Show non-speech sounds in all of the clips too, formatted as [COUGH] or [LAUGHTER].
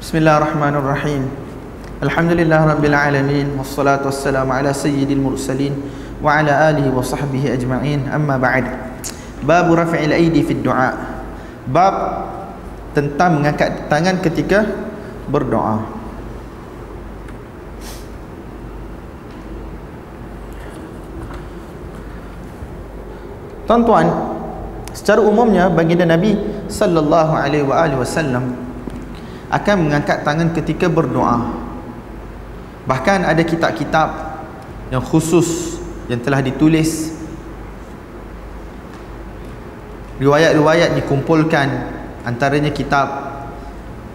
Bismillahirrahmanirrahim. Alhamdulillah rabbil alamin wassalatu wassalamu ala sayyidil mursalin wa ala alihi wa sahbihi ajma'in. Amma ba'd. Bab raf'il aidi fi du'a. Bab tentang mengangkat tangan ketika berdoa. Tuan-tuan, secara umumnya baginda Nabi sallallahu alaihi wasallam akan mengangkat tangan ketika berdoa. Bahkan ada kitab-kitab yang khusus yang telah ditulis. Riwayat-riwayat dikumpulkan antaranya kitab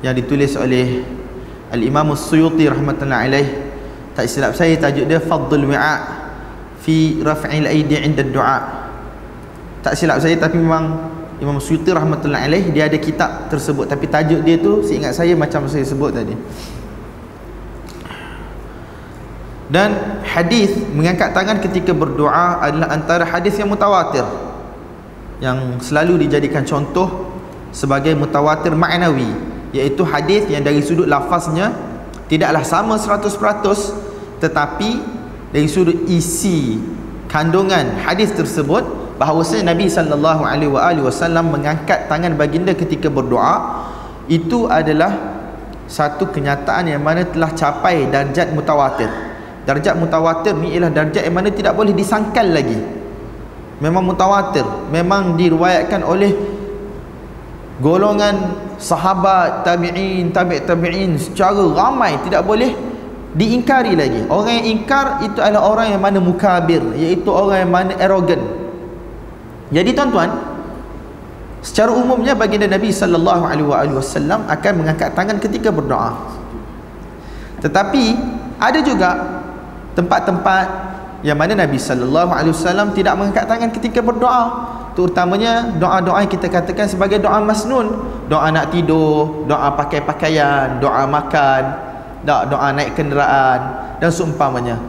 yang ditulis oleh Al-Imam As-Suyuti rahmatullahi alaih. Tak silap saya tajuk dia Fadlul Wi'a fi raf'il aidi 'inda du'a. Tak silap saya tapi memang Imam Suyuti rahmatullah alaih dia ada kitab tersebut. Tapi tajuk dia tu seingat saya macam saya sebut tadi. Dan hadis mengangkat tangan ketika berdoa adalah antara hadis yang mutawatir yang selalu dijadikan contoh sebagai mutawatir ma'nawi iaitu hadis yang dari sudut lafaznya tidaklah sama 100% tetapi dari sudut isi kandungan hadis tersebut bahawasanya Nabi sallallahu alaihi wasallam mengangkat tangan baginda ketika berdoa itu adalah satu kenyataan yang mana telah capai darjat mutawatir. Darjat mutawatir ni ialah darjat yang mana tidak boleh disangkal lagi. Memang mutawatir, memang diriwayatkan oleh golongan sahabat, tabi'in, tabi' tabi'in secara ramai tidak boleh diingkari lagi. Orang yang ingkar itu adalah orang yang mana mukabir, iaitu orang yang mana arrogant, jadi tuan-tuan, secara umumnya baginda Nabi sallallahu alaihi wasallam akan mengangkat tangan ketika berdoa. Tetapi ada juga tempat-tempat yang mana Nabi sallallahu alaihi wasallam tidak mengangkat tangan ketika berdoa. Terutamanya doa-doa yang kita katakan sebagai doa masnun, doa nak tidur, doa pakai pakaian, doa makan, doa naik kenderaan dan seumpamanya.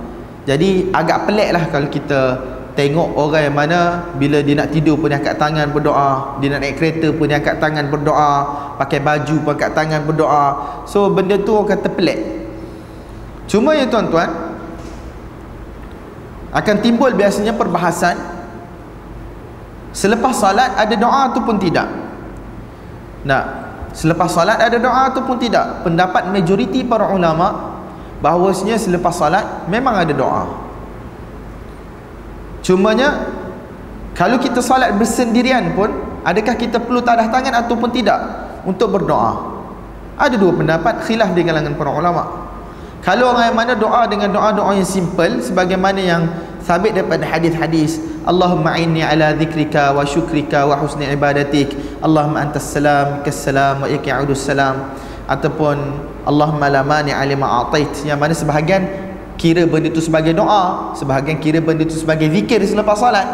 Jadi agak peliklah kalau kita tengok orang yang mana bila dia nak tidur pun dia angkat tangan berdoa dia nak naik kereta pun dia angkat tangan berdoa pakai baju pun angkat tangan berdoa. So benda tu orang kata pelik. Cuma ya tuan-tuan akan timbul biasanya perbahasan. Selepas salat ada doa ataupun tidak. Nah selepas salat ada doa ataupun tidak. Pendapat majoriti para ulama bahawasanya selepas salat memang ada doa Cumanya kalau kita salat bersendirian pun adakah kita perlu tadah tangan ataupun tidak untuk berdoa? Ada dua pendapat khilaf di kalangan para ulama. Kalau orang yang mana doa dengan doa-doa yang simple sebagaimana yang sabit daripada hadis-hadis Allahumma inni ala dhikrika wa syukrika wa husni ibadatik Allahumma antas salam kassalam wa iki'udus salam ataupun Allahumma la mani alima atait yang mana sebahagian kira benda itu sebagai doa sebahagian kira benda itu sebagai zikir selepas solat.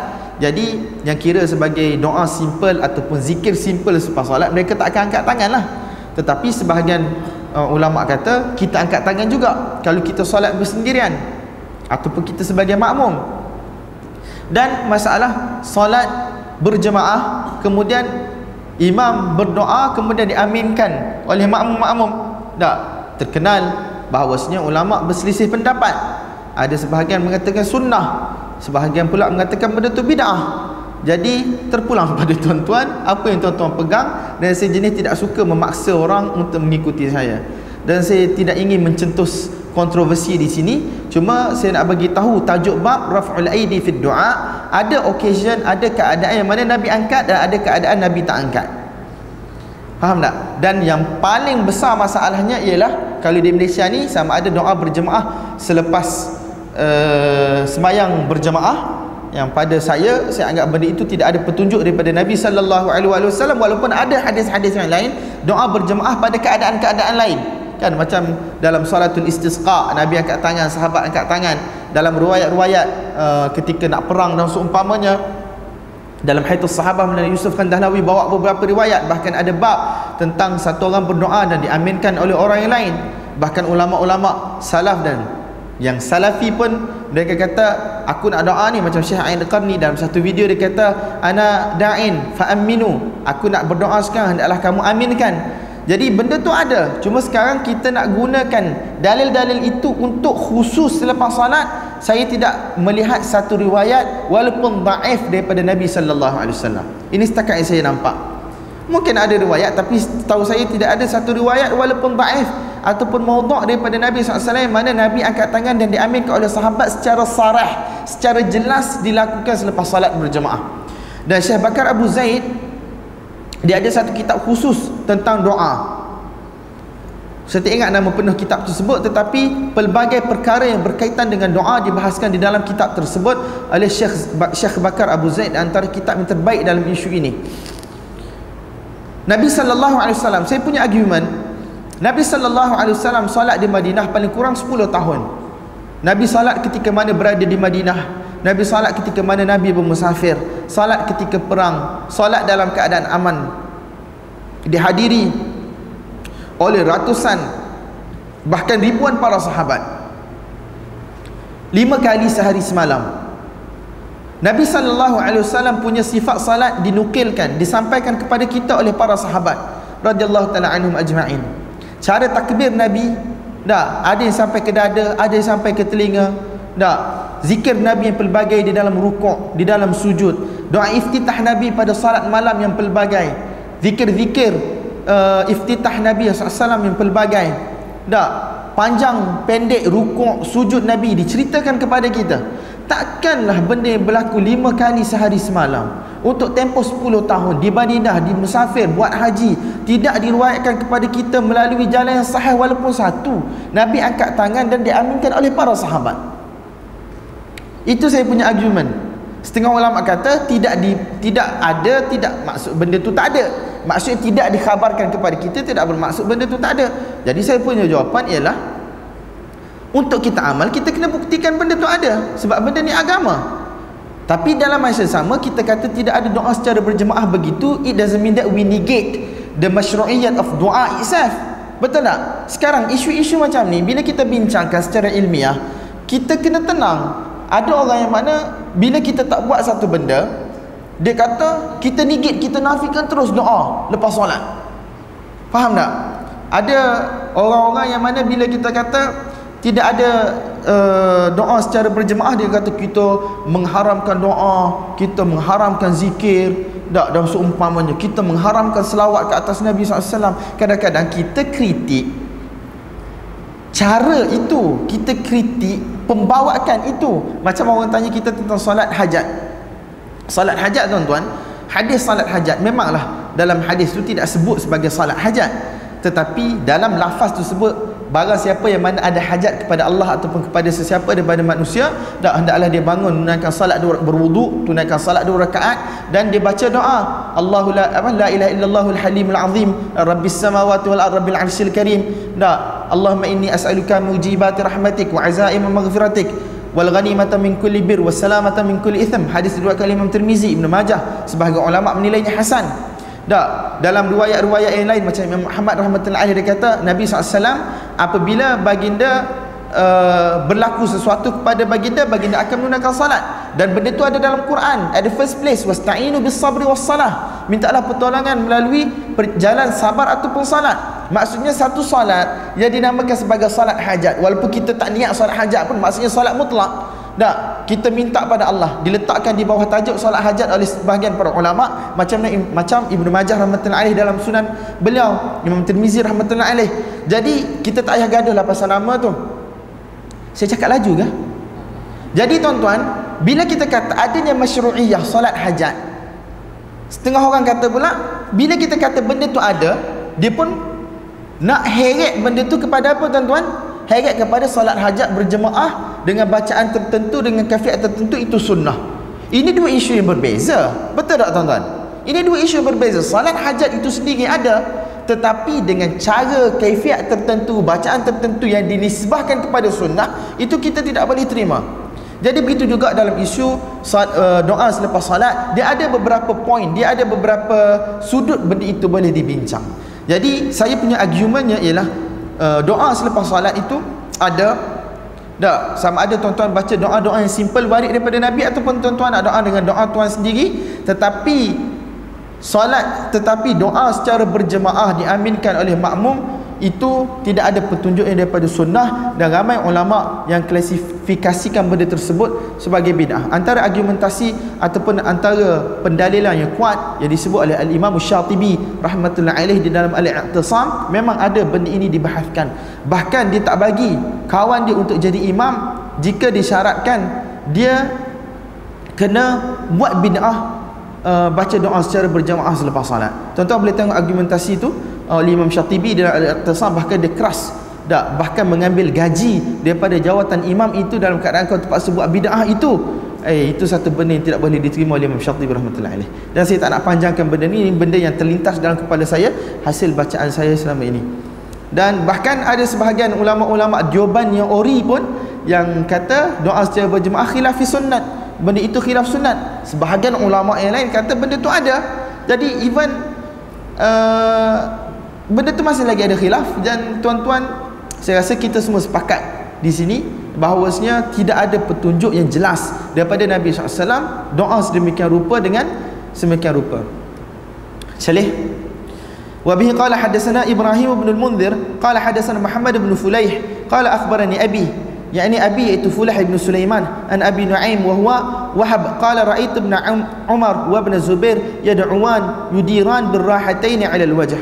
Jadi yang kira sebagai doa simple ataupun zikir simple selepas solat mereka tak akan angkat tangan lah. Tetapi sebahagian uh, ulama kata kita angkat tangan juga kalau kita solat bersendirian ataupun kita sebagai makmum. Dan masalah solat berjemaah kemudian imam berdoa kemudian diaminkan oleh makmum-makmum. Tak terkenal bahawasanya ulama berselisih pendapat. Ada sebahagian mengatakan sunnah sebahagian pula mengatakan benda tu bid'ah. Jadi terpulang [LAUGHS] pada tuan-tuan apa yang tuan-tuan pegang dan saya jenis tidak suka memaksa orang untuk mengikuti saya. Dan saya tidak ingin mencentus kontroversi di sini. Cuma saya nak bagi tahu tajuk bab raf'ul aidi fid du'a. Ada occasion ada keadaan yang mana nabi angkat dan ada keadaan nabi tak angkat faham tak? Dan yang paling besar masalahnya ialah kalau di Malaysia ni sama ada doa berjemaah selepas uh, semayang berjemaah. Yang pada saya saya anggap benda itu tidak ada petunjuk daripada Nabi sallallahu alaihi wasallam walaupun ada hadis-hadis yang lain doa berjemaah pada keadaan-keadaan lain. Kan macam dalam salatul istisqa Nabi angkat tangan sahabat angkat tangan. Dalam riwayat-riwayat uh, ketika nak perang dan seumpamanya dalam hadis sahabat Nabi Yusuf Kandahlawi bawa beberapa riwayat. Bahkan ada bab tentang satu orang berdoa dan diaminkan oleh orang yang lain. Bahkan ulama-ulama salaf dan yang salafi pun mereka kata aku nak doa ni macam Syekh Ain Qarni. Dalam satu video dia kata ana da'in fa aminu aku nak berdoa sekarang hendaklah kamu aminkan jadi benda tu ada. Cuma sekarang kita nak gunakan dalil-dalil itu untuk khusus selepas salat saya tidak melihat satu riwayat walaupun daif daripada Nabi sallallahu alaihi wasallam. Ini setakat yang saya nampak. Mungkin ada riwayat tapi tahu saya tidak ada satu riwayat walaupun daif ataupun maudhu' daripada Nabi SAW mana Nabi angkat tangan dan diaminkan oleh sahabat secara sarah secara jelas dilakukan selepas salat berjemaah dan Syekh Bakar Abu Zaid dia ada satu kitab khusus tentang doa. Saya tak ingat nama penuh kitab tersebut tetapi pelbagai perkara yang berkaitan dengan doa dibahaskan di dalam kitab tersebut oleh Syekh Syekh Bakar Abu Zaid antara kitab yang terbaik dalam isu ini. Nabi sallallahu alaihi wasallam saya punya argument Nabi sallallahu alaihi wasallam solat di Madinah paling kurang 10 tahun. Nabi solat ketika mana berada di Madinah Nabi salat ketika mana Nabi bermusafir Salat ketika perang Salat dalam keadaan aman. Dihadiri Oleh ratusan Bahkan ribuan para sahabat. Lima kali sehari semalam. Nabi SAW punya sifat salat dinukilkan Disampaikan kepada kita oleh para sahabat radhiyallahu taala anhum ajma'in. Cara takbir Nabi Dah, ada yang sampai ke dada, ada yang sampai ke telinga. Dah, zikir Nabi yang pelbagai di dalam rukuk, di dalam sujud. Doa iftitah Nabi pada salat malam yang pelbagai. Zikir-zikir uh, iftitah Nabi SAW yang pelbagai. Tak, panjang pendek rukuk sujud Nabi diceritakan kepada kita. Takkanlah benda yang berlaku lima kali sehari semalam untuk tempoh 10 tahun di Madinah di musafir buat haji tidak diriwayatkan kepada kita melalui jalan yang sahih walaupun satu Nabi angkat tangan dan diaminkan oleh para sahabat itu saya punya argument. Setengah ulama kata tidak di tidak ada tidak maksud benda tu tak ada. Maksudnya tidak dikhabarkan kepada kita tidak bermaksud benda tu tak ada. Jadi saya punya jawapan ialah untuk kita amal kita kena buktikan benda tu ada sebab benda ni agama. Tapi dalam masa sama kita kata tidak ada doa secara berjemaah begitu it doesn't mean that we negate the mashru'iyyat of doa itself. Betul tak? Sekarang isu-isu macam ni bila kita bincangkan secara ilmiah kita kena tenang ada orang yang mana bila kita tak buat satu benda dia kata kita nigit kita nafikan terus doa lepas solat. Faham tak? Ada orang-orang yang mana bila kita kata tidak ada uh, doa secara berjemaah dia kata kita mengharamkan doa kita mengharamkan zikir. Tak dan seumpamanya kita mengharamkan selawat ke atas Nabi SAW kadang-kadang kita kritik cara itu. Kita kritik pembawakan itu. Macam orang tanya kita tentang solat hajat. Solat hajat tuan-tuan hadis solat hajat memanglah dalam hadis itu tidak sebut sebagai solat hajat. Tetapi dalam lafaz tersebut barang siapa yang mana ada hajat kepada Allah ataupun kepada sesiapa daripada manusia dah hendaklah dia bangun menunaikan salat dua berwudu tunaikan salat dua rakaat dan dia baca doa. Allahu la apa la ilaha illallahul halimul azim rabbis samawati wal ardi rabbil arsyil karim. Dah Allahumma inni as'aluka mujibati rahmatik wa azaim maghfiratik wal ghanimata min kulli bir was salamata min kulli itham. Hadis riwayat Imam Tirmizi Ibnu Majah sebahagian ulama menilainya hasan tak, dalam riwayat-riwayat yang lain macam Muhammad rahmatullahi alaihi dia kata Nabi SAW apabila baginda uh, berlaku sesuatu kepada baginda baginda akan menunaikan salat. Dan benda itu ada dalam Quran. At the first place wasta'inu was salah mintalah pertolongan melalui jalan sabar ataupun salat. Maksudnya satu salat yang dinamakan sebagai salat hajat. Walaupun kita tak niat salat hajat pun maksudnya salat mutlak tak, kita minta pada Allah diletakkan di bawah tajuk solat hajat oleh sebahagian para ulama macam macam Ibnu Majah rahmatullahi alaih dalam sunan beliau Imam Tirmizi rahmatullahi alaih. Jadi kita tak payah gaduh lah pasal nama tu. Saya cakap laju ke? Jadi tuan-tuan, bila kita kata adanya masyru'iyah solat hajat setengah orang kata pula bila kita kata benda tu ada, dia pun nak heret benda tu kepada apa tuan-tuan? Heret kepada solat hajat berjemaah dengan bacaan tertentu dengan kafiat tertentu itu sunnah. Ini dua isu yang berbeza. Betul tak tuan-tuan? Ini dua isu yang berbeza. Salat hajat itu sendiri ada tetapi dengan cara kaifiat tertentu bacaan tertentu yang dinisbahkan kepada sunnah itu kita tidak boleh terima. Jadi begitu juga dalam isu uh, doa selepas salat dia ada beberapa poin dia ada beberapa sudut benda itu boleh dibincang. Jadi saya punya argumentnya ialah uh, doa selepas salat itu ada tak, sama ada tuan-tuan baca doa-doa yang simple waris daripada Nabi ataupun tuan-tuan nak doa dengan doa tuan sendiri. Tetapi solat tetapi doa secara berjemaah diaminkan oleh makmum itu tidak ada petunjuk yang daripada sunnah dan ramai ulama yang klasifikasikan benda tersebut sebagai bid'ah. Antara argumentasi ataupun antara pendalilan yang kuat yang disebut oleh al-Imam Syatibi rahmatullahi alaih di dalam al-i'tisam memang ada benda ini dibahaskan. Bahkan dia tak bagi kawan dia untuk jadi imam jika disyaratkan dia kena buat bid'ah uh, baca doa secara berjamaah selepas salat tuan-tuan boleh tengok argumentasi itu oleh Imam Syatibi dalam Al-Iqtisam bahkan dia keras tak bahkan mengambil gaji daripada jawatan imam itu dalam keadaan kau terpaksa buat bid'ah itu. Eh itu satu benda yang tidak boleh diterima oleh Imam Syatibi rahmatullahi alaih. Dan saya tak nak panjangkan benda ni ini benda yang terlintas dalam kepala saya hasil bacaan saya selama ini. Dan bahkan ada sebahagian ulama-ulama Dioban yang ori pun yang kata doa secara berjemaah khilaf sunnat. Benda itu khilaf sunat sebahagian ulama yang lain kata benda tu ada. Jadi even uh, benda tu masih lagi ada khilaf dan tuan-tuan saya rasa kita semua sepakat di sini bahawasanya tidak ada petunjuk yang jelas daripada Nabi SAW doa sedemikian rupa dengan sedemikian rupa Salih وبه قال حدثنا إبراهيم بن المنذر قال حدثنا محمد بن فليح قال أخبرني أبي يعني أبي فلح بن سليمان أن أبي نعيم وهو وهب قال رأيت ابن عمر وابن الزبير يدعوان يديران بالراحتين على الوجه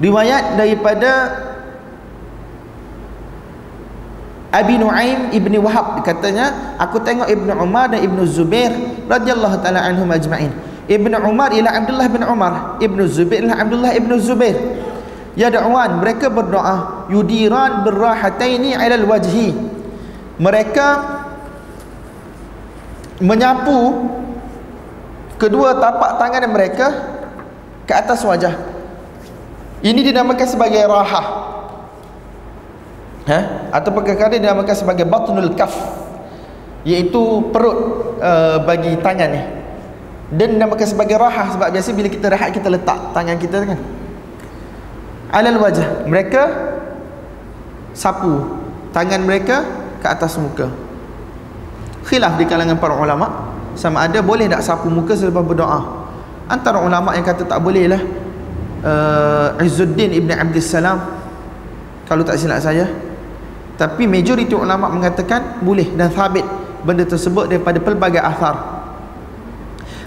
riwayat daripada Abi Nuaim Ibni Wahab. Katanya aku tengok Ibnu Umar dan Ibnu Zubair radhiyallahu taala anhum ajma'in. Ibnu Umar ialah Abdullah bin Umar. Ibnu Zubair ialah Abdullah Ibnu Zubair. Ya da'wan mereka berdoa yudiran birrahataini 'ala alwajhi mereka menyapu kedua tapak tangan mereka ke atas wajah ini dinamakan sebagai rahah. Ha? Ataupun kadang-kadang dinamakan sebagai batnul kaf. Iaitu perut uh, bagi tangan ni. Dan dinamakan sebagai rahah sebab biasa bila kita rehat kita letak tangan kita kan. Alal wajah. Mereka sapu tangan mereka ke atas muka. Khilaf di kalangan para ulama sama ada boleh tak sapu muka selepas berdoa. Antara ulama yang kata tak boleh lah uh, Izzuddin Ibn Abdul Salam kalau tak silap saya tapi majoriti ulama mengatakan boleh dan thabit benda tersebut daripada pelbagai athar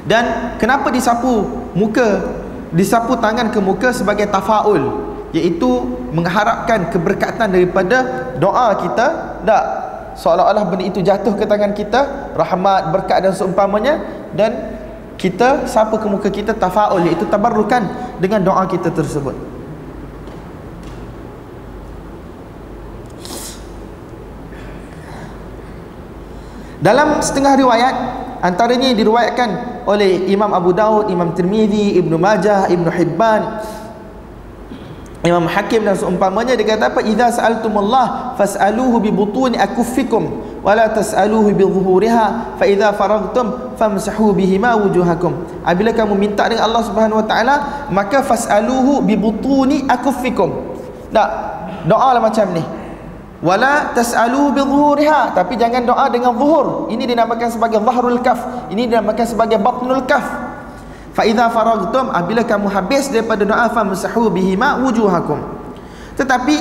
dan kenapa disapu muka disapu tangan ke muka sebagai tafaul? Iaitu mengharapkan keberkatan daripada doa kita? Tak. Seolah-olah benda itu jatuh ke tangan kita rahmat berkat dan seumpamanya dan kita siapa ke muka kita tafaul iaitu tabarrukan dengan doa kita tersebut. Dalam setengah riwayat antaranya diriwayatkan oleh Imam Abu Daud, Imam Tirmizi, Ibnu Majah, Ibnu Hibban Imam Hakim dan seumpamanya dia kata apa? Idza sa'altumullah fas'aluhu bi butuni akuffikum wa la tas'aluhu bi dhuhuriha fa idza faragtum famsahu bihima wujuhakum. Apabila kamu minta dengan Allah Subhanahu wa taala maka fas'aluhu bi butuni akuffikum. Tak doa lah macam ni. Wala tas'aluhu bi dhuhuriha tapi jangan doa dengan zuhur. Ini dinamakan sebagai zahrul kaf. Ini dinamakan sebagai batnul kaf fa idza faragtum apabila kamu habis daripada doa famsahu bihima wujuhakum. Tetapi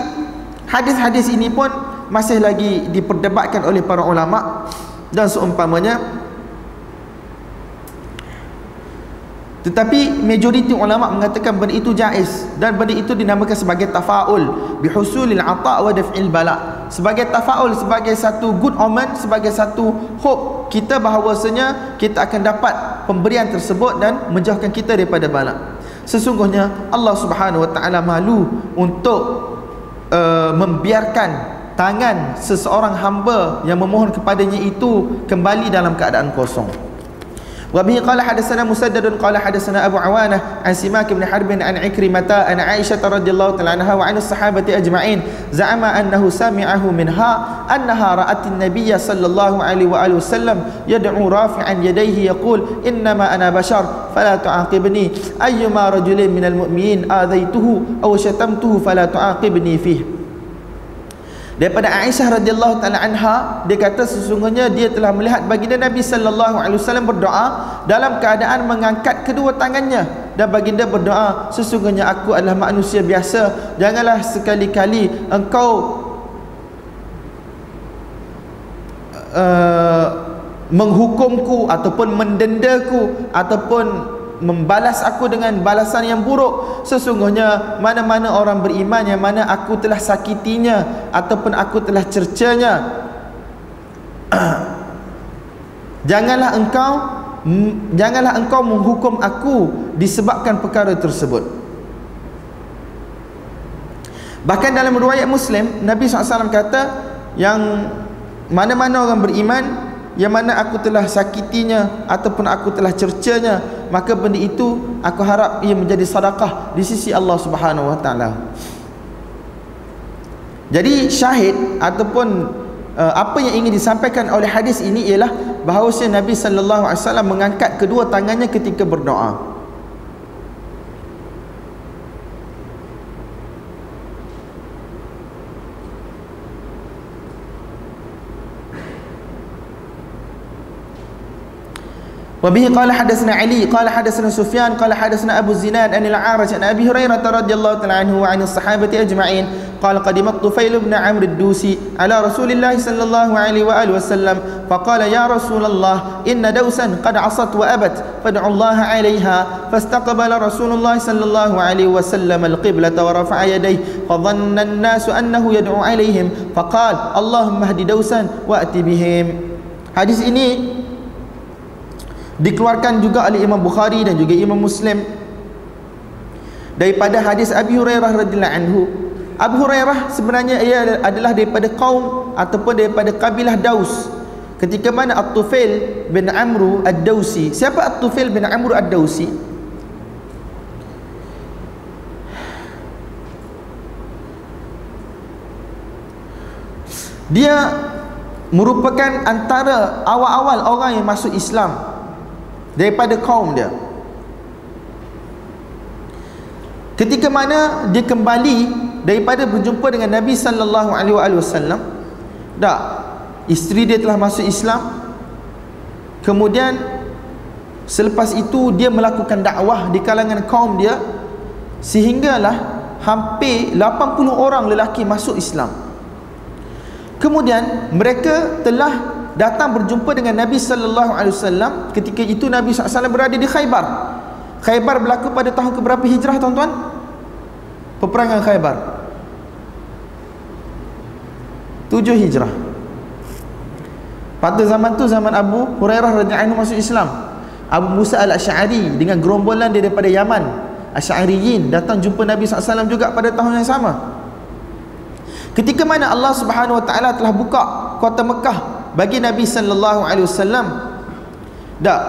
hadis-hadis ini pun masih lagi diperdebatkan oleh para ulama dan seumpamanya Tetapi majoriti ulama mengatakan benda itu jaiz dan benda itu dinamakan sebagai tafaul bihusulil ata' wa daf'il bala. Sebagai tafaul sebagai satu good omen, sebagai satu hope kita bahawasanya kita akan dapat pemberian tersebut dan menjauhkan kita daripada bala. Sesungguhnya Allah Subhanahu wa taala malu untuk uh, membiarkan tangan seseorang hamba yang memohon kepadanya itu kembali dalam keadaan kosong. وبه قال حدثنا مسدد قال حدثنا أبو عوانة عن سماك بن حرب عن عكرمة عن عائشة رضي الله تعالى عنها وعن الصحابة أجمعين زعم أنه سمعه منها أنها رأت النبي صلى الله عليه وآله وسلم يدعو رافعا يديه يقول إنما أنا بشر فلا تعاقبني. أيما رجل من المؤمنين آذيته أو شتمته فلا تعاقبني فيه. Daripada Aisyah radhiyallahu taala anha dia kata sesungguhnya dia telah melihat baginda Nabi sallallahu alaihi wasallam berdoa dalam keadaan mengangkat kedua tangannya. Dan baginda berdoa sesungguhnya aku adalah manusia biasa. Janganlah sekali-kali engkau uh, menghukumku ataupun mendendaku ataupun membalas aku dengan balasan yang buruk. Sesungguhnya mana-mana orang beriman yang mana aku telah sakitinya ataupun aku telah cercanya [CLEARS THROAT] janganlah engkau janganlah engkau menghukum aku disebabkan perkara tersebut. Bahkan dalam riwayat muslim Nabi SAW kata yang mana-mana orang beriman yang mana aku telah sakitinya ataupun aku telah cercanya maka benda itu aku harap ia menjadi sedekah di sisi Allah Subhanahu wa taala. Jadi syahid ataupun uh, apa yang ingin disampaikan oleh hadis ini ialah bahawa Nabi sallallahu alaihi wasallam mengangkat kedua tangannya ketika berdoa وبه قال حدثنا علي قال حدثنا سفيان قال حدثنا أبو الزناد أن العارج عن أبي هريرة رضي الله تعالى عنه وعن الصحابة أجمعين. قال قدم الطفيل بن عمرو الدوسي على رسول الله صلى الله عليه وآله وسلم فقال يا رسول الله إن دوسا قد عصت وأبت فادعوا الله عليها. فاستقبل رسول الله صلى الله عليه وسلم القبلة ورفع يديه فظن الناس أنه يدعو عليهم فقال اللهم اهد دوسا وأت بهم. حديث ini dikeluarkan juga oleh Imam Bukhari dan juga Imam Muslim. Daripada hadis Abi Hurairah radhiyallahu anhu Abu Hurairah sebenarnya ia adalah daripada kaum ataupun daripada kabilah Daus. Ketika mana At-Tufail bin Amru Ad-Dausi. Siapa At-Tufail bin Amru Ad-Dausi? Dia merupakan antara awal-awal orang yang masuk Islam daripada kaum dia. Ketika mana dia kembali daripada berjumpa dengan Nabi sallallahu alaihi wasallam dak isteri dia telah masuk Islam. Kemudian selepas itu dia melakukan dakwah di kalangan kaum dia sehinggalah hampir 80 orang lelaki masuk Islam. Kemudian mereka telah datang berjumpa dengan Nabi sallallahu alaihi wasallam ketika itu Nabi SAW berada di Khaybar. Khaybar berlaku pada tahun keberapa hijrah tuan-tuan? Peperangan Khaybar. Tujuh hijrah. Pada zaman tu zaman Abu Hurairah radhiyallahu anhu masuk Islam. Abu Musa al-Asy'ari dengan gerombolan dia daripada Yaman, Asy'ariyin datang jumpa Nabi SAW juga pada tahun yang sama. Ketika mana Allah Subhanahu Wa Taala telah buka kota Mekah bagi Nabi sallallahu alaihi wasallam dak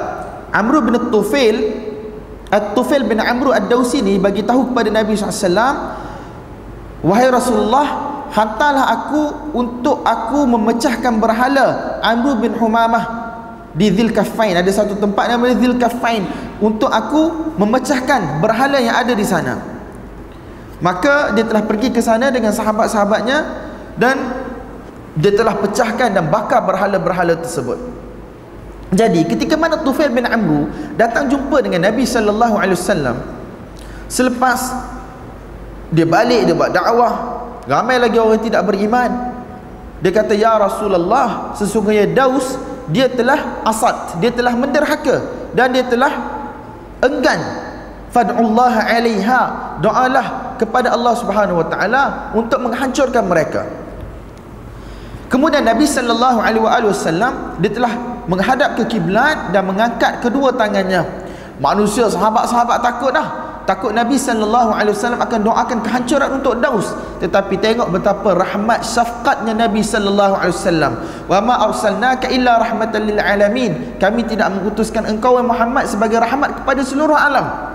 Amr bin Tufail At-Tufail bin Amr Ad-Dausi ni bagi tahu kepada Nabi SAW Wahai Rasulullah Hantarlah aku untuk aku memecahkan berhala Amr bin Humamah di Zil Kafain ada satu tempat namanya Zil Kafain untuk aku memecahkan berhala yang ada di sana. Maka dia telah pergi ke sana dengan sahabat-sahabatnya dan dia telah pecahkan dan bakar berhala-berhala tersebut. Jadi ketika mana Tufail bin Amru datang jumpa dengan Nabi sallallahu alaihi wasallam selepas dia balik dia buat dakwah ramai lagi orang tidak beriman. Dia kata ya Rasulullah sesungguhnya Daus dia telah asad dia telah menderhaka dan dia telah enggan. Fad'ullah alaiha doalah kepada Allah Subhanahu wa taala untuk menghancurkan mereka Kemudian Nabi sallallahu alaihi wasallam dia telah menghadap ke kiblat dan mengangkat kedua tangannya. Manusia sahabat-sahabat takut dah. Takut Nabi sallallahu alaihi wasallam akan doakan kehancuran untuk Daus. Tetapi tengok betapa rahmat syafqatnya Nabi sallallahu alaihi wasallam. Wa ma arsalnaka illa rahmatan lil alamin. Kami tidak mengutuskan engkau Muhammad sebagai rahmat kepada seluruh alam.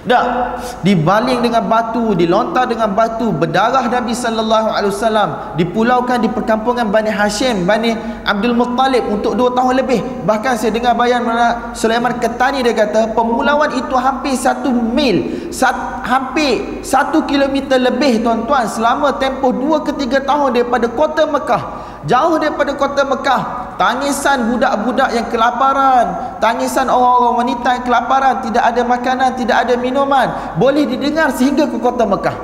Dah dibaling dengan batu dilontar dengan batu berdarah Nabi sallallahu alaihi wasallam dipulaukan di perkampungan Bani Hashim Bani Abdul Muttalib untuk dua tahun lebih. Bahkan saya dengar bayan Sulaiman Ketani dia kata pemulauan itu hampir satu mil sat, hampir satu kilometer lebih tuan-tuan selama tempoh dua ke tiga tahun daripada kota Mekah jauh daripada kota Mekah tangisan budak-budak yang kelaparan tangisan orang-orang wanita yang kelaparan tidak ada makanan tidak ada minuman boleh didengar sehingga ke kota Mekah.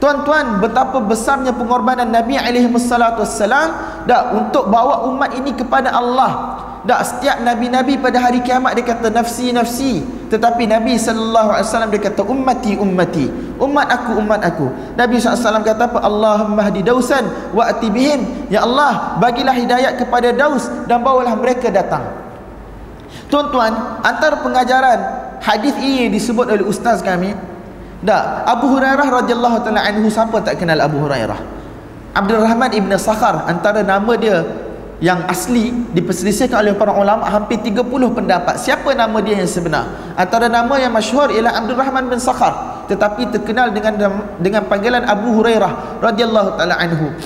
Tuan-tuan betapa besarnya pengorbanan Nabi alaihi wassalam dah untuk bawa umat ini kepada Allah. Tak setiap nabi-nabi pada hari kiamat dia kata nafsi nafsi tetapi Nabi sallallahu alaihi wasallam dia kata ummati ummati. Umat aku umat aku. Nabi SAW kata apa? Allahumma hdi dausan wa atibihim ya Allah bagilah hidayat kepada daus dan bawalah mereka datang. Tuan-tuan antara pengajaran hadis ini disebut oleh ustaz kami. Dah Abu Hurairah radhiyallahu taala anhu siapa tak kenal Abu Hurairah? Abdul Rahman ibn Sakhar antara nama dia yang asli diperselisihkan oleh para ulama hampir 30 pendapat. Siapa nama dia yang sebenar? Antara nama yang masyhur ialah Abdul Rahman bin Sakhar tetapi terkenal dengan dengan panggilan Abu Hurairah radhiyallahu taala anhu.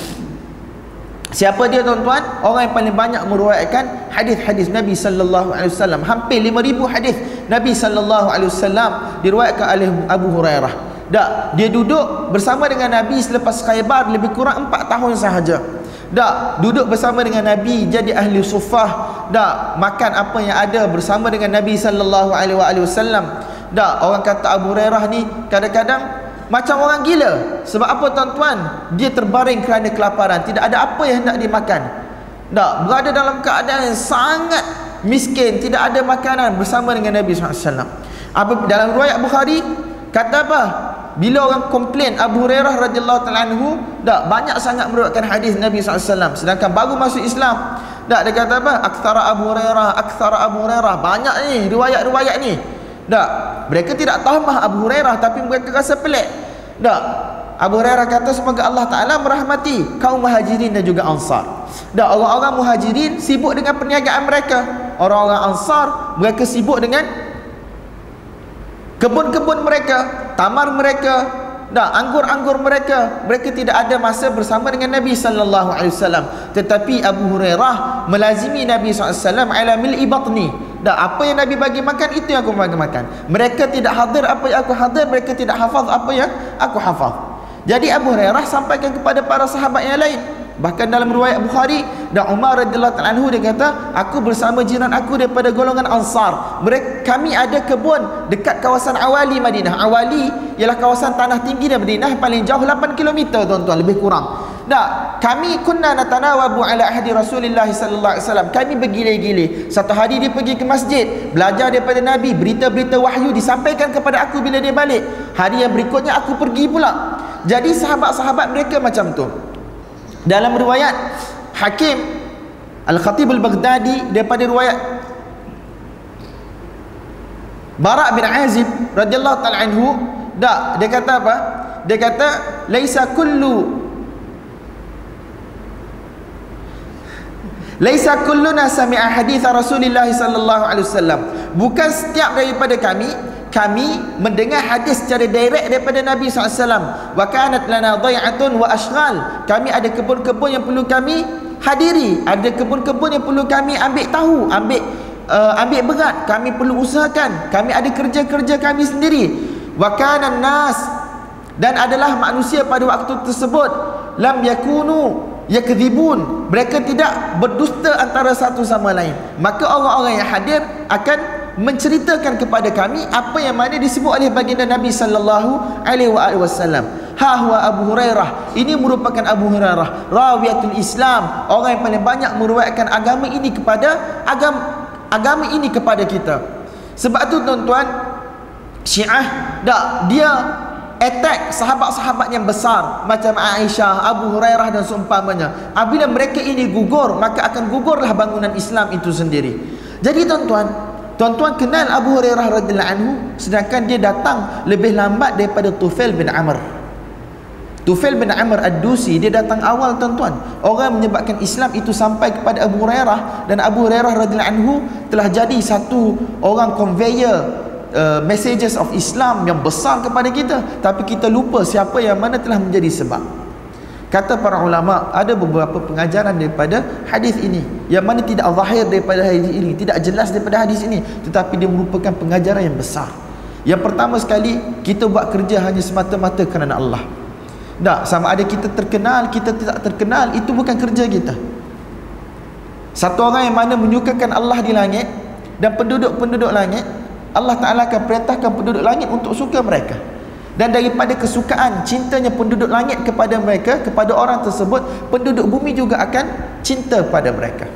Siapa dia tuan-tuan? Orang yang paling banyak meriwayatkan hadis-hadis Nabi sallallahu alaihi wasallam. Hampir 5000 hadis Nabi sallallahu alaihi wasallam diriwayatkan oleh Abu Hurairah. Dak dia duduk bersama dengan Nabi selepas Khaybar lebih kurang 4 tahun sahaja dak duduk bersama dengan Nabi jadi ahli sufah. Dak makan apa yang ada bersama dengan Nabi sallallahu alaihi wasallam. Dak orang kata Abu Hurairah ni kadang-kadang macam orang gila. Sebab apa tuan-tuan? Dia terbaring kerana kelaparan. Tidak ada apa yang hendak dimakan. Dak berada dalam keadaan yang sangat miskin. Tidak ada makanan bersama dengan Nabi SAW apa dalam riwayat Bukhari kata apa bila orang komplain Abu Hurairah radhiyallahu taala anhu dak banyak sangat meriwayatkan hadis Nabi SAW sedangkan baru masuk Islam dak dia kata apa? Aktsara Abu Hurairah aktsara Abu Hurairah. Banyak ni riwayat-riwayat ni. Dak mereka tidak tahu mah Abu Hurairah tapi mereka rasa pelik. Dak Abu Hurairah kata semoga Allah Taala merahmati kaum Muhajirin dan juga Ansar. Dak orang-orang Muhajirin sibuk dengan perniagaan mereka. Orang-orang Ansar mereka sibuk dengan kebun-kebun mereka, tamar mereka, dah anggur-anggur mereka, mereka tidak ada masa bersama dengan Nabi sallallahu alaihi wasallam. Tetapi Abu Hurairah melazimi Nabi sallallahu alaihi wasallam ala mil'i batni. Dah apa yang Nabi bagi makan itu yang aku bagi makan. Mereka tidak hadir apa yang aku hadir, mereka tidak hafaz apa yang aku hafaz. Jadi Abu Hurairah sampaikan kepada para sahabat yang lain, Bahkan dalam riwayat Bukhari dan Umar radhiyallahu anhu dia kata, aku bersama jiran aku daripada golongan Ansar. Mereka kami ada kebun dekat kawasan Awali Madinah. Awali ialah kawasan tanah tinggi di Madinah paling jauh 8 km tuan-tuan lebih kurang. Tak, kami kunna natanawabu ala ahdi Rasulullah sallallahu alaihi wasallam. Kami bergile-gile. Satu hari dia pergi ke masjid, belajar daripada Nabi, berita-berita wahyu disampaikan kepada aku bila dia balik. Hari yang berikutnya aku pergi pula. Jadi sahabat-sahabat mereka macam tu dalam riwayat Hakim Al-Khatib Al-Baghdadi daripada riwayat Bara' bin Azib radhiyallahu taala anhu dak dia kata apa? Dia kata laisa kullu laisa kulluna sami'a hadits Rasulullah sallallahu alaihi wasallam. Bukan setiap daripada kami kami mendengar hadis secara direct daripada Nabi SAW wa kanat lana dai'atun wa ashghal. Kami ada kebun-kebun yang perlu kami hadiri. Ada kebun-kebun yang perlu kami ambil tahu ambil uh, ambil berat. Kami perlu usahakan. Kami ada kerja-kerja kami sendiri. Wa kanan nas. Dan adalah manusia pada waktu tersebut. Lam yakunu yakdzibun mereka tidak berdusta antara satu sama lain. Maka orang-orang yang hadir akan menceritakan kepada kami apa yang mana disebut oleh baginda Nabi sallallahu alaihi wasallam. Ha huwa Abu Hurairah. Ini merupakan Abu Hurairah, rawiyatul Islam, orang yang paling banyak meriwayatkan agama ini kepada agama agama ini kepada kita. Sebab tu tuan-tuan, Syiah dak dia attack sahabat-sahabat yang besar macam Aisyah, Abu Hurairah dan seumpamanya. Apabila mereka ini gugur, maka akan gugurlah bangunan Islam itu sendiri. Jadi tuan-tuan, Tuan-tuan kenal Abu Hurairah radhiyallahu anhu sedangkan dia datang lebih lambat daripada Tufail bin Amr. Tufail bin Amr Ad-Dusi dia datang awal tuan-tuan. Orang menyebabkan Islam itu sampai kepada Abu Hurairah dan Abu Hurairah radhiyallahu anhu telah jadi satu orang conveyor uh, messages of Islam yang besar kepada kita tapi kita lupa siapa yang mana telah menjadi sebab kata para ulama ada beberapa pengajaran daripada hadis ini. Yang mana tidak zahir daripada hadis ini tidak jelas daripada hadis ini tetapi dia merupakan pengajaran yang besar. Yang pertama sekali kita buat kerja hanya semata-mata kerana Allah. Tak sama ada kita terkenal kita tidak terkenal itu bukan kerja kita. Satu orang yang mana menyukakan Allah di langit dan penduduk-penduduk langit Allah Ta'ala akan perintahkan penduduk langit untuk suka mereka dan daripada kesukaan cintanya penduduk langit kepada mereka kepada orang tersebut penduduk bumi juga akan cinta pada mereka.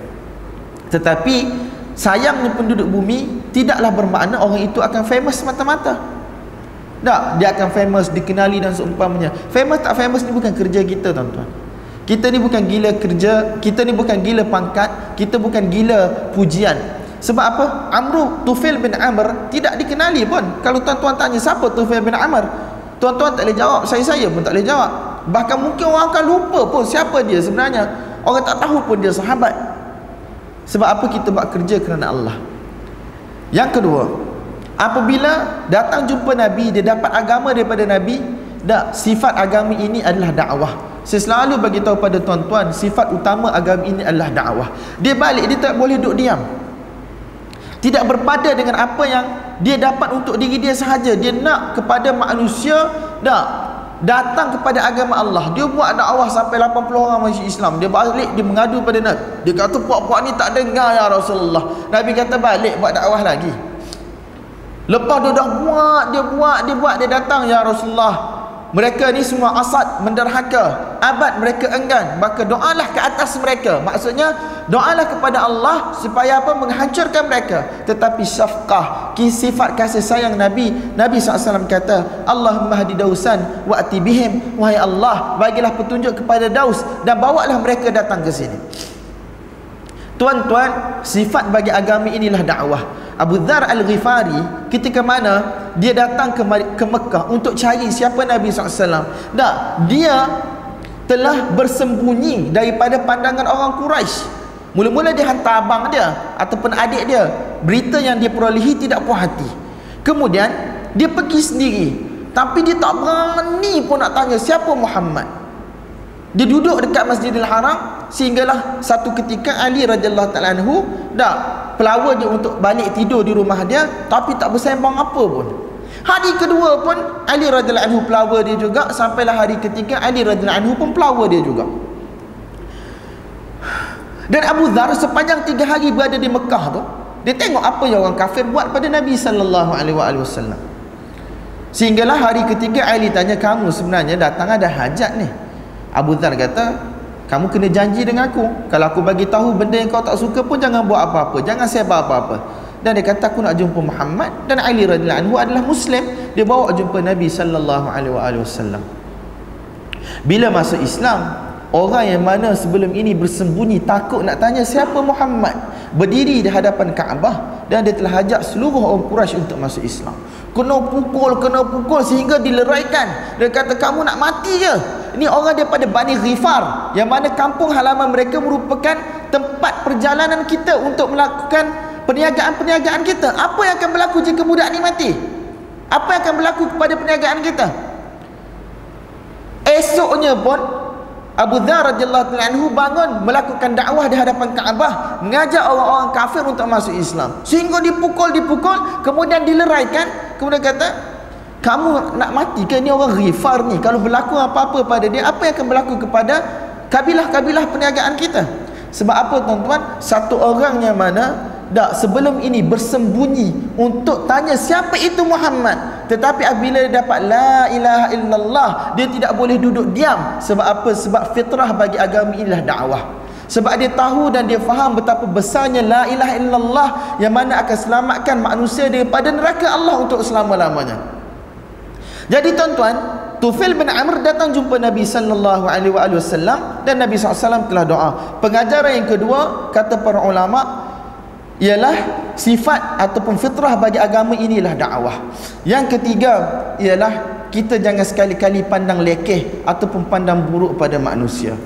Tetapi sayangnya penduduk bumi tidaklah bermakna orang itu akan famous semata-mata. Tak dia akan famous dikenali dan seumpamanya. Famous tak famous ni bukan kerja kita tuan-tuan. Kita ni bukan gila kerja kita ni bukan gila pangkat kita bukan gila pujian sebab apa? Amru Tufail bin Amr tidak dikenali pun. Kalau tuan-tuan tanya siapa Tufail bin Amr, tuan-tuan tak boleh jawab. Saya-saya pun tak boleh jawab. Bahkan mungkin orang akan lupa pun siapa dia sebenarnya. Orang tak tahu pun dia sahabat. Sebab apa kita buat kerja kerana Allah. Yang kedua, apabila datang jumpa Nabi, dia dapat agama daripada Nabi, tak, sifat agama ini adalah dakwah. Saya selalu bagi tahu pada tuan-tuan, sifat utama agama ini adalah dakwah. Dia balik, dia tak boleh duduk diam tidak berpada dengan apa yang dia dapat untuk diri dia sahaja. Dia nak kepada manusia dah datang kepada agama Allah. Dia buat dakwah sampai 80 orang masuk Islam. Dia balik dia mengadu pada Nabi. Dia kata puak-puak ni tak dengar ya Rasulullah. Nabi kata balik buat dakwah lagi. Lepas dia dah buat dia buat dia buat dia datang ya Rasulullah mereka ni semua asad menderhaka. Abad mereka enggan. Maka doalah ke atas mereka. Maksudnya doalah kepada Allah supaya apa? Menghancurkan mereka. Tetapi syafqah sifat kasih sayang Nabi Nabi SAW kata Allahumma hadi dausan wa atibihim wahai Allah bagilah petunjuk kepada daus dan bawalah mereka datang ke sini. Tuan-tuan sifat bagi agama inilah dakwah Abu Dhar Al-Ghifari ketika mana dia datang ke, ke Mekah untuk cari siapa Nabi SAW tak, dia telah bersembunyi daripada pandangan orang Quraisy. mula-mula dia hantar abang dia ataupun adik dia. Berita yang dia perolehi tidak puas hati. Kemudian dia pergi sendiri. Tapi dia tak berani pun nak tanya siapa Muhammad dia duduk dekat Masjidil Haram sehinggalah satu ketika Ali radhiyallahu taala anhu dah pelawar dia untuk balik tidur di rumah dia tapi tak bersembang apa pun. Hari kedua pun Ali radhiyallahu anhu pelawar dia juga sampailah hari ketiga Ali radhiyallahu anhu pun pelawar dia juga. Dan Abu Dhar sepanjang tiga hari berada di Mekah tu dia tengok apa yang orang kafir buat pada Nabi sallallahu alaihi wasallam. Sehinggalah hari ketiga Ali tanya kamu sebenarnya datang ada hajat ni Abu Dhar kata kamu kena janji dengan aku. Kalau aku bagi tahu benda yang kau tak suka pun jangan buat apa-apa. Jangan sebar apa-apa. Dan dia kata aku nak jumpa Muhammad dan Ali radhiyallahu anhu adalah muslim. Dia bawa jumpa Nabi sallallahu alaihi wasallam. Bila masuk Islam orang yang mana sebelum ini bersembunyi takut nak tanya siapa Muhammad berdiri di hadapan Kaabah dan dia telah ajak seluruh orang Quraisy untuk masuk Islam. Kena pukul kena pukul sehingga dileraikan. Dia kata kamu nak mati ke ini orang daripada Bani Ghifar yang mana kampung halaman mereka merupakan tempat perjalanan kita untuk melakukan perniagaan-perniagaan kita. Apa yang akan berlaku jika budak ni mati? Apa yang akan berlaku kepada perniagaan kita? Esoknya pun Abu Dhar radhiyallahu anhu bangun melakukan dakwah di hadapan Kaabah, mengajak orang-orang kafir untuk masuk Islam. Sehingga dipukul-dipukul, kemudian dileraikan, kemudian kata, kamu nak mati ke? Ni orang rifar ni. Kalau berlaku apa-apa pada dia apa yang akan berlaku kepada kabilah-kabilah perniagaan kita? Sebab apa tuan-tuan? Satu orang yang mana tak sebelum ini bersembunyi untuk tanya siapa itu Muhammad. Tetapi apabila dia dapat la ilaha illallah dia tidak boleh duduk diam. Sebab apa? Sebab fitrah bagi agama inilah dakwah. Sebab dia tahu dan dia faham betapa besarnya la ilaha illallah yang mana akan selamatkan manusia daripada neraka Allah untuk selama-lamanya jadi tuan-tuan, Tufail bin Amr datang jumpa Nabi sallallahu alaihi wasallam dan Nabi SAW telah doa. Pengajaran yang kedua kata para ulama ialah sifat ataupun fitrah bagi agama inilah dakwah. Yang ketiga ialah kita jangan sekali-kali pandang lekeh ataupun pandang buruk pada manusia.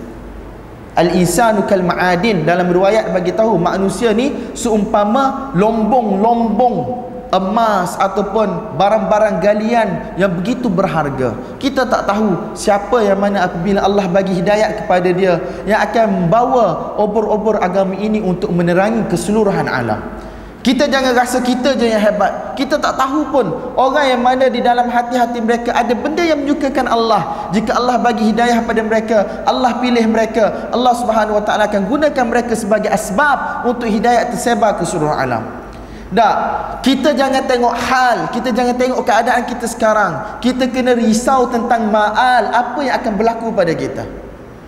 Al-insanu kal ma'adin dalam riwayat bagi tahu manusia ni seumpama lombong-lombong emas ataupun barang-barang galian yang begitu berharga. Kita tak tahu siapa yang mana apabila Allah bagi hidayat kepada dia yang akan membawa obor-obor agama ini untuk menerangi keseluruhan alam. Kita jangan rasa kita je yang hebat. Kita tak tahu pun orang yang mana di dalam hati-hati mereka ada benda yang menyukakan Allah. Jika Allah bagi hidayah pada mereka, Allah pilih mereka, Allah Subhanahu Wa Taala akan gunakan mereka sebagai asbab untuk hidayah tersebar ke seluruh alam. Tak. Kita jangan tengok hal, kita jangan tengok keadaan kita sekarang. Kita kena risau tentang ma'al, apa yang akan berlaku pada kita.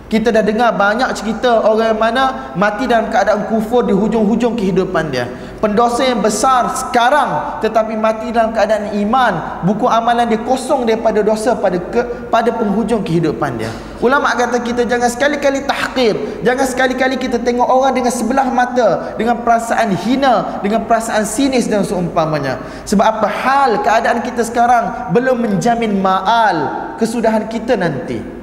Kita dah dengar banyak cerita orang yang mana mati dalam keadaan kufur di hujung-hujung kehidupan dia. Pendosa yang besar sekarang tetapi mati dalam keadaan iman. Buku amalan dia kosong daripada dosa pada ke, pada penghujung kehidupan dia. Ulama kata kita jangan sekali-kali tahqir. Jangan sekali-kali kita tengok orang dengan sebelah mata. Dengan perasaan hina. Dengan perasaan sinis dan seumpamanya. Sebab apa hal keadaan kita sekarang belum menjamin ma'al kesudahan kita nanti.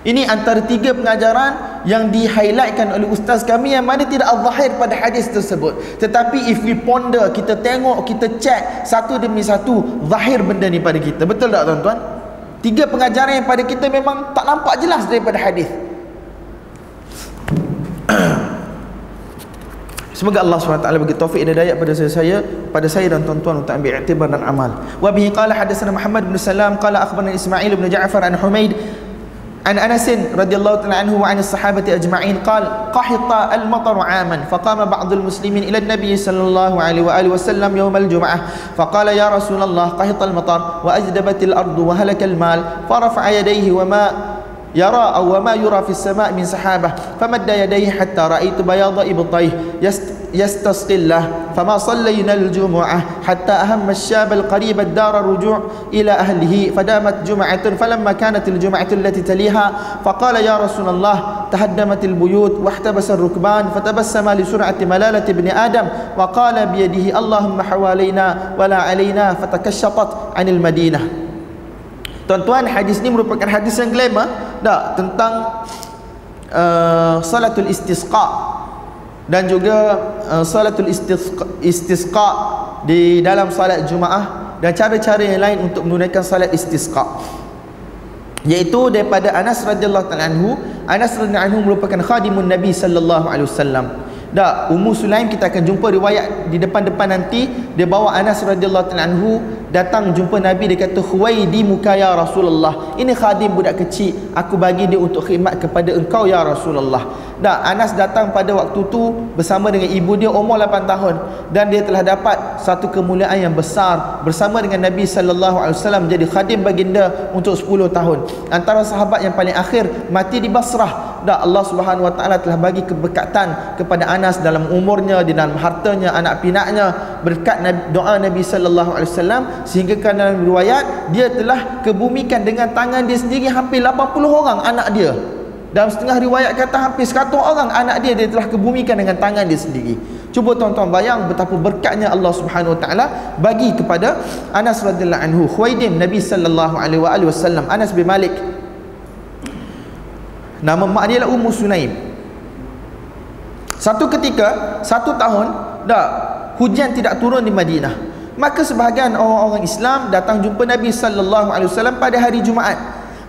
Ini antara tiga pengajaran yang di-highlightkan oleh ustaz kami yang mana tidak al-zahir pada hadis tersebut. Tetapi if we ponder, kita tengok, kita check satu demi satu zahir benda ni pada kita. Betul tak tuan-tuan? Tiga pengajaran yang pada kita memang tak nampak jelas daripada hadis. [CLEARS THROAT] Semoga Allah SWT bagi taufik dan daya pada saya, saya pada saya dan tuan-tuan untuk ambil iktibar dan amal. Wa bihi qala hadatsana Muhammad bin Salam qala akhbarana Ismail bin Ja'far an Humaid عن أنس رضي الله تعالى عنه وعن الصحابة أجمعين قال قحط المطر عاما. فقام بعض المسلمين إلى النبي صلى الله عليه وآله وسلم يوم الجمعة فقال يا رسول الله قحط المطر. وأجدبت الأرض وهلك المال فرفع يديه وما يرى أو وما يرى في السماء من سحابة فمد يديه حتى رأيت بياض إبطيه يست له فما صلينا الجمعة حتى أهم الشاب القريب الدار الرجوع إلى أهله فدامت جمعة فلما كانت الجمعة التي تليها فقال يا رسول الله تهدمت البيوت واحتبس الركبان فتبسم لسرعة ملالة ابن آدم وقال بيده اللهم حوالينا ولا علينا فتكشطت عن المدينة. Tuan-tuan, hadis ni merupakan hadis yang glamour tak tentang uh, salatul istisqa dan juga uh, salatul istisqa, istisqa di dalam salat Jumaah dan cara-cara yang lain untuk menunaikan salat istisqa. Iaitu daripada Anas radhiyallahu taala anhu, Anas radhiyallahu anhu merupakan khadimun Nabi sallallahu alaihi wasallam. Dah, Ummu Sulaim kita akan jumpa riwayat di depan-depan nanti dia bawa Anas radhiyallahu taala anhu datang jumpa Nabi dia kata Khuwaidi muka ya Rasulullah. Ini khadim budak kecil, aku bagi dia untuk khidmat kepada engkau ya Rasulullah. Dah, Anas datang pada waktu tu bersama dengan ibu dia umur 8 tahun. Dan dia telah dapat satu kemuliaan yang besar bersama dengan Nabi sallallahu alaihi wasallam menjadi khadim baginda untuk 10 tahun. Antara sahabat yang paling akhir mati di Basrah. Dah Allah Subhanahu Wa Taala telah bagi keberkatan kepada Anas dalam umurnya di dalam hartanya anak pinaknya berkat doa Nabi sallallahu alaihi wasallam. Sehingga kan dalam riwayat dia telah kebumikan dengan tangan dia sendiri hampir 80 orang anak dia dalam setengah riwayat kata hampir 100 orang anak dia dia telah kebumikan dengan tangan dia sendiri. Cuba tuan-tuan bayang betapa berkatnya Allah Subhanahu Wa Taala bagi kepada Anas radhiyallahu anhu. Khuwaidim Nabi sallallahu alaihi wasallam Anas bin Malik. Nama mak dia Ummu Sunaim. Satu ketika Satu tahun dah Hujan tidak turun di Madinah. Maka sebahagian orang-orang Islam Datang jumpa Nabi Sallallahu Alaihi Wasallam Pada hari Jumaat.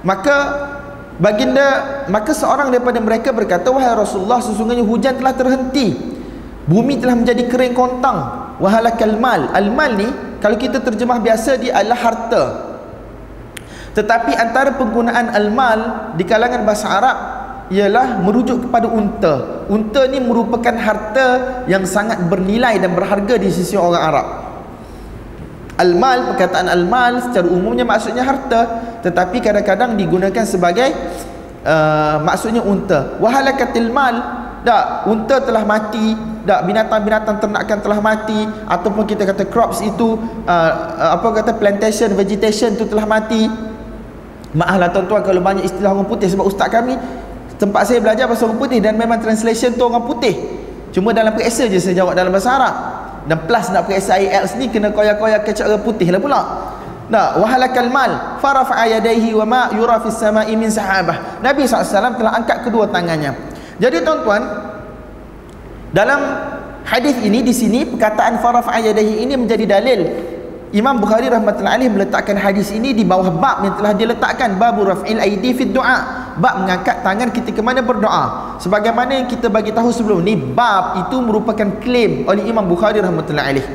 Maka Baginda Maka seorang daripada mereka berkata Wahai Rasulullah Sesungguhnya hujan telah terhenti Bumi telah menjadi kering kontang Wahalakal mal Al-mal ni Kalau kita terjemah biasa Dia adalah harta tetapi antara penggunaan al-mal di kalangan bahasa Arab ialah merujuk kepada unta. Unta ni merupakan harta yang sangat bernilai dan berharga di sisi orang Arab. Al-mal, perkataan al-mal secara umumnya maksudnya harta, tetapi kadang-kadang digunakan sebagai uh, maksudnya unta. Wahalakatil mal, tak, unta telah mati, tak, binatang-binatang ternakan telah mati ataupun kita kata crops itu uh, apa kata plantation, vegetation itu telah mati Maaf lah tuan-tuan kalau banyak istilah orang putih sebab ustaz kami tempat saya belajar bahasa orang putih dan memang translation tu orang putih. Cuma dalam periksa je saya jawab dalam bahasa Arab. Dan plus nak periksa IELTS ni kena koyak-koyak kecak orang putih lah pula. Nah, wahalakal mal farafa yadayhi wa ma yura fis sama'i min sahabah. Nabi SAW telah angkat kedua tangannya. Jadi tuan-tuan dalam hadis ini di sini perkataan farafa yadayhi ini menjadi dalil Imam Bukhari rahmatullahi alaih meletakkan hadis ini di bawah bab yang telah diletakkan babu raf'il aidi fi doa bab mengangkat tangan ketika mana berdoa. Sebagaimana yang kita bagi tahu sebelum ni bab itu merupakan klaim oleh Imam Bukhari rahmatullahi alaih.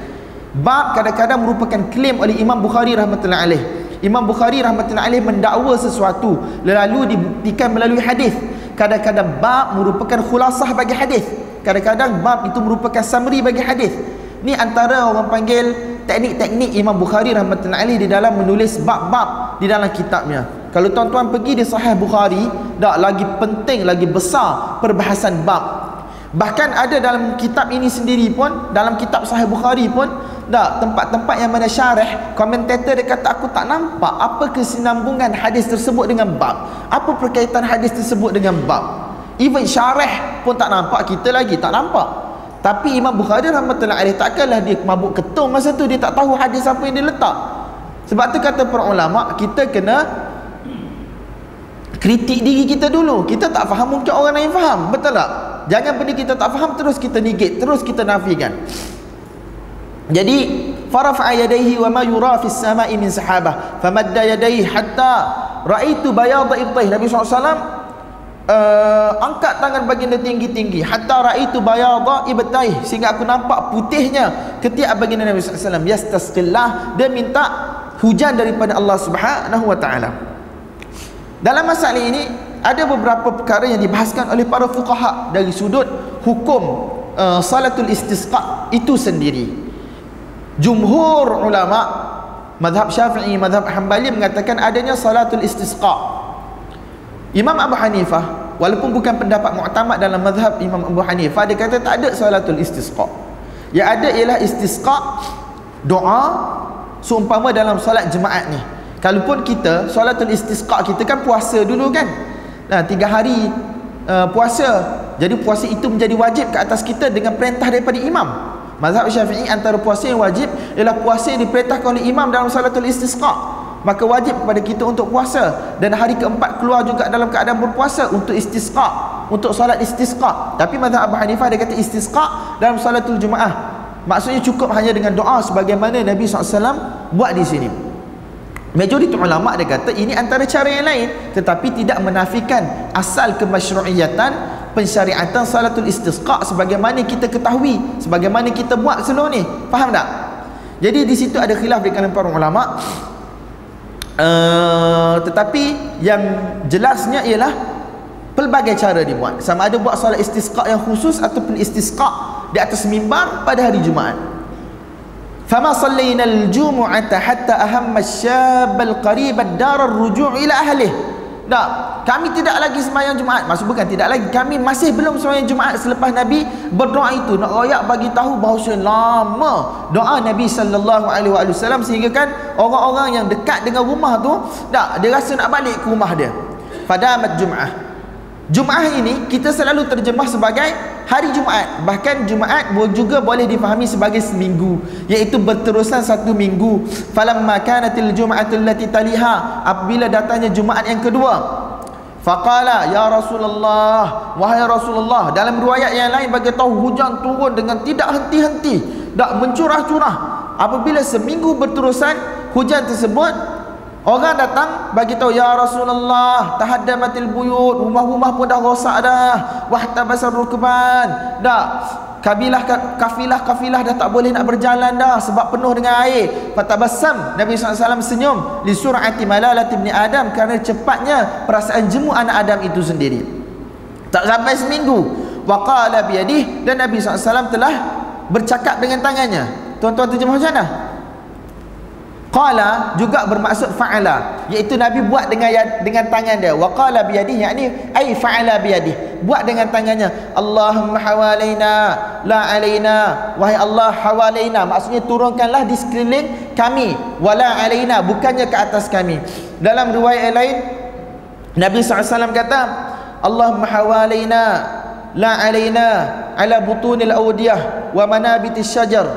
Bab kadang-kadang merupakan klaim oleh Imam Bukhari rahmatullahi alaih. Imam Bukhari rahmatullahi alaih mendakwa sesuatu lalu dibuktikan melalui hadis. Kadang-kadang bab merupakan khulasah bagi hadis. Kadang-kadang bab itu merupakan summary bagi hadis ni antara orang panggil teknik-teknik Imam Bukhari rahmatullahi alaih di dalam menulis bab-bab di dalam kitabnya. Kalau tuan-tuan pergi di Sahih Bukhari, tak lagi penting lagi besar perbahasan bab. Bahkan ada dalam kitab ini sendiri pun, dalam kitab Sahih Bukhari pun, tak tempat-tempat yang mana syarah, komentator dia kata aku tak nampak apa kesinambungan hadis tersebut dengan bab. Apa perkaitan hadis tersebut dengan bab. Even syarah pun tak nampak, kita lagi tak nampak. Tapi Imam Bukhari rahmatullahi alaih takkanlah dia mabuk ketung masa tu dia tak tahu hadis apa yang dia letak. Sebab tu kata para ulama kita kena kritik diri kita dulu. Kita tak faham mungkin orang lain faham. Betul tak? Jangan benda kita tak faham terus kita negate, terus kita nafikan. Jadi farafa yadayhi wa ma yura fi as-sama'i min sahabah famadda yadayhi hatta ra'aitu bayadha ibtayh Nabi SAW uh, angkat tangan baginda tinggi-tinggi. Hatta raitu bayadha ibtaih. Sehingga aku nampak putihnya ketiak baginda Nabi sallallahu alaihi wasallam. Yastasqillah. Dia minta hujan daripada Allah Subhanahu wa taala. Dalam masalah ini ada beberapa perkara yang dibahaskan oleh para fuqaha dari sudut hukum uh, salatul istisqa itu sendiri. Jumhur ulama madhab syafi'i madhab hanbali mengatakan adanya salatul istisqa Imam Abu Hanifah walaupun bukan pendapat mu'tamad dalam mazhab Imam Abu Hanifah dia kata tak ada salatul istisqa. Yang ada ialah istisqa doa seumpama dalam solat jemaat ni. Kalaupun kita solatul istisqa kita kan puasa dulu kan. Nah, tiga hari uh, puasa. Jadi puasa itu menjadi wajib ke atas kita dengan perintah daripada imam. Mazhab Syafi'i antara puasa yang wajib ialah puasa yang diperintahkan oleh imam dalam solatul istisqa maka wajib kepada kita untuk puasa. Dan hari keempat keluar juga dalam keadaan berpuasa untuk istisqa untuk solat istisqa. Tapi mazhab Abu Hanifah dia kata istisqa dalam solatul jumaah. Maksudnya cukup hanya dengan doa sebagaimana Nabi SAW buat di sini. Majoriti ulama dia kata ini antara cara yang lain tetapi tidak menafikan asal kemasyru'iyatan pensyariatan salatul istisqa sebagaimana kita ketahui sebagaimana kita buat sebelum ni faham tak? Jadi di situ ada khilaf di kalangan para ulama Uh, tetapi yang jelasnya ialah pelbagai cara dibuat sama ada buat solat istisqa yang khusus ataupun istisqa di atas mimbar pada hari Jumaat. Fama sallayna al-jumu'ata hatta ahamma asyab al-qarib ad-dar ar-ruju' ila ahlihi tak, kami tidak lagi sembahyang Jumaat. Maksud bukan tidak lagi. Kami masih belum sembahyang Jumaat selepas Nabi berdoa itu. Nak royak bagi tahu bahawa lama doa Nabi sallallahu alaihi wasallam sehingga kan orang-orang yang dekat dengan rumah tu tak dia rasa nak balik ke rumah dia. Pada amat Jumaat. Jumaat ini kita selalu terjemah sebagai hari Jumaat bahkan Jumaat juga boleh difahami sebagai seminggu iaitu berterusan satu minggu. Falamma kanatil jum'atul lati taliha apabila datangnya Jumaat yang kedua faqala ya Rasulullah wahai Rasulullah dalam riwayat yang lain bagi tahu hujan turun dengan tidak henti-henti tak mencurah-curah. Apabila seminggu berterusan hujan tersebut Orang datang bagi tahu ya Rasulullah tahaddamatil buyut rumah-rumah pun dah rosak dah. Wahtabasar rukban. Dah kabilah kafilah kafilah dah tak boleh nak berjalan dah sebab penuh dengan air. Fatabassam Nabi SAW senyum li sur'ati malalat ibni Adam kerana cepatnya perasaan jemu anak Adam itu sendiri. Tak sampai seminggu waqala biyadih dan Nabi SAW telah bercakap dengan tangannya. Tuan-tuan terjemah macam mana Qala juga bermaksud fa'ala iaitu Nabi buat dengan yad, dengan tangan dia. Wa qala bi yadihi yakni ai fa'ala bi yadihi. Buat dengan tangannya. Allahumma hawalaina la alaina. Wahai Allah hawalaina. Maksudnya turunkanlah di sekeliling kami. Wala alaina bukannya ke atas kami. Dalam riwayat lain Nabi SAW kata Allahumma hawalaina la alaina ala butunil awdiyah wa manabitis syajar.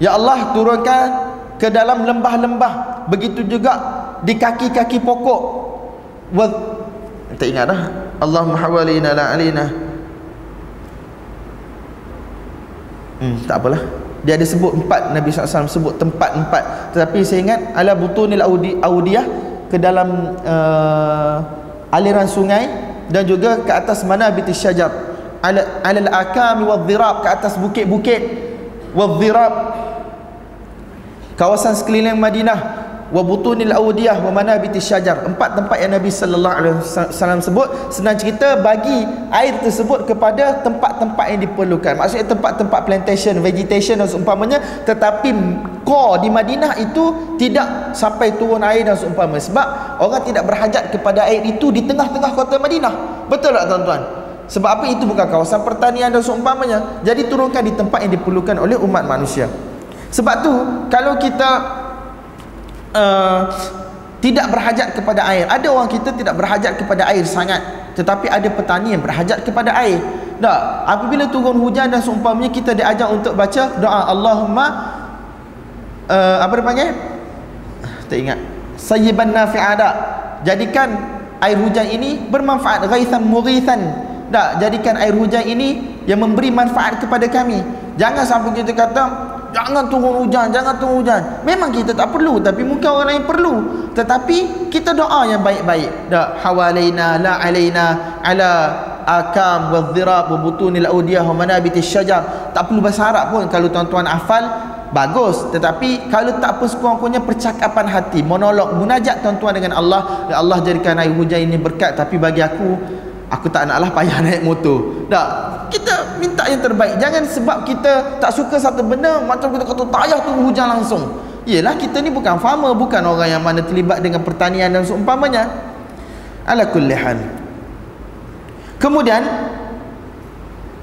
Ya Allah turunkan ke dalam lembah-lembah. Begitu juga di kaki-kaki pokok. Wa tak ingat dah. Allahumma hawalina la alina. Hmm, tak apalah. Dia ada sebut empat. Nabi SAW sebut tempat empat. Tetapi saya ingat ala butunil audi, audiyah ke dalam uh, aliran sungai dan juga ke atas mana bitis syajar. Ala alal akami wadh-dhirab ke atas bukit-bukit. Wadh-dhirab kawasan sekeliling Madinah wa butunil audiyah wa manabiti syajar empat tempat yang Nabi sallallahu alaihi wasallam sebut senang cerita bagi air tersebut kepada tempat-tempat yang diperlukan. Maksudnya tempat-tempat plantation vegetation dan seumpamanya tetapi core di Madinah itu tidak sampai turun air dan seumpamanya sebab orang tidak berhajat kepada air itu di tengah-tengah kota Madinah. Betul tak tuan-tuan? Sebab apa? Itu bukan kawasan pertanian dan seumpamanya. Jadi turunkan di tempat yang diperlukan oleh umat manusia sebab tu kalau kita uh, tidak berhajat kepada air. Ada orang kita tidak berhajat kepada air sangat, tetapi ada petani yang berhajat kepada air. Tak, apabila turun hujan dan seumpamanya kita diajak untuk baca doa Allahumma uh, apa dia panggil? Tak ingat. Sayyiban nafi'ada. Jadikan air hujan ini bermanfaat ghaithan mughithan. Tak, jadikan air hujan ini yang memberi manfaat kepada kami. Jangan sampai kita kata jangan turun hujan jangan turun hujan. Memang kita tak perlu tapi mungkin orang lain perlu. Tetapi kita doa yang baik-baik. Dak hawalaina la alaina ala akam wa dhirab wa butunil audiyah wa manabiti syajar. Tak perlu bahasa Arab pun. Kalau tuan-tuan hafal bagus. Tetapi kalau tak apa sekurang-kurangnya percakapan hati monolog munajat tuan-tuan dengan Allah ya Allah jadikan air hujan ini berkat tapi bagi aku aku tak naklah payah naik motor. Tak kita minta yang terbaik. Jangan sebab kita tak suka satu benda macam kita kata payah tunggu hujan langsung. Yelah kita ni bukan farmer bukan orang yang mana terlibat dengan pertanian dan seumpamanya. Ala kulli hal. Kemudian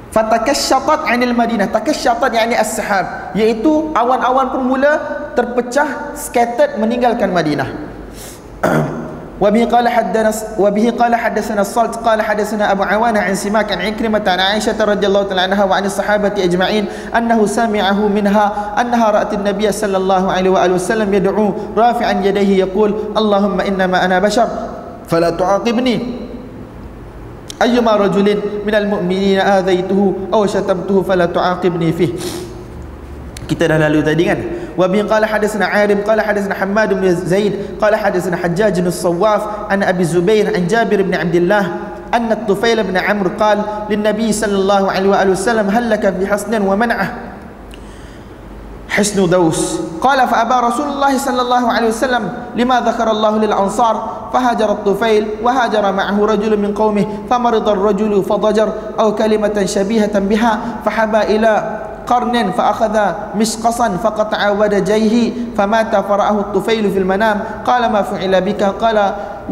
fatakasyatat anil madinah. Takasyatat yakni as-sahab iaitu awan-awan pun mula terpecah scattered meninggalkan Madinah [CLEARS THROAT] وبه قال حدثنا وبه قال حدثنا الصلت قال حدثنا أبو عوانة عن سماك عن عكرمة عن عائشة رضي الله تعالى عنها وعن الصحابة أجمعين أنه سمعه منها أنها رأت النبي صلى الله عليه وآله وسلم يدعو رافعا يديه يقول اللهم إنما أنا بشر فلا تعاقبني. أيما رجل من المؤمنين آذيته أو شتمته فلا تعاقبني فيه. Kita dah lalu وبه قال حدثنا عارم قال حدثنا حماد بن زيد قال حدثنا حجاج بن الصواف عن أبي الزبير عن جابر بن عبد الله أن الطفيل بن عمرو قال للنبي صلى الله عليه وآله وسلم هل لك في حسن ومنعة؟ حسن دوس. قال فأبى رسول الله صلى الله عليه وسلم لما ذكر الله للأنصار فهاجر الطفيل وهاجر معه رجل من قومه فمرض الرجل فضجر أو كلمة شبيهة بها فحبى إلى قرن فأخذ مسقصا فقطع ودجيه فمات فرأه الطفيل في المنام. قال ما فعل بك؟ قال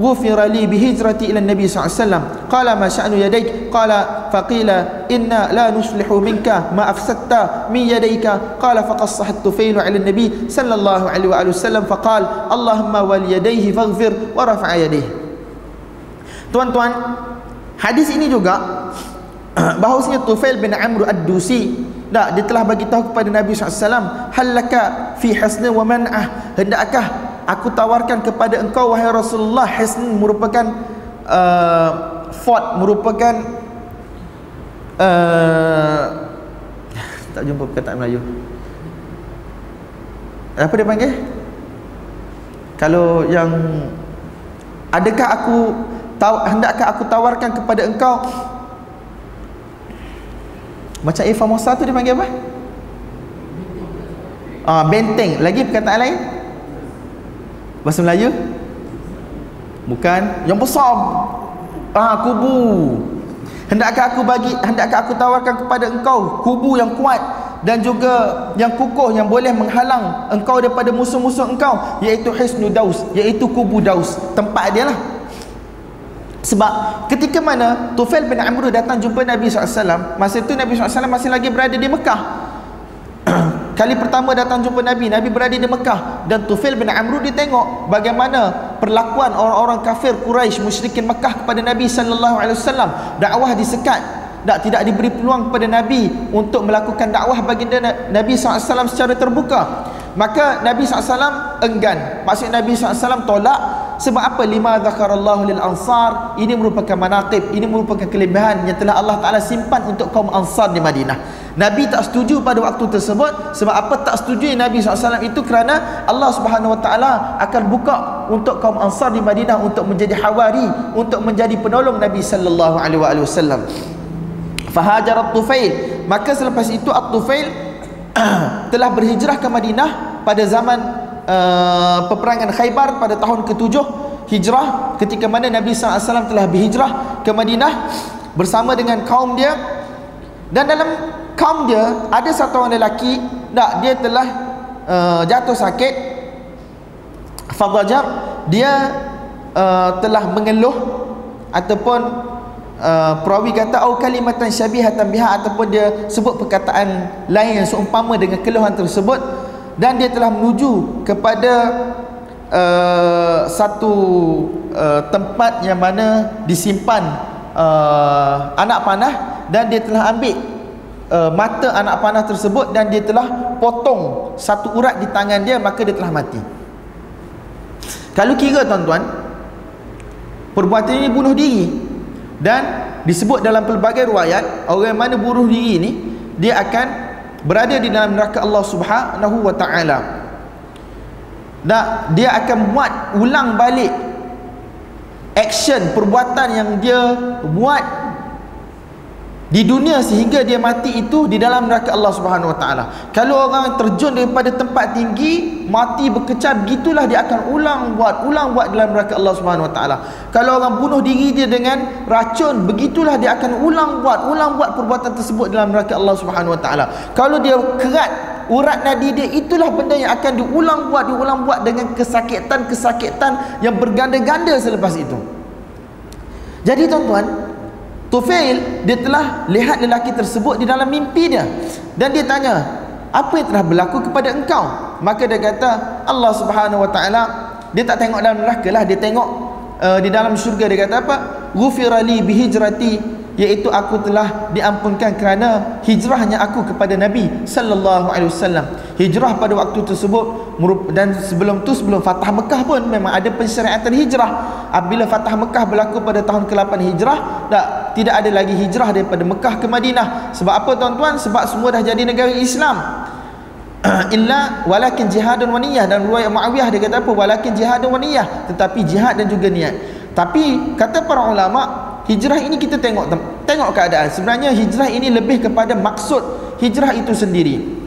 غفر لي بهجرتي إلى النبي صلى الله عليه وسلم. قال ما شأن يديك؟ قال فقيل إنا لا نصلح منك ما أفسدت من يديك. قال فقصح الطفيل على النبي صلى الله عليه وآله وسلم فقال اللهم وليديه فاغفر ورفع يديه. Tuan-tuan, hadis ini juga [CLEARS THROAT] bahawasanya Tufail bin Amr ad-Dusi Tak, dia telah bagi tahu kepada Nabi SAW Halaka fi hasnin wa man'ah Hendakkah aku tawarkan kepada engkau Wahai Rasulullah Hasnin merupakan uh, Fort merupakan uh, Tak jumpa perkataan Melayu Apa dia panggil? Kalau yang Adakah aku Hendakkah aku tawarkan kepada engkau macam A Formosa tu dia panggil apa? Ah, benteng. Lagi perkataan lain? Bahasa Melayu? Bukan. Yang besar. Ah, kubu. Hendakkah aku bagi, hendakkah aku tawarkan kepada engkau kubu yang kuat dan juga yang kukuh yang boleh menghalang engkau daripada musuh-musuh engkau iaitu Hisnu Daus, iaitu kubu Daus. Tempat dia lah. Sebab ketika mana Tufail bin Amr datang jumpa Nabi SAW Masa itu Nabi SAW masih lagi berada di Mekah. [CLEARS THROAT] Kali pertama datang jumpa Nabi Nabi berada di Mekah. Dan Tufail bin Amr dia tengok Bagaimana perlakuan orang-orang kafir Quraisy musyrikin Mekah kepada Nabi SAW. Dakwah disekat. Tak, tidak diberi peluang kepada Nabi Untuk melakukan dakwah baginda Nabi SAW secara terbuka maka Nabi SAW enggan. Maksud Nabi SAW tolak sebab apa? Lima zakarallahu lil ansar. Ini merupakan manaqib ini merupakan kelebihan yang telah Allah Taala simpan untuk kaum ansar di Madinah. Nabi tak setuju pada waktu tersebut sebab apa tak setuju Nabi SAW itu kerana Allah Subhanahu Wa Taala akan buka untuk kaum ansar di Madinah untuk menjadi hawari untuk menjadi penolong Nabi sallallahu alaihi wasallam. Fahajar at-tufail. Maka selepas itu at-tufail [CLEARS THROAT] telah berhijrah ke Madinah pada zaman uh, peperangan Khaybar pada tahun ke-7 hijrah ketika mana Nabi SAW telah berhijrah ke Madinah bersama dengan kaum dia. Dan dalam kaum dia ada satu orang lelaki tak dia telah uh, jatuh sakit. Fadajar dia uh, telah mengeluh ataupun Uh, perawi kata au kalimatan syabihatan biha ataupun dia sebut perkataan lain yang seumpama dengan keluhan tersebut dan dia telah menuju kepada uh, satu uh, tempat yang mana disimpan uh, anak panah dan dia telah ambil uh, mata anak panah tersebut dan dia telah potong satu urat di tangan dia maka dia telah mati. Kalau kira tuan-tuan perbuatan ini bunuh diri dan disebut dalam pelbagai riwayat orang mana bunuh diri ini dia akan berada di dalam neraka Allah Subhanahu wa taala. Dan dia akan buat ulang balik action perbuatan yang dia buat di dunia sehingga dia mati itu di dalam neraka Allah Subhanahu Wa Taala. Kalau orang terjun daripada tempat tinggi mati berkecam gitulah dia akan ulang buat ulang buat dalam neraka Allah Subhanahu Wa Taala. Kalau orang bunuh diri dia dengan racun begitulah dia akan ulang buat ulang buat perbuatan tersebut dalam neraka Allah Subhanahu Wa Taala. Kalau dia kerat urat nadi dia itulah benda yang akan diulang buat diulang buat dengan kesakitan-kesakitan yang berganda-ganda selepas itu. Jadi tuan-tuan, Tufail dia telah lihat lelaki tersebut di dalam mimpi dia dan dia tanya apa yang telah berlaku kepada engkau? Maka dia kata Allah Subhanahu wa taala dia tak tengok dalam neraka lah. Dia tengok uh, di dalam syurga dia kata apa? Ghufirali bihijrati iaitu aku telah diampunkan kerana hijrahnya aku kepada Nabi sallallahu alaihi wasallam. Hijrah pada waktu tersebut dan sebelum tu sebelum Fatah Mekah pun memang ada pensyariatan hijrah. Apabila Fatah Mekah berlaku pada tahun ke-8 hijrah, tak tidak ada lagi hijrah daripada Mekah ke Madinah. Sebab apa tuan-tuan? Sebab semua dah jadi negara Islam. [CLEARS THROAT] illa walakin jihadun wa niyyah dan riwayat Muawiyah dia kata apa? Walakin jihadun wa niyyah, tetapi jihad dan juga niat. Tapi kata para ulama hijrah ini kita tengok tengok keadaan. Sebenarnya hijrah ini lebih kepada maksud hijrah itu sendiri.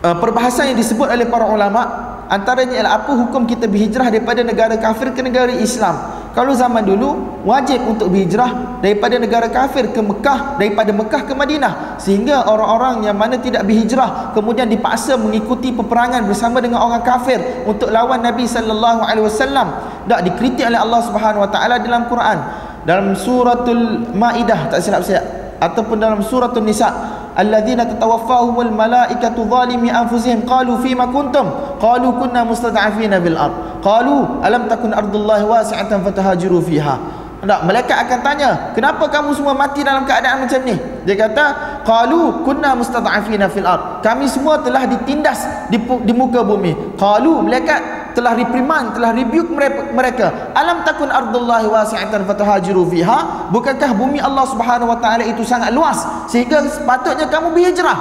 Uh, perbahasan yang disebut oleh para ulama antaranya ialah apa hukum kita berhijrah daripada negara kafir ke negara Islam. Kalau zaman dulu wajib untuk berhijrah daripada negara kafir ke Mekah daripada Mekah ke Madinah. Sehingga orang-orang yang mana tidak berhijrah kemudian dipaksa mengikuti peperangan bersama dengan orang kafir untuk lawan Nabi sallallahu alaihi wasallam. Dak dikritik oleh Allah Subhanahu wa taala dalam Quran dalam suratul maidah tak silap saya ataupun dalam suratul nisa alladzina tatawaffahumul malaikatu zalimi anfusihim qalu fima kuntum? Qalu kunna mustad'afina bil ard. Qalu alam takun ardullahi wasi'atan fatahajiru fiha tak, malaikat akan tanya kenapa kamu semua mati dalam keadaan macam ni? Dia kata qalu kunna mustad'afina fil ard. Kami semua telah ditindas di, di muka bumi. Qalu malaikat telah reprimand telah rebuke mereka. Alam takun ardullahi wasi'atan fatahajiru fiha? Bukankah bumi Allah Subhanahu wa taala itu sangat luas sehingga sepatutnya kamu berhijrah?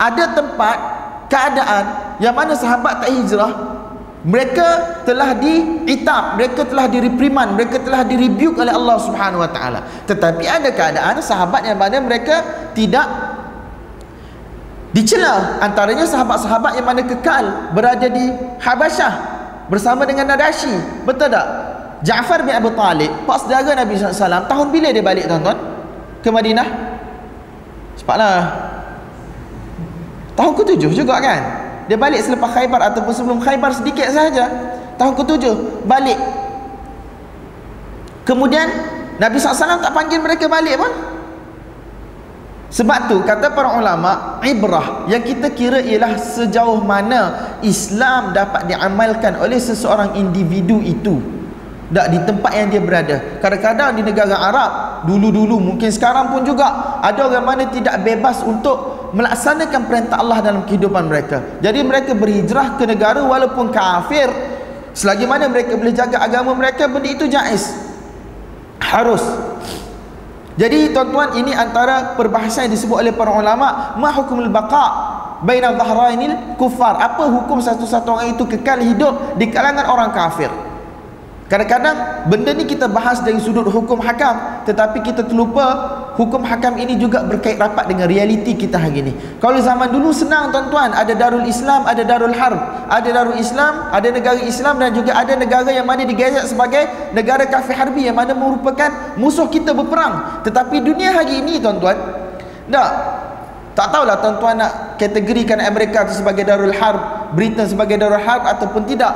Ada tempat keadaan yang mana sahabat tak hijrah mereka telah diitab mereka telah direprimand mereka telah direbuke oleh Allah Subhanahu wa taala. Tetapi ada keadaan sahabat yang mana mereka tidak dicela. Antaranya sahabat-sahabat yang mana kekal berada di Habasyah bersama dengan Nadashi. Betul tak? Ja'far bin Abu Talib pak saudara Nabi SAW tahun bila dia balik tuan-tuan? Ke Madinah? Cepatlah. Tahun ke-7 juga kan dia balik selepas Khaybar ataupun sebelum Khaybar sedikit sahaja. Tahun ke-7 balik. Kemudian Nabi SAW tak panggil mereka balik pun. Sebab tu kata para ulama ibrah yang kita kira ialah sejauh mana Islam dapat diamalkan oleh seseorang individu itu tak di tempat yang dia berada. Kadang-kadang di negara Arab dulu-dulu mungkin sekarang pun juga ada orang mana tidak bebas untuk melaksanakan perintah Allah dalam kehidupan mereka. Jadi mereka berhijrah ke negara walaupun kafir. Selagi mana mereka boleh jaga agama mereka benda itu jais. Harus. Jadi tuan-tuan ini antara perbahasan yang disebut oleh para ulama ma hukumul baqa baina dhahrainil kufar apa hukum satu-satu orang itu kekal hidup di kalangan orang kafir Kadang-kadang benda ni kita bahas dari sudut hukum hakam Tetapi kita terlupa hukum hakam ini juga berkait rapat dengan realiti kita hari ini Kalau zaman dulu senang tuan-tuan Ada Darul Islam, ada Darul Harb Ada Darul Islam, ada negara Islam Dan juga ada negara yang mana digajak sebagai Negara kafir harbi yang mana merupakan musuh kita berperang. Tetapi dunia hari ini tuan-tuan Tak tak tahulah tuan-tuan nak kategorikan Amerika itu sebagai Darul Harb Britain sebagai Darul Harb ataupun tidak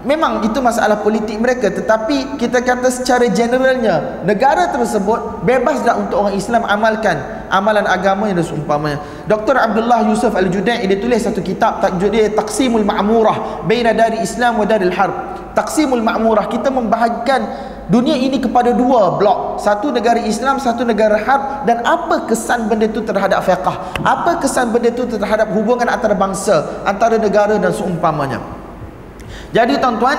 Memang itu masalah politik mereka tetapi kita kata secara generalnya negara tersebut bebas tak untuk orang Islam amalkan amalan agama yang seumpamanya. Dr. Abdullah Yusuf Al-Judai dia tulis satu kitab tajuk dia Taqsimul Ma'murah baina dari Islam wa daril harb. Taqsimul Ma'murah kita membahagikan dunia ini kepada dua blok. Satu negara Islam, satu negara harb dan apa kesan benda itu terhadap fiqh? Apa kesan benda itu terhadap hubungan antara bangsa, antara negara dan seumpamanya? Jadi tuan-tuan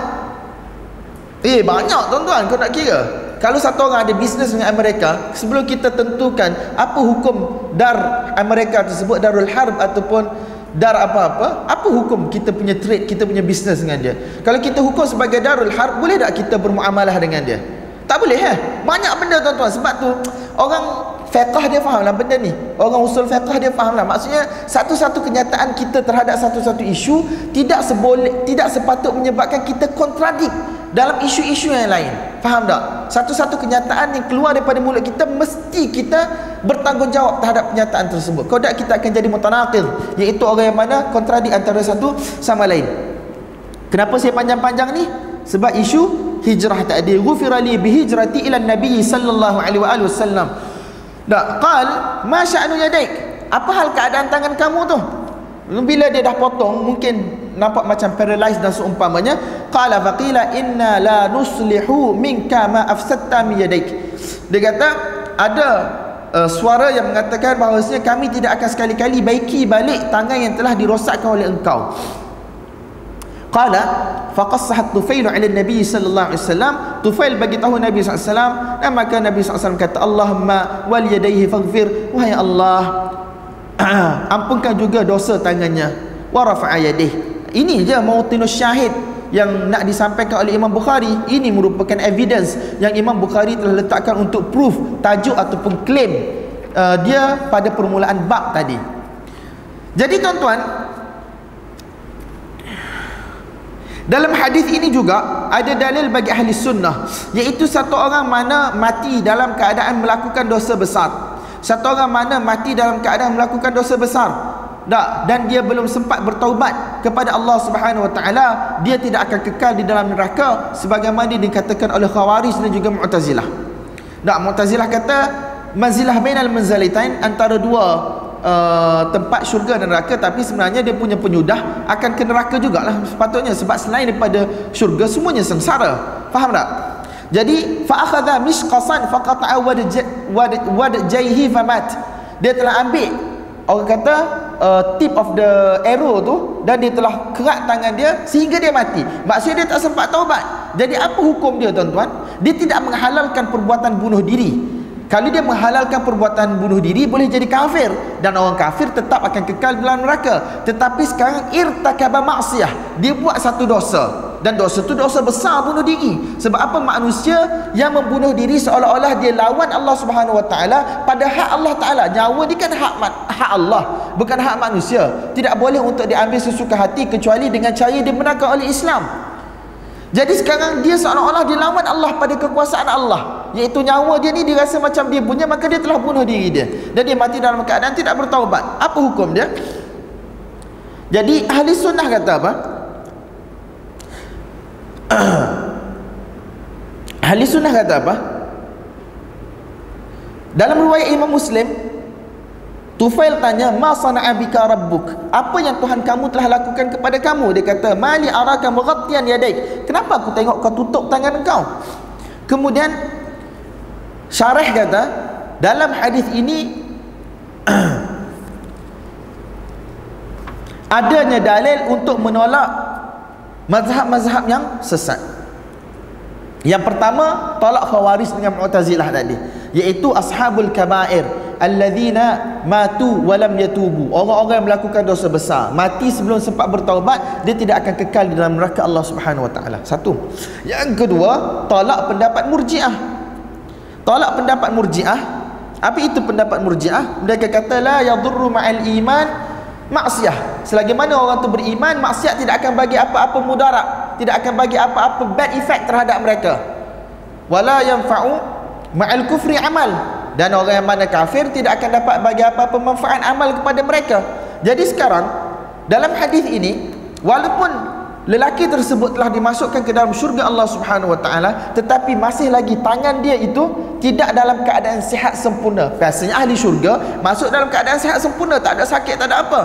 Eh banyak tuan-tuan kau nak kira. Kalau satu orang ada bisnes dengan Amerika Sebelum kita tentukan Apa hukum dar Amerika tersebut Darul Harb ataupun Dar apa-apa Apa hukum kita punya trade Kita punya bisnes dengan dia? Kalau kita hukum sebagai Darul Harb Boleh tak kita bermuamalah dengan dia? Tak boleh eh? Banyak benda tuan-tuan. Sebab tu Orang Fiqah dia faham lah benda ni. Orang usul fiqah dia faham lah. Maksudnya Satu-satu kenyataan kita terhadap satu-satu isu Tidak seboleh Tidak sepatut menyebabkan kita kontradik Dalam isu-isu yang lain. Faham tak? Satu-satu kenyataan yang keluar daripada mulut kita Mesti kita bertanggungjawab terhadap kenyataan tersebut. Kalau tak kita akan jadi mutanakil Iaitu orang yang mana kontradik antara satu sama lain. Kenapa saya panjang-panjang ni? Sebab isu hijrah tadi. Ghufirali bihijrati ila Nabi sallallahu alaihi wasallam tak, qal ma sya'nu yadaik? Apa hal keadaan tangan kamu tu? Bila dia dah potong mungkin nampak macam paralyzed dan seumpamanya qala faqila inna la nuslihu minka ma afsadta mi yadaik. Dia kata ada uh, suara yang mengatakan bahawasanya kami tidak akan sekali-kali baiki balik tangan yang telah dirosakkan oleh engkau. Qala faqassahat Tufail 'ala Nabi sallallahu alaihi wasallam. Tufail bagi tahu Nabi sallallahu alaihi wasallam dan maka Nabi sallallahu alaihi wasallam kata Allahumma wal yadayhi faghfir. Wahai Allah [CLEARS THROAT] ampunkan juga dosa tangannya. Wa rafa'a yadihi ini je mautinus syahid yang nak disampaikan oleh Imam Bukhari. Ini merupakan evidence yang Imam Bukhari telah letakkan untuk proof tajuk ataupun claim uh, dia pada permulaan bab tadi. Jadi tuan-tuan Dalam hadis ini juga ada dalil bagi ahli sunnah iaitu satu orang mana mati dalam keadaan melakukan dosa besar. Satu orang mana mati dalam keadaan melakukan dosa besar. Tak dan dia belum sempat bertaubat kepada Allah Subhanahu Wa Taala, dia tidak akan kekal di dalam neraka sebagaimana dikatakan oleh Khawarij dan juga Mu'tazilah. Tak Mu'tazilah kata manzilah bainal manzalitain antara dua uh, tempat syurga dan neraka tapi sebenarnya dia punya penyudah akan ke neraka jugalah sepatutnya sebab selain daripada syurga semuanya sengsara. Faham tak? Jadi fa akhadha misqasan faqata'a wad wad jayhi famat. Dia telah ambil orang kata uh, tip of the arrow tu dan dia telah kerat tangan dia sehingga dia mati. Maksudnya dia tak sempat taubat. Jadi apa hukum dia tuan-tuan? Dia tidak menghalalkan perbuatan bunuh diri kalau dia menghalalkan perbuatan bunuh diri boleh jadi kafir dan orang kafir tetap akan kekal dalam neraka. Tetapi sekarang irtakaba maksiyah, dia buat satu dosa dan dosa itu dosa besar bunuh diri. Sebab apa manusia yang membunuh diri seolah-olah dia lawan Allah Subhanahu Wa Taala pada hak Allah Taala. Nyawa ni kan hak hak Allah, bukan hak manusia. Tidak boleh untuk diambil sesuka hati kecuali dengan cara dibenarkan oleh Islam. Jadi sekarang dia seolah-olah dilawan Allah pada kekuasaan Allah Iaitu nyawa dia ni dirasa macam dia punya Maka dia telah bunuh diri dia Dan dia mati dalam keadaan tidak bertaubat Apa hukum dia? Jadi ahli sunnah kata apa? [CLEARS THROAT] ahli sunnah kata apa? Dalam riwayat Imam Muslim Tufail tanya, "Ma sana'a bika rabbuk?" Apa yang Tuhan kamu telah lakukan kepada kamu? Dia kata, "Mali araka mughattiyan yadaik." Kenapa aku tengok kau tutup tangan kau? Kemudian Syarah kata, dalam hadis ini [CLEARS THROAT] adanya dalil untuk menolak mazhab-mazhab yang sesat yang pertama tolak khawaris dengan mu'tazilah tadi iaitu ashabul kabair alladzina matu walam yatubu. Orang-orang yang melakukan dosa besar mati sebelum sempat bertaubat dia tidak akan kekal di dalam neraka Allah Subhanahu wa taala. Satu. Yang kedua tolak pendapat murjiah. Tolak pendapat murjiah. Apa itu pendapat murjiah? Mereka kata la yadurru ma'al iman maksiat selagi mana orang tu beriman maksiat tidak akan bagi apa-apa mudarat tidak akan bagi apa-apa bad effect terhadap mereka. Wala yanfa'u ma'al kufri amal. Dan orang yang mana kafir tidak akan dapat bagi apa-apa manfaat amal kepada mereka. Jadi sekarang dalam hadis ini walaupun lelaki tersebut telah dimasukkan ke dalam syurga Allah Subhanahu wa taala tetapi masih lagi tangan dia itu tidak dalam keadaan sihat sempurna. Biasanya ahli syurga masuk dalam keadaan sihat sempurna tak ada sakit tak ada apa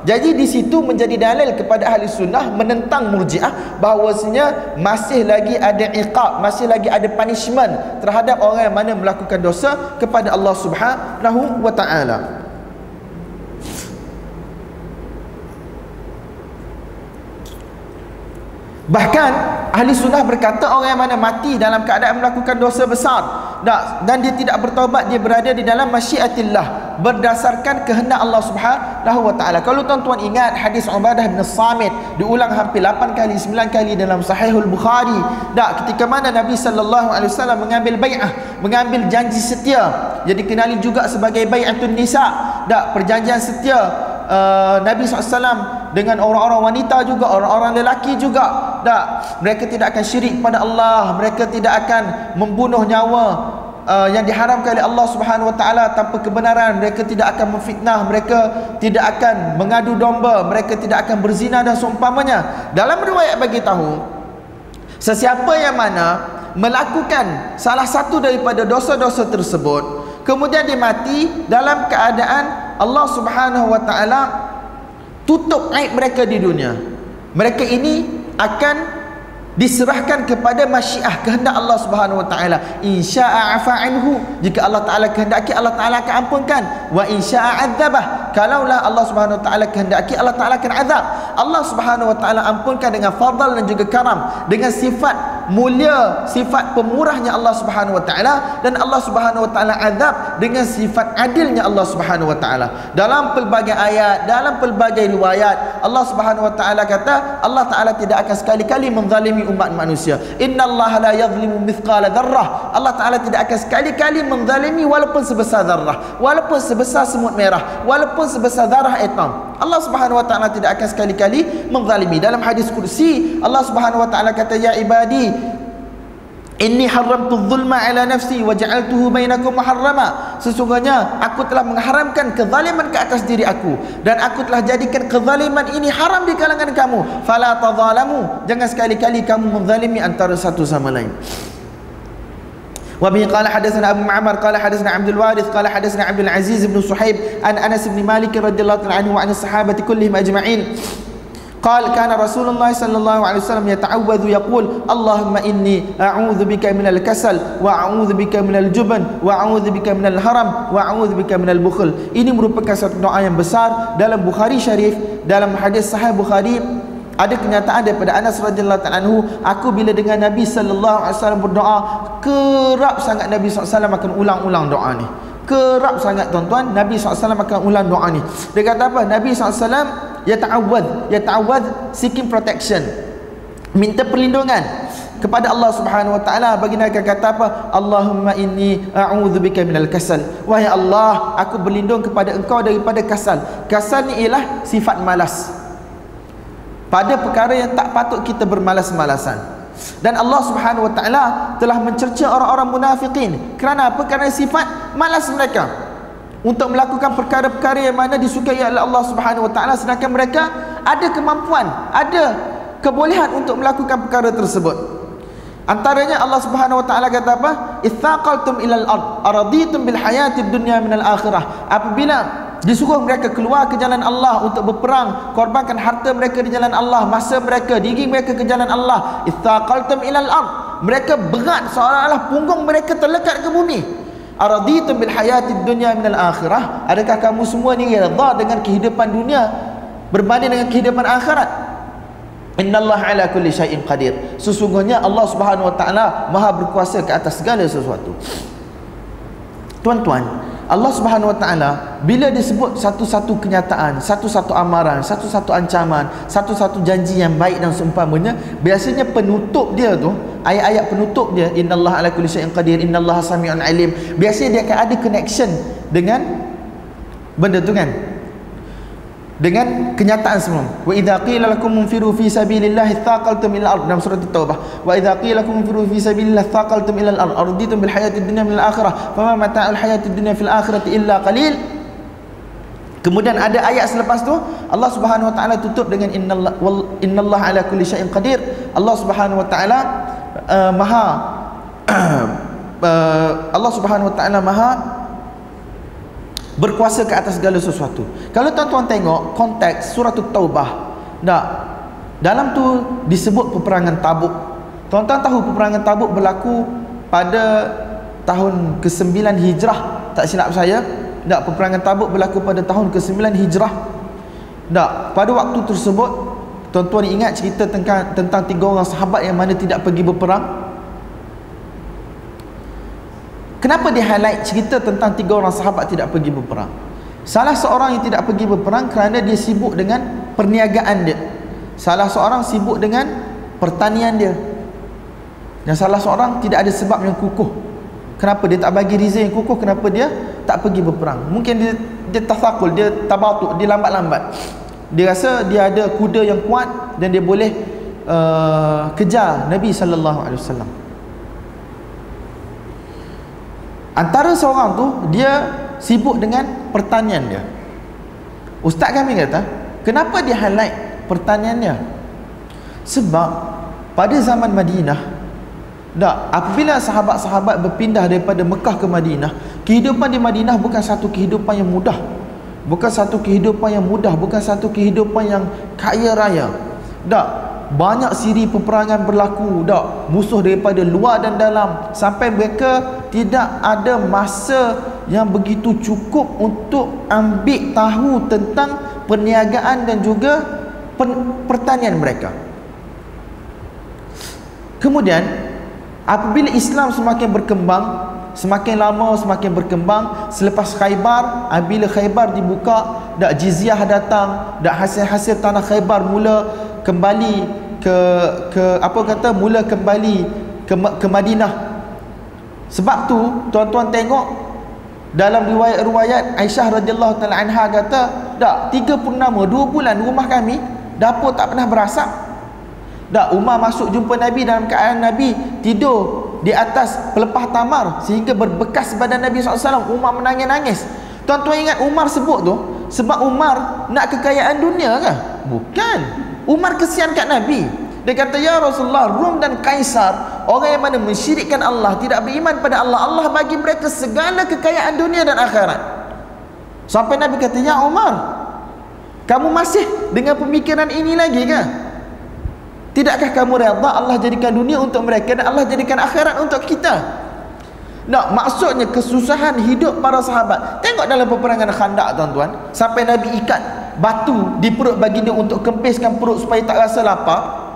jadi di situ menjadi dalil kepada ahli sunnah menentang murjiah bahawasanya masih lagi ada iqab, masih lagi ada punishment terhadap orang yang mana melakukan dosa kepada Allah Subhanahu wa taala. Bahkan ahli sunnah berkata orang yang mana mati dalam keadaan melakukan dosa besar dan dia tidak bertaubat dia berada di dalam masyiatillah berdasarkan kehendak Allah Subhanahu wa taala. Kalau tuan-tuan ingat hadis Ubadah bin Samit diulang hampir 8 kali 9 kali dalam Sahihul Bukhari. Tak ketika mana Nabi sallallahu alaihi wasallam mengambil bai'ah, mengambil janji setia. Jadi kenali juga sebagai bai'atun nisa. Tak perjanjian setia uh, Nabi SAW dengan orang-orang wanita juga orang-orang lelaki juga. Tak mereka tidak akan syirik pada Allah. Mereka tidak akan membunuh nyawa uh, yang diharamkan oleh Allah Subhanahu wa taala tanpa kebenaran. Mereka tidak akan memfitnah. Mereka tidak akan mengadu domba. Mereka tidak akan berzina dan seumpamanya. Dalam riwayat bagi tahu sesiapa yang mana melakukan salah satu daripada dosa-dosa tersebut kemudian dia mati dalam keadaan Allah Subhanahu wa taala tutup aib mereka di dunia. Mereka ini akan diserahkan kepada masyiah kehendak Allah Subhanahu wa taala. Insya'a afa anhu jika Allah taala kehendaki Allah taala akan ampunkan. Wa insya'a adzabah kalaulah Allah Subhanahu wa taala kehendaki Allah taala akan azab. Allah Subhanahu wa taala ampunkan dengan fadl dan juga karam dengan sifat mulia sifat pemurahnya Allah Subhanahu wa taala dan Allah Subhanahu wa taala azab dengan sifat adilnya Allah Subhanahu wa taala. Dalam pelbagai ayat dalam pelbagai riwayat Allah Subhanahu wa taala kata Allah taala tidak akan sekali-kali menzalimi umat manusia. Innallaha la yadhlimu mithqala dzarrah. Allah taala tidak akan sekali-kali menzalimi walaupun sebesar zarrah walaupun sebesar semut merah walaupun sebesar zarah atom Allah Subhanahu wa taala tidak akan sekali-kali menzalimi. Dalam hadis kursi Allah Subhanahu wa taala kata ya ibadi Inni haramtu zulma ala nafsi wa ja'altuhu bainakum muharrama. Sesungguhnya aku telah mengharamkan kezaliman ke atas diri aku dan aku telah jadikan kezaliman ini haram di kalangan kamu. Fala tadzalamu. Jangan sekali-kali kamu menzalimi antara satu sama lain. وبه قال حدثنا أبو معمر قال حدثنا عبد الوارث قال حدثنا عبد العزيز بن صحيب عن أنس بن مالك رضي الله عنه وعن الصحابة كلهم أجمعين قال كان رسول الله صلى الله عليه وسلم يتعوذ يقول اللهم إني أعوذ بك من الكسل وأعوذ بك من الجبن وأعوذ بك من الهرم وأعوذ بك من البخل ini merupakan satu doa yang besar dalam Bukhari Syarif dalam hadis sahih Bukhari ada kenyataan daripada Anas radhiyallahu taala anhu aku bila dengan Nabi sallallahu alaihi wasallam berdoa kerap sangat Nabi sallallahu alaihi wasallam akan ulang-ulang doa ni kerap sangat tuan-tuan. Nabi SAW akan ulang doa ni. Dia kata apa? Nabi SAW ya ta'awwad ya ta'awwad seeking protection. Minta perlindungan kepada Allah Subhanahu wa taala. Baginda akan kata apa? Allahumma inni a'udzubika minal kasal. Wahai Allah aku berlindung kepada engkau daripada kasal. Kasal ni ialah sifat malas. Pada perkara yang tak patut kita bermalas-malasan dan Allah Subhanahu wa taala telah mencerca orang-orang munafikin kerana apa kerana sifat malas mereka untuk melakukan perkara-perkara yang mana disukai oleh Allah Subhanahu Wa Taala sedangkan mereka ada kemampuan, ada kebolehan untuk melakukan perkara tersebut. Antaranya Allah Subhanahu Wa Taala kata apa? Itsaqaltum ilal ard araditum bil hayatid dunya min al akhirah. Apabila disuruh mereka keluar ke jalan Allah untuk berperang, korbankan harta mereka di jalan Allah, masa mereka, diri mereka ke jalan Allah. Itsaqaltum ilal ard. Mereka berat seolah-olah punggung mereka terlekat ke bumi araditum bil hayati dunya min al akhirah adakah kamu semua ni redha dengan kehidupan dunia berbanding dengan kehidupan akhirat innallaha ala kulli syai'in qadir sesungguhnya Allah Subhanahu wa taala maha berkuasa ke atas segala sesuatu tuan-tuan Allah Subhanahu wa taala bila disebut satu-satu kenyataan, satu-satu amaran, satu-satu ancaman, satu-satu janji yang baik dan seumpamanya, biasanya penutup dia tu, ayat-ayat penutup dia innallaha ala kulli syai'in qadir, innallaha samiun alim. Biasanya dia akan ada connection dengan benda tu kan? Dengan kenyataan semua. Wa idza qila lakum munfiru fi sabilillahi thaqaltum ila al-ard dalam surah at-taubah wa idza qila lakum munfiru fi sabilillahi thaqaltum ila al-ard arditum bil hayatid dunya min al-akhirah fama mata'ul hayatid dunya fil akhirati illa qalil. Kemudian ada ayat selepas tu Allah Subhanahu wa taala tutup dengan innallaha innallaha ala kulli syai'in qadir. Allah Subhanahu wa taala uh, maha uh, [CLEARS THROAT] Allah Subhanahu wa taala maha berkuasa ke atas segala sesuatu. Kalau tuan-tuan tengok konteks surah taubah tak dalam tu disebut peperangan tabuk. Tuan-tuan tahu peperangan tabuk berlaku pada tahun ke-9 hijrah? Tak silap saya. Tak peperangan tabuk berlaku pada tahun ke-9 hijrah. Tak pada waktu tersebut tuan-tuan ingat cerita tentang, tentang tiga orang sahabat yang mana tidak pergi berperang Kenapa dia highlight cerita tentang tiga orang sahabat tidak pergi berperang? Salah seorang yang tidak pergi berperang kerana dia sibuk dengan perniagaan dia. Salah seorang sibuk dengan pertanian dia. Dan salah seorang tidak ada sebab yang kukuh. Kenapa dia tak bagi reason yang kukuh kenapa dia tak pergi berperang? Mungkin dia dia tafakul, dia tabatuk, dia lambat-lambat. Dia rasa dia ada kuda yang kuat dan dia boleh uh, kejar Nabi sallallahu alaihi wasallam. Antara seorang tu dia sibuk dengan pertanian dia. Ustaz kami kata, kenapa dia highlight pertanian dia? Sebab pada zaman Madinah tak, apabila sahabat-sahabat berpindah daripada Mekah ke Madinah, kehidupan di Madinah bukan satu kehidupan yang mudah. Bukan satu kehidupan yang mudah, bukan satu kehidupan yang kaya raya. Tak, banyak siri peperangan berlaku dak. Musuh daripada luar dan dalam. Sampai mereka tidak ada masa yang begitu cukup untuk ambil tahu tentang perniagaan dan juga pertanian mereka. Kemudian apabila Islam semakin berkembang semakin lama semakin berkembang selepas Khaybar apabila Khaybar dibuka dak jizyah datang dak hasil-hasil tanah Khaybar mula kembali ke ke apa kata mula kembali ke ke Madinah. Sebab tu tuan-tuan tengok dalam riwayat-riwayat Aisyah radhiyallahu taala anha kata, "Dak, tiga purnama, dua bulan rumah kami dapur tak pernah berasap." Dak, Umar masuk jumpa Nabi dalam keadaan Nabi tidur di atas pelepah tamar sehingga berbekas badan Nabi SAW Umar menangis-nangis tuan-tuan ingat Umar sebut tu sebab Umar nak kekayaan dunia ke? bukan Umar kesian kat Nabi. Dia kata ya Rasulullah Rum dan Kaisar orang yang mana mensyirikkan Allah tidak beriman pada Allah Allah bagi mereka segala kekayaan dunia dan akhirat. Sampai Nabi kata ya Umar kamu masih dengan pemikiran ini lagi ke? Tidakkah kamu reda Allah jadikan dunia untuk mereka dan Allah jadikan akhirat untuk kita? Nak maksudnya kesusahan hidup para sahabat. Tengok dalam peperangan Khandak tuan-tuan, sampai Nabi ikat batu di perut baginda untuk kempiskan perut supaya tak rasa lapar.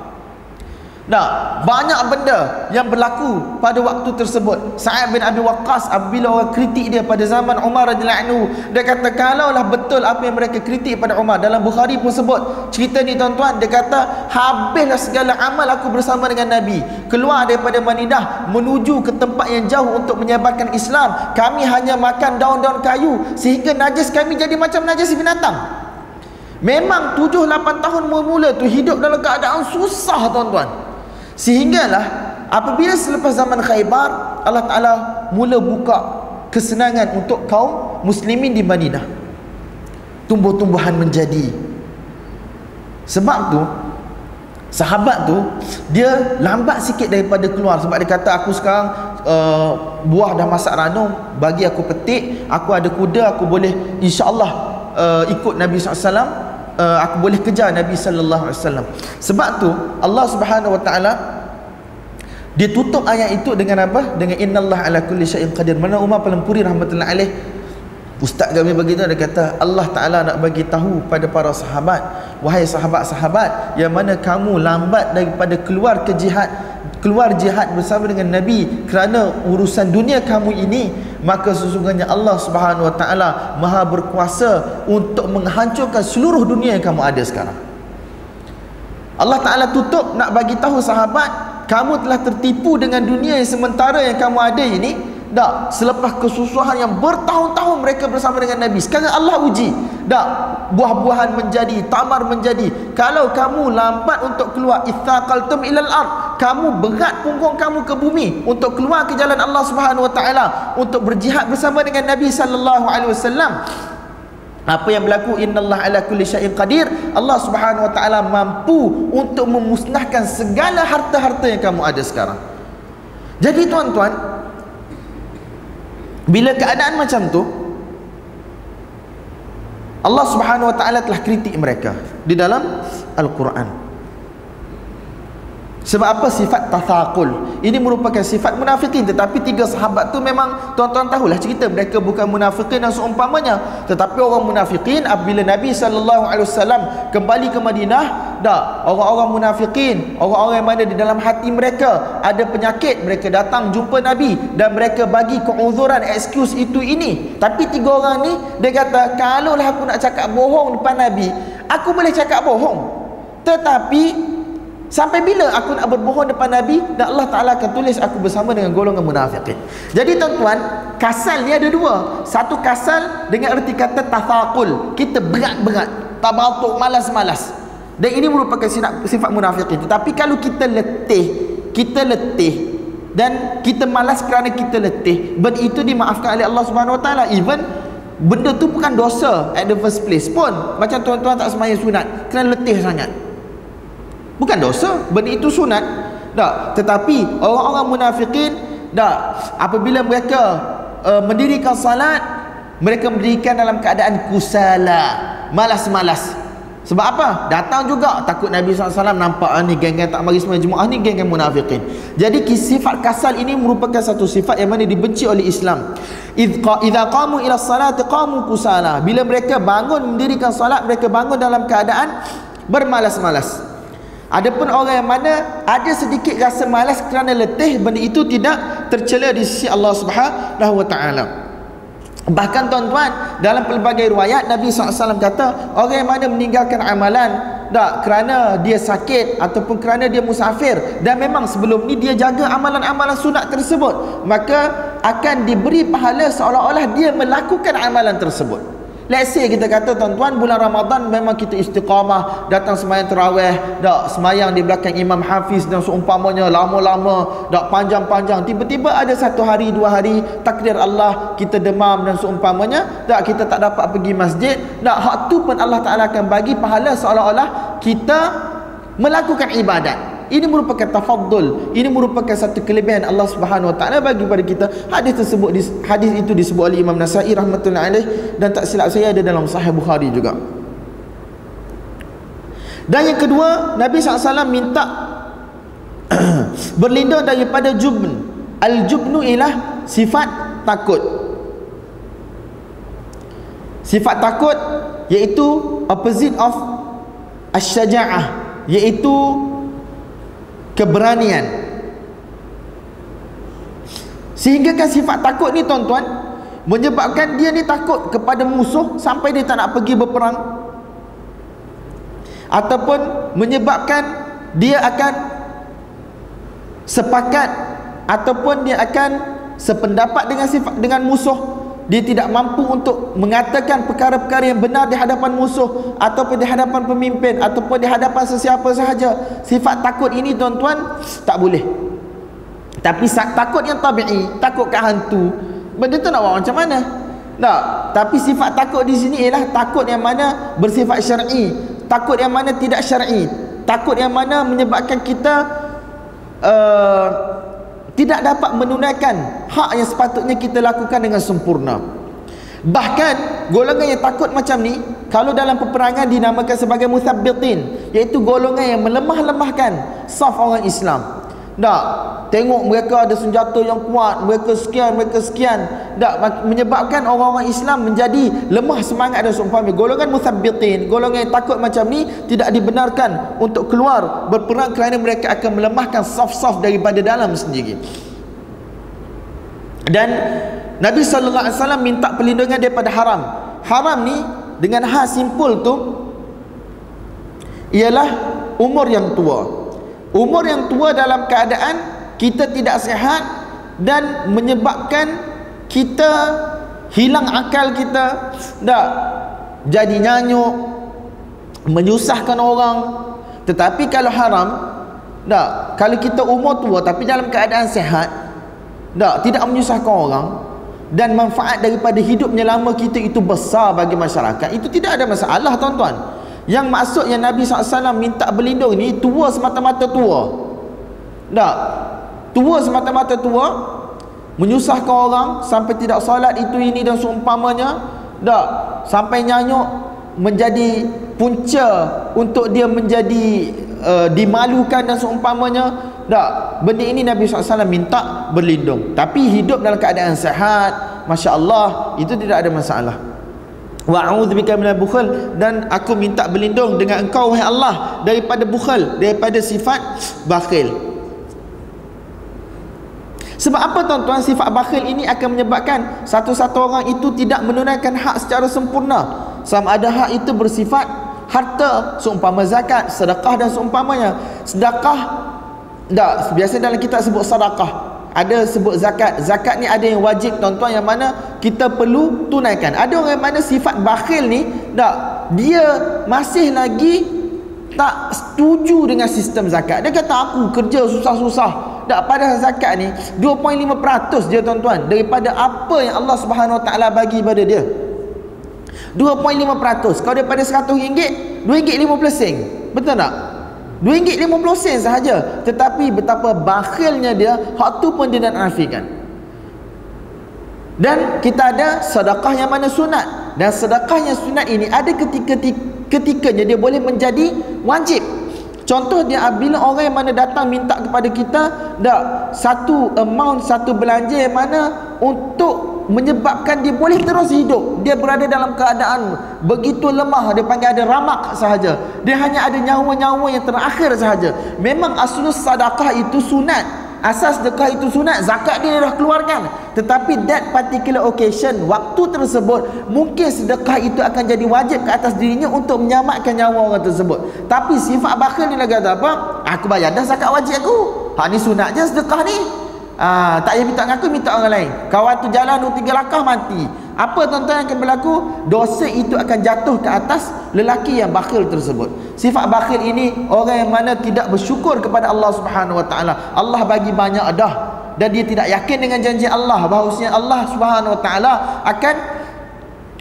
Nah, banyak benda yang berlaku pada waktu tersebut. Sa'ad bin Abi Waqqas apabila orang kritik dia pada zaman Umar radhiyallahu anhu, dia kata kalaulah betul apa yang mereka kritik pada Umar dalam Bukhari pun sebut cerita ni tuan-tuan, dia kata habislah segala amal aku bersama dengan Nabi. Keluar daripada Madinah menuju ke tempat yang jauh untuk menyebarkan Islam. Kami hanya makan daun-daun kayu sehingga najis kami jadi macam najis binatang. Memang 7 8 tahun mula-mula tu hidup dalam keadaan susah tuan-tuan. Sehinggalah apabila selepas zaman Khaybar Allah Taala mula buka kesenangan untuk kaum muslimin di Madinah. Tumbuh-tumbuhan menjadi. Sebab tu sahabat tu dia lambat sikit daripada keluar sebab dia kata aku sekarang uh, buah dah masak ranum bagi aku petik aku ada kuda aku boleh insyaallah uh, ikut Nabi SAW uh, aku boleh kejar Nabi sallallahu alaihi wasallam. Sebab tu Allah Subhanahu wa taala dia tutup ayat itu dengan apa? Dengan innallaha ala kulli syai'in qadir. Mana Umar Pelempuri rahmatullahi alaih Ustaz kami begitu dia kata Allah Ta'ala nak bagi tahu pada para sahabat Wahai sahabat-sahabat Yang mana kamu lambat daripada keluar ke jihad Keluar jihad bersama dengan Nabi Kerana urusan dunia kamu ini Maka sesungguhnya Allah Subhanahu Wa Ta'ala Maha berkuasa Untuk menghancurkan seluruh dunia yang kamu ada sekarang. Allah Ta'ala tutup nak bagi tahu sahabat Kamu telah tertipu dengan dunia yang sementara yang kamu ada ini tak selepas kesusahan yang bertahun-tahun mereka bersama dengan Nabi sekarang Allah uji. Tak buah-buahan menjadi tamar menjadi. Kalau kamu lambat untuk keluar ithaqaltum ilal ard kamu berat punggung kamu ke bumi untuk keluar ke jalan Allah Subhanahu wa taala untuk berjihad bersama dengan Nabi sallallahu alaihi wasallam. Apa yang berlaku? Innallaha ala kulli syai'in qadir. Allah Subhanahu wa taala mampu untuk memusnahkan segala harta-harta yang kamu ada sekarang. Jadi tuan-tuan bila keadaan macam tu Allah Subhanahu wa taala telah kritik mereka di dalam Al-Quran. Sebab apa sifat tathaqul? Ini merupakan sifat munafikin tetapi tiga sahabat tu memang tuan-tuan tahulah cerita mereka bukan munafikin dan seumpamanya. Tetapi orang munafikin apabila Nabi wasallam kembali ke Madinah, dah orang-orang munafikin, orang-orang yang mana di dalam hati mereka ada penyakit, mereka datang jumpa Nabi dan mereka bagi keuzuran excuse itu ini. Tapi tiga orang ni dia kata, "Kalau lah aku nak cakap bohong depan Nabi, aku boleh cakap bohong." Tetapi Sampai bila aku nak berbohong depan Nabi dan Allah Ta'ala akan tulis aku bersama dengan golongan munafikin. Jadi tuan-tuan, kasal ni ada dua. Satu kasal dengan erti kata tafakul. Kita berat-berat. Tabatuk, malas-malas. Dan ini merupakan sifat, munafikin. Tetapi kalau kita letih, kita letih dan kita malas kerana kita letih, benda itu dimaafkan oleh Allah Subhanahu Wa Taala. Even benda tu bukan dosa at the first place pun. Macam tuan-tuan tak sembahyang sunat kerana letih sangat bukan dosa benda itu sunat tak tetapi orang-orang munafikin tak apabila mereka uh, mendirikan salat mereka mendirikan dalam keadaan kusala malas-malas sebab apa? Datang juga takut Nabi SAW nampak ah, ni geng-geng tak mari semua Jumaat ni geng-geng munafikin. Jadi sifat kasal ini merupakan satu sifat yang mana dibenci oleh Islam. Idza qamu ila salati qamu kusala. Bila mereka bangun mendirikan salat mereka bangun dalam keadaan bermalas-malas. Adapun orang yang mana ada sedikit rasa malas kerana letih benda itu tidak tercela di sisi Allah Subhanahu wa taala. Bahkan tuan-tuan dalam pelbagai riwayat Nabi SAW kata orang yang mana meninggalkan amalan tak kerana dia sakit ataupun kerana dia musafir dan memang sebelum ni dia jaga amalan-amalan sunat tersebut maka akan diberi pahala seolah-olah dia melakukan amalan tersebut. Let's say kita kata tuan-tuan bulan Ramadan memang kita istiqamah datang semayang terawih dak semayang di belakang Imam Hafiz dan seumpamanya lama-lama dak panjang-panjang. Tiba-tiba ada satu hari dua hari takdir Allah kita demam dan seumpamanya dak kita tak dapat pergi masjid dak hak tu pun Allah Taala akan bagi pahala seolah-olah kita melakukan ibadat ini merupakan tafaddul. Ini merupakan satu kelebihan Allah Subhanahu Wa Taala bagi kepada kita. Hadis tersebut hadis itu disebut oleh Imam Nasai rahmatullahi alaih dan tak silap saya ada dalam sahih Bukhari juga. Dan yang kedua Nabi SAW minta [CLEARS THROAT] berlindung daripada jubn. Al-jubnu ialah sifat takut. Sifat takut iaitu opposite of asyaja'ah iaitu keberanian. Sehingga kan sifat takut ni tuan-tuan menyebabkan dia ni takut kepada musuh sampai dia tak nak pergi berperang. Ataupun menyebabkan dia akan sepakat ataupun dia akan sependapat dengan sifat dengan musuh dia tidak mampu untuk mengatakan perkara-perkara yang benar di hadapan musuh ataupun di hadapan pemimpin ataupun di hadapan sesiapa sahaja. Sifat takut ini tuan-tuan tak boleh. Tapi takut yang tabi'i takut ke hantu benda tu nak buat macam mana? Tak. Tapi sifat takut di sini ialah takut yang mana bersifat syar'i takut yang mana tidak syar'i takut yang mana menyebabkan kita uh, tidak dapat menunaikan hak yang sepatutnya kita lakukan dengan sempurna. Bahkan golongan yang takut macam ni kalau dalam peperangan dinamakan sebagai musabbitin iaitu golongan yang melemah-lemahkan saf orang Islam tak. Tengok mereka ada senjata yang kuat mereka sekian mereka sekian. Tak menyebabkan orang-orang Islam menjadi lemah semangat dan seumpama golongan musabbitin golongan yang takut macam ni tidak dibenarkan untuk keluar berperang kerana mereka akan melemahkan saf-saf daripada dalam sendiri. Dan Nabi sallallahu alaihi wasallam minta perlindungan daripada haram. Haram ni dengan hal simpul tu ialah umur yang tua umur yang tua dalam keadaan kita tidak sehat dan menyebabkan kita hilang akal kita tak? Jadi nyanyuk menyusahkan orang. Tetapi kalau haram tak? Kalau kita umur tua tapi dalam keadaan sehat tak? Tidak menyusahkan orang dan manfaat daripada hidupnya lama kita itu besar bagi masyarakat itu tidak ada masalah tuan-tuan yang maksudnya Nabi SAW minta berlindung ni tua semata-mata tua. Tak. Tua semata-mata tua menyusahkan orang sampai tidak salat itu ini dan seumpamanya. Tak. Sampai nyanyuk menjadi punca untuk dia menjadi uh, dimalukan dan seumpamanya. Tak. Benda ini Nabi SAW minta berlindung. Tapi hidup dalam keadaan sehat Masya Allah itu tidak ada masalah wa a'udzubika minal bukhal. Dan aku minta berlindung dengan engkau wahai Allah daripada bukhal daripada sifat bakhil. Sebab apa tuan-tuan? Sifat bakhil ini akan menyebabkan satu-satu orang itu tidak menunaikan hak secara sempurna. Sama ada hak itu bersifat harta seumpama zakat sedekah dan seumpamanya. Sedekah tak biasa dalam kita sebut sedekah ada sebut zakat. Zakat ni ada yang wajib tuan-tuan yang mana kita perlu tunaikan. Ada orang yang mana sifat bakhil ni tak dia masih lagi tak setuju dengan sistem zakat. Dia kata aku kerja susah-susah. Tak pada zakat ni 2.5% je tuan-tuan daripada apa yang Allah Subhanahu Wa Taala bagi pada dia. 2.5% kalau daripada 100 ringgit 2 ringgit 50 sen. Betul tak RM2.50 sen sahaja. Tetapi betapa bakhilnya dia hak tu pun dia nak nafikan. Dan kita ada sedekah yang mana sunat. Dan sedekah yang sunat ini ada ketika ketikanya dia boleh menjadi wajib contoh dia bila orang yang mana datang minta kepada kita dak satu amount satu belanja yang mana untuk menyebabkan dia boleh terus hidup. Dia berada dalam keadaan begitu lemah dia panggil ada ramak sahaja. Dia hanya ada nyawa-nyawa yang terakhir sahaja. Memang aslus sadaqah itu sunat asas sedekah itu sunat zakat dia dah keluarkan tetapi that particular occasion waktu tersebut mungkin sedekah itu akan jadi wajib ke atas dirinya untuk menyelamatkan nyawa orang tersebut tapi sifat bakhil ni kata apa aku bayar dah zakat wajib aku ha ni sunat je sedekah ni Ah, tak payah minta ngaku minta orang lain. Kawan tu jalan dua tiga langkah mati. Apa tuan-tuan yang akan berlaku? Dosa itu akan jatuh ke atas lelaki yang bakhil tersebut. Sifat bakhil ini orang yang mana tidak bersyukur kepada Allah Subhanahu Wa Taala. Allah bagi banyak dah dan dia tidak yakin dengan janji Allah bahawasanya Allah Subhanahu Wa Taala akan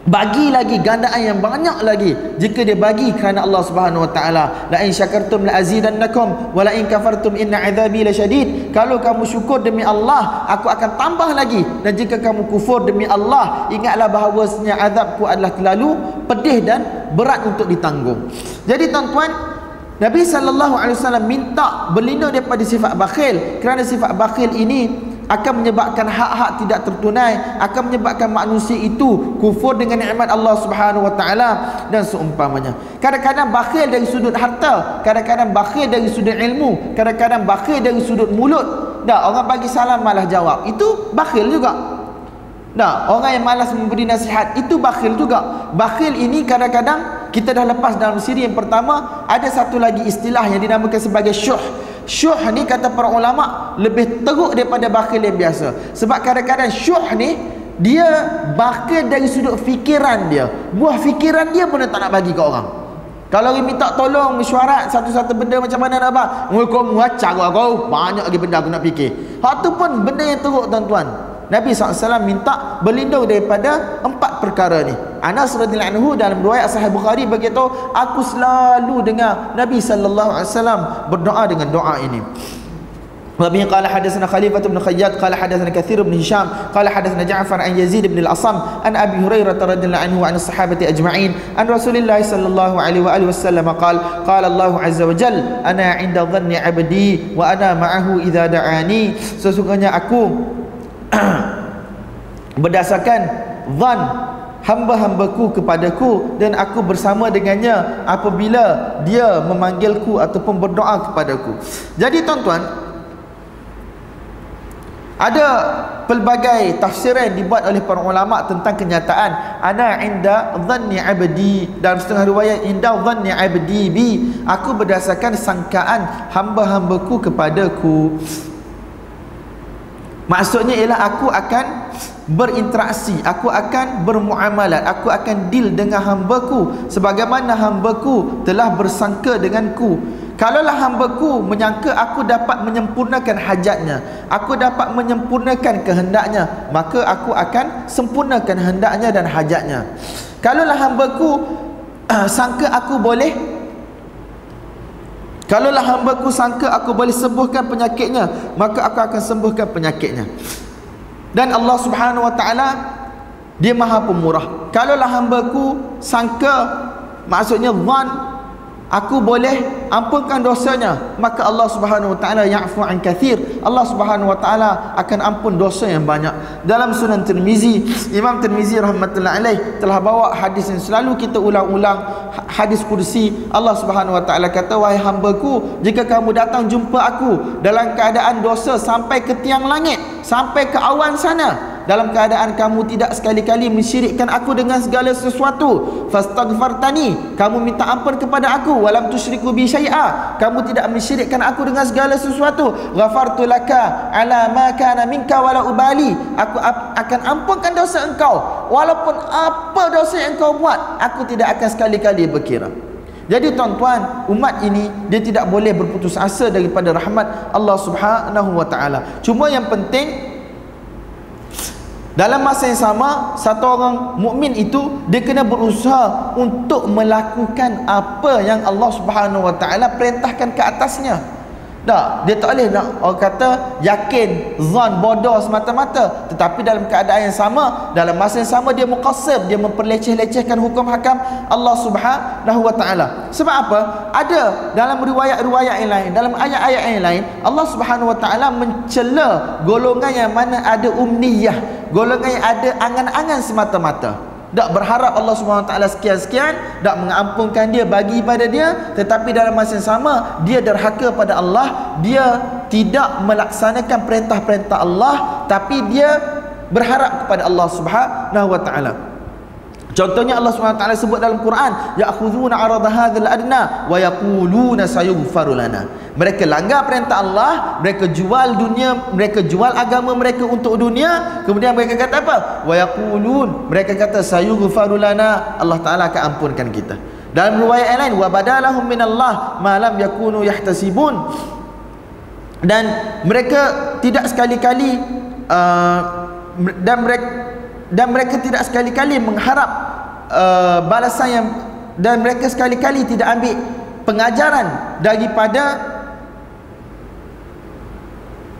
bagi lagi gandaan yang banyak lagi jika dia bagi kerana Allah Subhanahu wa taala. La in syakartum la azidannakum wa la in kafartum inna adzabi lasyadid. Kalau kamu syukur demi Allah aku akan tambah lagi. Dan jika kamu kufur demi Allah ingatlah bahawasanya azabku adalah terlalu pedih dan berat untuk ditanggung. Jadi tuan-tuan Nabi sallallahu alaihi wasallam minta berlindung daripada sifat bakhil. Kerana sifat bakhil ini akan menyebabkan hak-hak tidak tertunai akan menyebabkan manusia itu kufur dengan nikmat Allah Subhanahu wa taala dan seumpamanya. Kadang-kadang bakhil dari sudut harta kadang-kadang bakhil dari sudut ilmu kadang-kadang bakhil dari sudut mulut. Dah orang bagi salam malah jawab. Itu bakhil juga. Nah, orang yang malas memberi nasihat itu bakhil juga. Bakhil ini kadang-kadang kita dah lepas dalam siri yang pertama ada satu lagi istilah yang dinamakan sebagai syuh syuh ni kata para ulama lebih teruk daripada bakhil yang biasa. Sebab kadang-kadang syuh ni dia bakhil dari sudut fikiran dia. Buah fikiran dia pun tak nak bagi ke orang. Kalau dia minta tolong mesyuarat satu-satu benda macam mana nak apa kau muacak kau banyak lagi benda aku nak fikir. Hak tu pun benda yang teruk tuan-tuan Nabi SAW minta berlindung daripada empat perkara ni. Anas radhiyallahu anhu dalam riwayat Sahih Bukhari berkata, aku selalu dengar Nabi sallallahu alaihi wasallam berdoa dengan doa ini. وبه قال حدثنا خليفة بن خياط قال حدثنا كثير بن هشام قال حدثنا جعفر عن يزيد بن الأصم عن أبي هريرة رضي الله عنه وعن الصحابة أجمعين عن رسول الله صلى الله عليه وآله وسلم قال قال الله عز وجل أنا عند ظن عبدي وأنا معه إذا دعاني sesungguhnya aku [CLEARS THROAT] berdasarkan zan hamba-hambaku kepadaku dan aku bersama dengannya apabila dia memanggilku ataupun berdoa kepadaku. Jadi tuan-tuan ada pelbagai tafsiran dibuat oleh para ulama tentang kenyataan ana inda dhanni abdi dalam setengah riwayat inda dhanni abdi bi. Aku berdasarkan sangkaan hamba-hambaku kepadaku maksudnya ialah aku akan berinteraksi aku akan bermuamalat aku akan deal dengan hambaku sebagaimana hambaku telah bersangka denganku. Kalaulah hambaku menyangka aku dapat menyempurnakan hajatnya Aku dapat menyempurnakan kehendaknya Maka aku akan sempurnakan hendaknya dan hajatnya. Kalaulah hambaku uh, sangka aku boleh Kalaulah hambaku sangka aku boleh sembuhkan penyakitnya Maka aku akan sembuhkan penyakitnya. Dan Allah subhanahu wa ta'ala Dia maha pemurah. Kalaulah hambaku sangka Maksudnya Zan aku boleh ampunkan dosanya. Maka Allah Subhanahu wa taala ya'fu an kathir. Allah Subhanahu wa taala akan ampun dosa yang banyak. Dalam Sunan Tirmizi Imam Tirmizi rahmatullahi alaih telah bawa hadis yang selalu kita ulang-ulang hadis kursi. Allah Subhanahu wa taala kata wahai hamba-Ku jika kamu datang jumpa aku dalam keadaan dosa sampai ke tiang langit sampai ke awan sana dalam keadaan kamu tidak sekali-kali mensyirikkan aku dengan segala sesuatu fastaghfartani kamu minta ampun kepada aku walam tusyriku bi syai'a kamu tidak mensyirikkan aku dengan segala sesuatu ghafartu laka ala ma kana minka wala ubali aku akan ampunkan dosa engkau walaupun apa dosa yang engkau buat aku tidak akan sekali-kali berkira jadi tuan-tuan, umat ini dia tidak boleh berputus asa daripada rahmat Allah Subhanahu wa taala. Cuma yang penting dalam masa yang sama, satu orang mukmin itu dia kena berusaha untuk melakukan apa yang Allah Subhanahu Wa Taala perintahkan ke atasnya. Tak, dia tak boleh nak orang kata yakin, zon, bodoh semata-mata. Tetapi dalam keadaan yang sama, dalam masa yang sama dia muqassir, dia memperleceh-lecehkan hukum hakam Allah Subhanahu wa taala. Sebab apa? Ada dalam riwayat-riwayat yang lain, dalam ayat-ayat yang lain, Allah Subhanahu wa taala mencela golongan yang mana ada umniyah, golongan yang ada angan-angan semata-mata tak berharap Allah SWT sekian-sekian tak mengampunkan dia bagi pada dia. Tetapi dalam masa yang sama dia derhaka pada Allah. Dia tidak melaksanakan perintah-perintah Allah tapi dia berharap kepada Allah Subhanahu wa taala Contohnya Allah SWT sebut dalam Quran ya'khudhuna 'arada hadzal adna wa yaquluna sayughfaru lana. Mereka langgar perintah Allah, mereka jual dunia, mereka jual agama mereka untuk dunia, kemudian mereka kata apa? Wa yaqulun, mereka kata sayughfaru lana, Allah Taala akan ampunkan kita. Dalam riwayat yang lain wa badalahum minallah ma lam yakunu yahtasibun. Dan mereka tidak sekali-kali uh, dan mereka dan mereka tidak sekali-kali mengharap uh, balasan yang dan mereka sekali-kali tidak ambil pengajaran daripada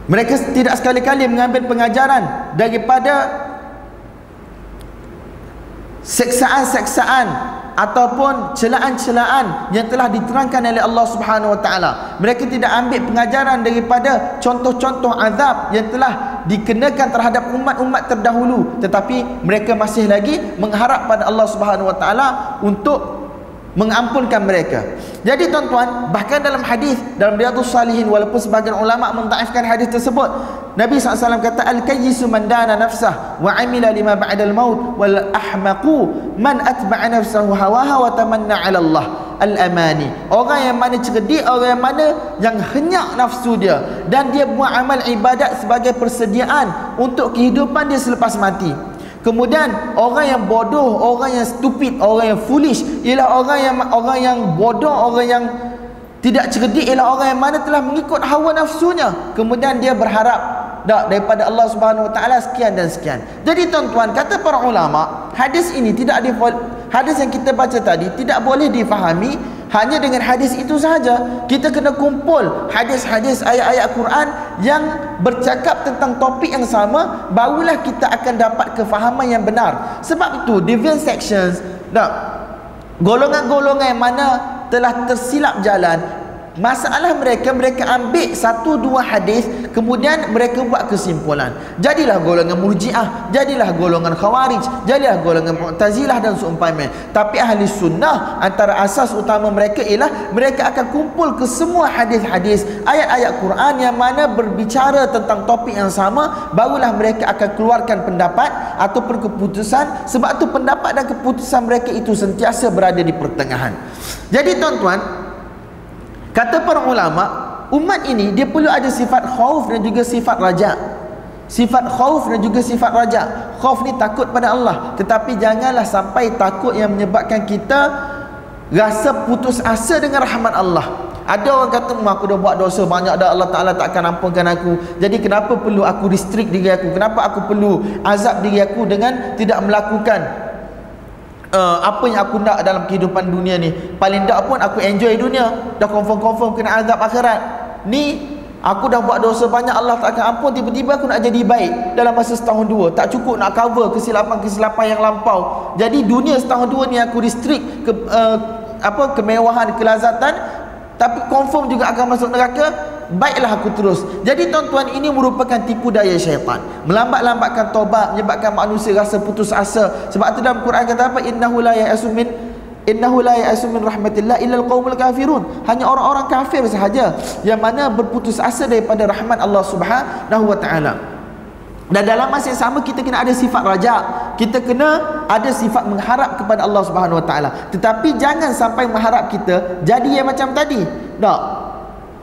mereka tidak sekali-kali mengambil pengajaran daripada seksaan-seksaan ataupun celaan-celaan yang telah diterangkan oleh Allah Subhanahu wa taala. Mereka tidak ambil pengajaran daripada contoh-contoh azab yang telah dikenakan terhadap umat-umat terdahulu tetapi mereka masih lagi mengharap pada Allah Subhanahu wa taala untuk mengampunkan mereka. Jadi tuan-tuan, bahkan dalam hadis dalam Riyadhus Salihin walaupun sebagian ulama mentaifkan hadis tersebut, Nabi SAW kata al-kayyisu man dana nafsah wa amila lima ba'dal maut wal ahmaqu man atba'a nafsahu hawaha wa tamanna 'ala Allah al-amani. Orang yang mana cerdik, orang yang mana yang henyak nafsu dia dan dia buat amal ibadat sebagai persediaan untuk kehidupan dia selepas mati. Kemudian orang yang bodoh, orang yang stupid, orang yang foolish ialah orang yang orang yang bodoh, orang yang tidak cerdik ialah orang yang mana telah mengikut hawa nafsunya. Kemudian dia berharap tak daripada Allah Subhanahu Wa Taala sekian dan sekian. Jadi tuan-tuan, kata para ulama, hadis ini tidak di hadis yang kita baca tadi tidak boleh difahami hanya dengan hadis itu sahaja kita kena kumpul hadis-hadis ayat-ayat Quran yang bercakap tentang topik yang sama barulah kita akan dapat kefahaman yang benar. Sebab itu different sections tak golongan-golongan yang mana telah tersilap jalan Masalah mereka mereka ambil satu dua hadis kemudian mereka buat kesimpulan. Jadilah golongan Murji'ah, jadilah golongan Khawarij, jadilah golongan Mu'tazilah dan seumpamanya. Tapi ahli sunnah antara asas utama mereka ialah mereka akan kumpul ke semua hadis-hadis, ayat-ayat Quran yang mana berbicara tentang topik yang sama, barulah mereka akan keluarkan pendapat ataupun keputusan sebab tu pendapat dan keputusan mereka itu sentiasa berada di pertengahan. Jadi tuan-tuan, Kata para ulama, umat ini dia perlu ada sifat khauf dan juga sifat raja. Sifat khauf dan juga sifat raja. Khauf ni takut pada Allah, tetapi janganlah sampai takut yang menyebabkan kita rasa putus asa dengan rahmat Allah. Ada orang kata, aku dah buat dosa banyak dah Allah Ta'ala tak akan ampunkan aku. Jadi kenapa perlu aku restrict diri aku? Kenapa aku perlu azab diri aku dengan tidak melakukan uh, apa yang aku nak dalam kehidupan dunia ni? Paling tak pun aku enjoy dunia. Dah confirm-confirm kena azab akhirat. Ni aku dah buat dosa banyak Allah tak akan ampun. Tiba-tiba aku nak jadi baik dalam masa setahun dua. Tak cukup nak cover kesilapan-kesilapan yang lampau. Jadi dunia setahun dua ni aku restrict ke uh, apa kemewahan kelazatan. Tapi confirm juga akan masuk neraka baiklah aku terus. Jadi tuan-tuan ini merupakan tipu daya syaitan. Melambat-lambatkan tobat menyebabkan manusia rasa putus asa. Sebab itu dalam Quran kata apa? Innahu la ya'asu min innahu la ya'asu min rahmatillah illa alqaumul kafirun. Hanya orang-orang kafir sahaja yang mana berputus asa daripada rahmat Allah Subhanahu wa taala. Dan dalam masa yang sama kita kena ada sifat raja kita kena ada sifat mengharap kepada Allah Subhanahu wa taala. Tetapi jangan sampai mengharap kita jadi yang macam tadi. Tak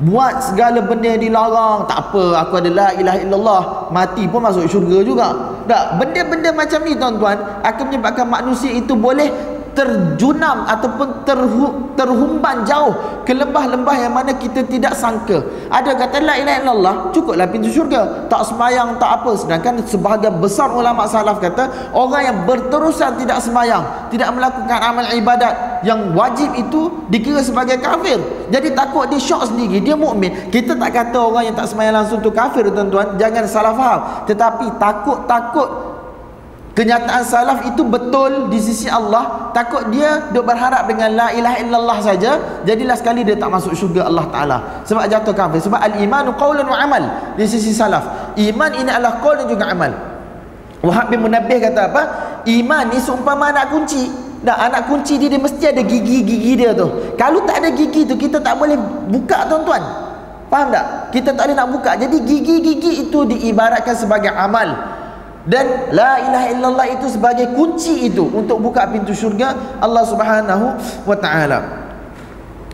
buat segala benda yang dilarang. Tak apa aku ada la ilaha illallah. Mati pun masuk syurga juga. Tak benda-benda macam ni tuan-tuan akan menyebabkan manusia itu boleh terjunam ataupun terhu, terhumban jauh ke lembah-lembah yang mana kita tidak sangka. Ada kata la ilaha illallah cukuplah pintu syurga. Tak semayang tak apa. Sedangkan sebahagian besar ulama salaf kata orang yang berterusan tidak semayang tidak melakukan amal ibadat yang wajib itu dikira sebagai kafir. Jadi takut dia syok sendiri dia mukmin. Kita tak kata orang yang tak semayang langsung tu kafir tuan-tuan. Jangan salah faham. Tetapi takut-takut kenyataan salaf itu betul di sisi Allah. Takut dia duk berharap dengan la ilaha illallah saja jadilah sekali dia tak masuk syurga Allah Taala. Sebab jatuh kafir. Sebab al iman qaulun wa amal di sisi salaf. Iman ini adalah qaul dan juga amal. Wahab bin Munabbih kata apa? Iman ni seumpama anak kunci. Dah anak kunci dia, dia mesti ada gigi-gigi dia tu. Kalau tak ada gigi tu kita tak boleh buka tuan-tuan. Faham tak? Kita tak boleh nak buka. Jadi gigi-gigi itu diibaratkan sebagai amal dan la ilaha illallah itu sebagai kunci itu untuk buka pintu syurga Allah Subhanahu wa taala.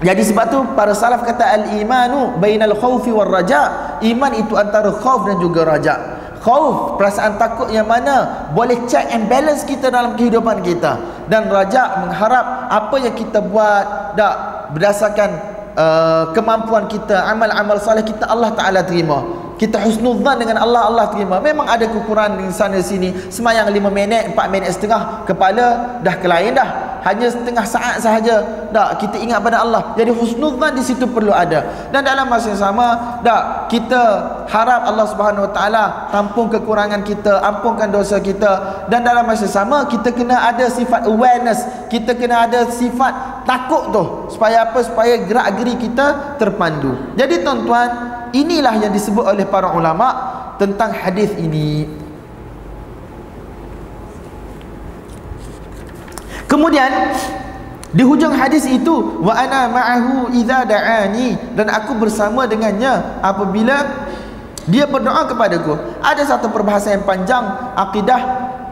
Jadi sebab tu para salaf kata al-imanu bainal khaufi war raja. Iman itu antara khauf dan juga raja. Khauf perasaan takut yang mana boleh check and balance kita dalam kehidupan kita dan raja mengharap apa yang kita buat dak berdasarkan uh, kemampuan kita amal-amal soleh kita Allah Taala terima kita husnudzan dengan Allah Allah terima. Memang ada kekurangan di sana sini. Semayang 5 minit 4 minit setengah kepala dah kelain dah. Hanya setengah saat sahaja. Dah kita ingat pada Allah. Jadi husnudzan di situ perlu ada. Dan dalam masa yang sama dah kita harap Allah Subhanahu Wa Taala tampung kekurangan kita ampunkan dosa kita. Dan dalam masa yang sama kita kena ada sifat awareness. Kita kena ada sifat takut tu. Supaya apa? Supaya gerak geri kita terpandu. Jadi tuan-tuan inilah yang disebut oleh para ulama tentang hadis ini. Kemudian di hujung hadis itu wa ana ma'ahu idza da'ani dan aku bersama dengannya apabila dia berdoa kepadaku. Ada satu perbahasan yang panjang akidah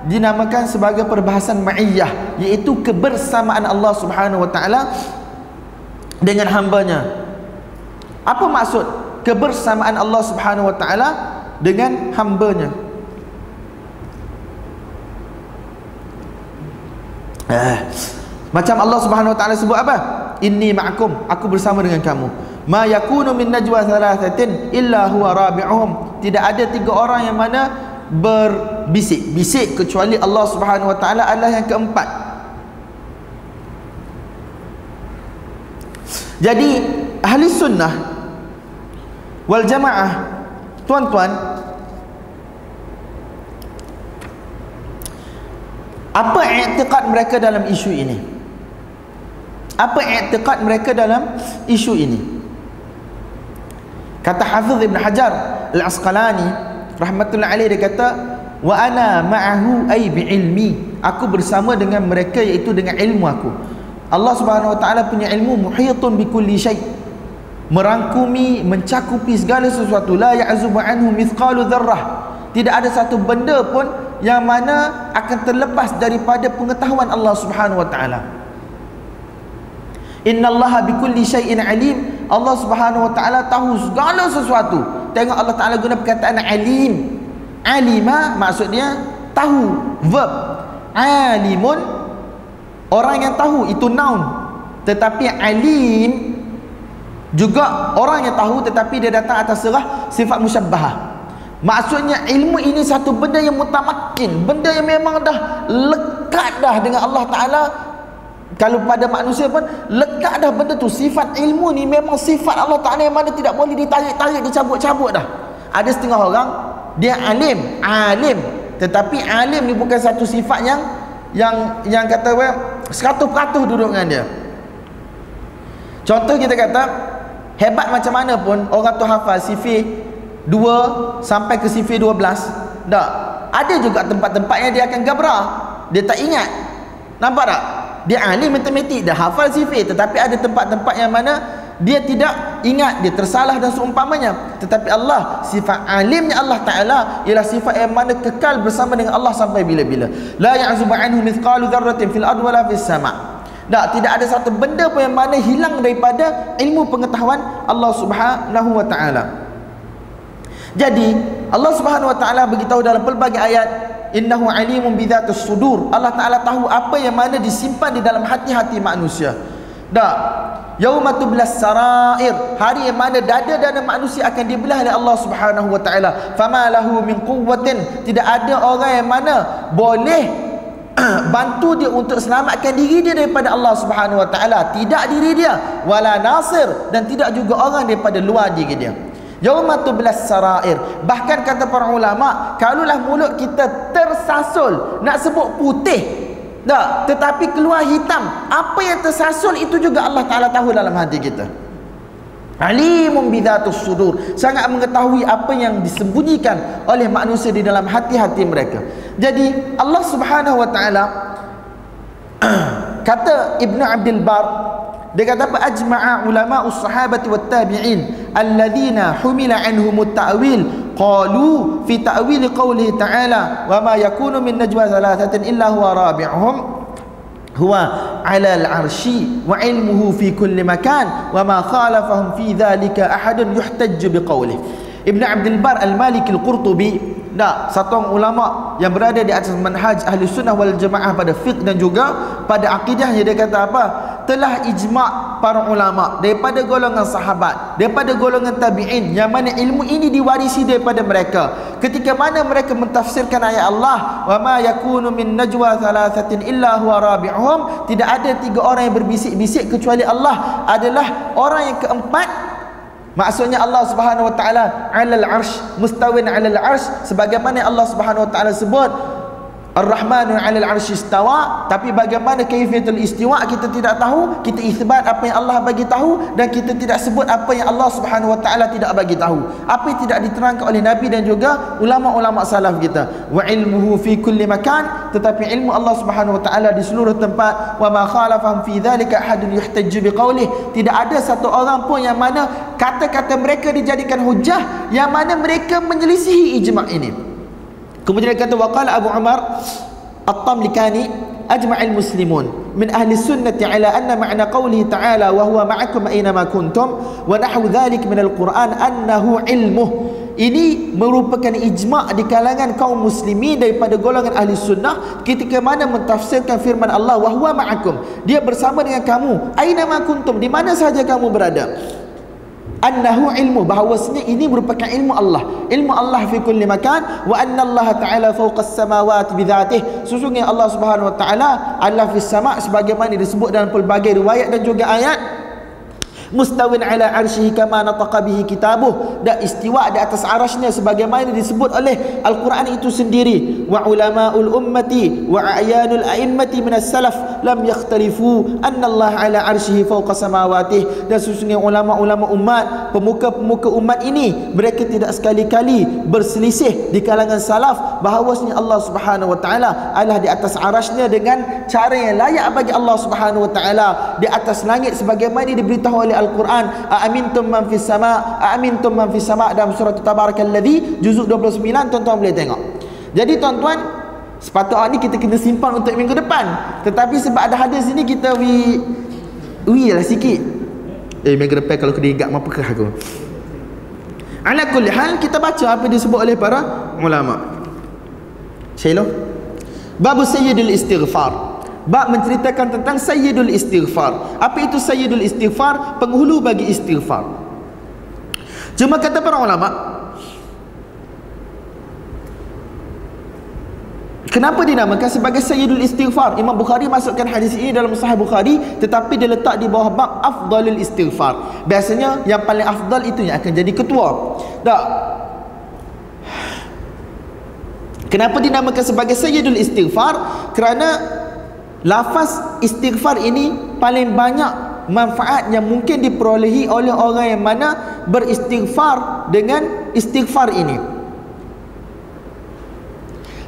dinamakan sebagai perbahasan ma'iyah iaitu kebersamaan Allah Subhanahu wa taala dengan hambanya. Apa maksud kebersamaan Allah Subhanahu wa taala dengan hamba-Nya. Eh, macam Allah Subhanahu wa taala sebut apa? Inni ma'akum, aku bersama dengan kamu. Ma yakunu min najwa thalathatin illa huwa rabi'uhum. Tidak ada tiga orang yang mana berbisik-bisik kecuali Allah Subhanahu wa taala adalah yang keempat. jadi ahli sunnah wal jamaah tuan-tuan apa i'tiqad mereka dalam isu ini? Apa i'tiqad mereka dalam isu ini? Kata Hafiz Ibn Hajar Al-Asqalani rahmatullah alaih dia kata wa ana ma'ahu ay bi'ilmi. Aku bersama dengan mereka iaitu dengan ilmu aku. Allah Subhanahu wa taala punya ilmu muhitun bi kulli syai merangkumi mencakupi segala sesuatu. La ya'zubu anhu mithqalu dzarrah. Tidak ada satu benda pun yang mana akan terlepas daripada pengetahuan Allah Subhanahu wa taala. Innallaha bikulli syai'in alim. Allah Subhanahu wa taala tahu segala sesuatu. Tengok Allah taala guna perkataan alim. Alima maksudnya tahu. Verb. Alimun orang yang tahu itu noun. Tetapi alim juga orang yang tahu tetapi dia datang atas serah sifat musyabbahah. Maksudnya ilmu ini satu benda yang mutamakin Benda yang memang dah lekat dah dengan Allah Ta'ala. Kalau pada manusia pun Lekat dah benda tu. Sifat ilmu ni memang sifat Allah Ta'ala Yang mana tidak boleh ditarik-tarik, dicabut-cabut dah. Ada setengah orang Dia alim, alim. Tetapi alim ni bukan satu sifat yang Yang yang kata Seratus peratus duduk dengan dia. Contoh kita kata Hebat macam mana pun Orang tu hafal sifir 2 sampai ke sifir 12 tak. Ada juga tempat-tempat yang dia akan gabrah. Dia tak ingat. Nampak tak? Dia ahli matematik dah hafal sifir tetapi ada tempat-tempat yang mana dia tidak ingat. Dia tersalah dan seumpamanya. Tetapi Allah sifat alimnya Allah Ta'ala ialah sifat yang mana kekal bersama dengan Allah sampai bila-bila. La ya'zubu anhu mithqalu dharratin fil ard wala fis sama' tak tidak ada satu benda pun yang mana hilang daripada ilmu pengetahuan Allah Subhanahu wa taala jadi Allah Subhanahu wa taala beritahu dalam pelbagai ayat innahu alimun bidzatus sudur. Allah taala tahu apa yang mana disimpan di dalam hati-hati manusia. Dak. Yauma tublas sarair. Hari yang mana dada-dada manusia akan dibelah oleh Allah Subhanahu wa taala. Fama lahu min quwwatin. Tidak ada orang yang mana boleh [CLEARS THROAT] bantu dia untuk selamatkan diri dia daripada Allah Subhanahu wa taala. Tidak diri dia wala nasir dan tidak juga orang daripada luar diri dia. Yauma tublas sarair. Bahkan kata para ulama, kalaulah mulut kita tersasul nak sebut putih, tak, tetapi keluar hitam, apa yang tersasul itu juga Allah Taala tahu dalam hati kita. Alimun bidzatus sudur. Sangat mengetahui apa yang disembunyikan oleh manusia di dalam hati-hati mereka. Jadi Allah Subhanahu wa taala [CLEARS THROAT] kata Ibnu Abdul Bar dia kata apa ajma'a ulama us-sahabati wat tabi'in alladhina humila anhum at-ta'wil qalu fi ta'wil qawlihi ta'ala wa ma yakunu min najwa thalathatin illa huwa rabi'uhum huwa 'ala al-'arshi wa 'ilmuhu fi kulli makan wa ma khalafahum fi dhalika ahadun yuhtajju biqawlihi Ibn Abdul Bar Al-Maliki Al-Qurtubi tak, satu orang ulama yang berada di atas manhaj ahli sunnah wal jamaah pada fiqh dan juga pada akidahnya dia kata apa? Telah ijma' para ulama daripada golongan sahabat, daripada golongan tabi'in yang mana ilmu ini diwarisi daripada mereka. Ketika mana mereka mentafsirkan ayat Allah, "Wa ma yakunu min najwa thalathatin illa huwa rabi'uhum." Tidak ada tiga orang yang berbisik-bisik kecuali Allah adalah orang yang keempat Maksudnya Allah Subhanahu wa taala 'alal 'arsy mustawin 'alal 'arsy sebagaimana Allah Subhanahu wa taala sebut Ar-Rahmanu 'alal 'arsy istawa tapi bagaimana kaifiyatul istiwa kita tidak tahu kita isbat apa yang Allah bagi tahu dan kita tidak sebut apa yang Allah Subhanahu wa taala tidak bagi tahu. Apa yang tidak diterangkan oleh nabi dan juga ulama-ulama salaf kita. Wa ilmuhu fi kulli makan tetapi ilmu Allah Subhanahu wa taala di seluruh tempat. Wa ma khalafahum fi dhalika ahadun yuhtajju biqaulih tidak ada satu orang pun yang mana kata-kata mereka dijadikan hujah yang mana mereka menyelisihi ijma' ini Kemudian dia kata waqala Abu Umar At-Tamlikani ajma'il muslimun min ahli sunnati ala anna ma'na qawlihi ta'ala wa huwa ma'akum aina ma kuntum wa nahwu dhalik min al-Qur'an annahu ilmuh. Ini merupakan ijma' di kalangan kaum muslimin daripada golongan ahli sunnah ketika mana mentafsirkan firman Allah wa huwa ma'akum. Dia bersama dengan kamu aina ma kuntum di mana sahaja kamu berada annahu ilmu bahawasanya ini merupakan ilmu Allah. Ilmu Allah fi kulli makan wa anna Allah ta'ala fawqa as-samawati bi dzatih sesungguhnya Allah Subhanahu wa taala Allah fi sama sebagaimana disebut dalam pelbagai riwayat dan juga ayat mustawin ala arsyihi kama nataqa bihi kitabuh. Dan istiwa di atas arasnya sebagaimana disebut oleh al-Quran itu sendiri. Wa ulamaul ummati wa a'yanul a'immati minas salaf lam yakhtalifu anna Allah ala arsyihi fawqa samawati. Dan sesungguhnya ulama-ulama umat pemuka-pemuka umat ini mereka tidak sekali-kali berselisih di kalangan salaf bahawasanya Allah Subhanahu wa taala adalah di atas arasnya dengan cara yang layak bagi Allah Subhanahu wa taala. Di atas langit sebagaimana diberitahu oleh oleh Al-Quran Aamintum man fis sama Aamintum man fis sama Dalam surah Tabarakalladhi Juzuk 29 Tuan-tuan boleh tengok Jadi tuan-tuan Sepatutnya ni kita kena simpan untuk minggu depan Tetapi sebab ada hadis ni kita wi Wi lah sikit Eh minggu depan kalau kena ingat Apa kah aku Ala kulli hal kita baca apa disebut oleh para ulama. Syailah. Bab Sayyidul Istighfar. Bab menceritakan tentang Sayyidul Istighfar. Apa itu Sayyidul Istighfar? Penghulu bagi istighfar. Cuma kata para ulama, Kenapa dinamakan sebagai Sayyidul Istighfar? Imam Bukhari masukkan hadis ini dalam Sahih Bukhari tetapi dia letak di bawah bab Afdalul Istighfar. Biasanya yang paling afdal itu yang akan jadi ketua. Tak. Kenapa dinamakan sebagai Sayyidul Istighfar? Kerana lafaz istighfar ini paling banyak manfaat yang mungkin diperolehi oleh orang yang mana beristighfar dengan istighfar ini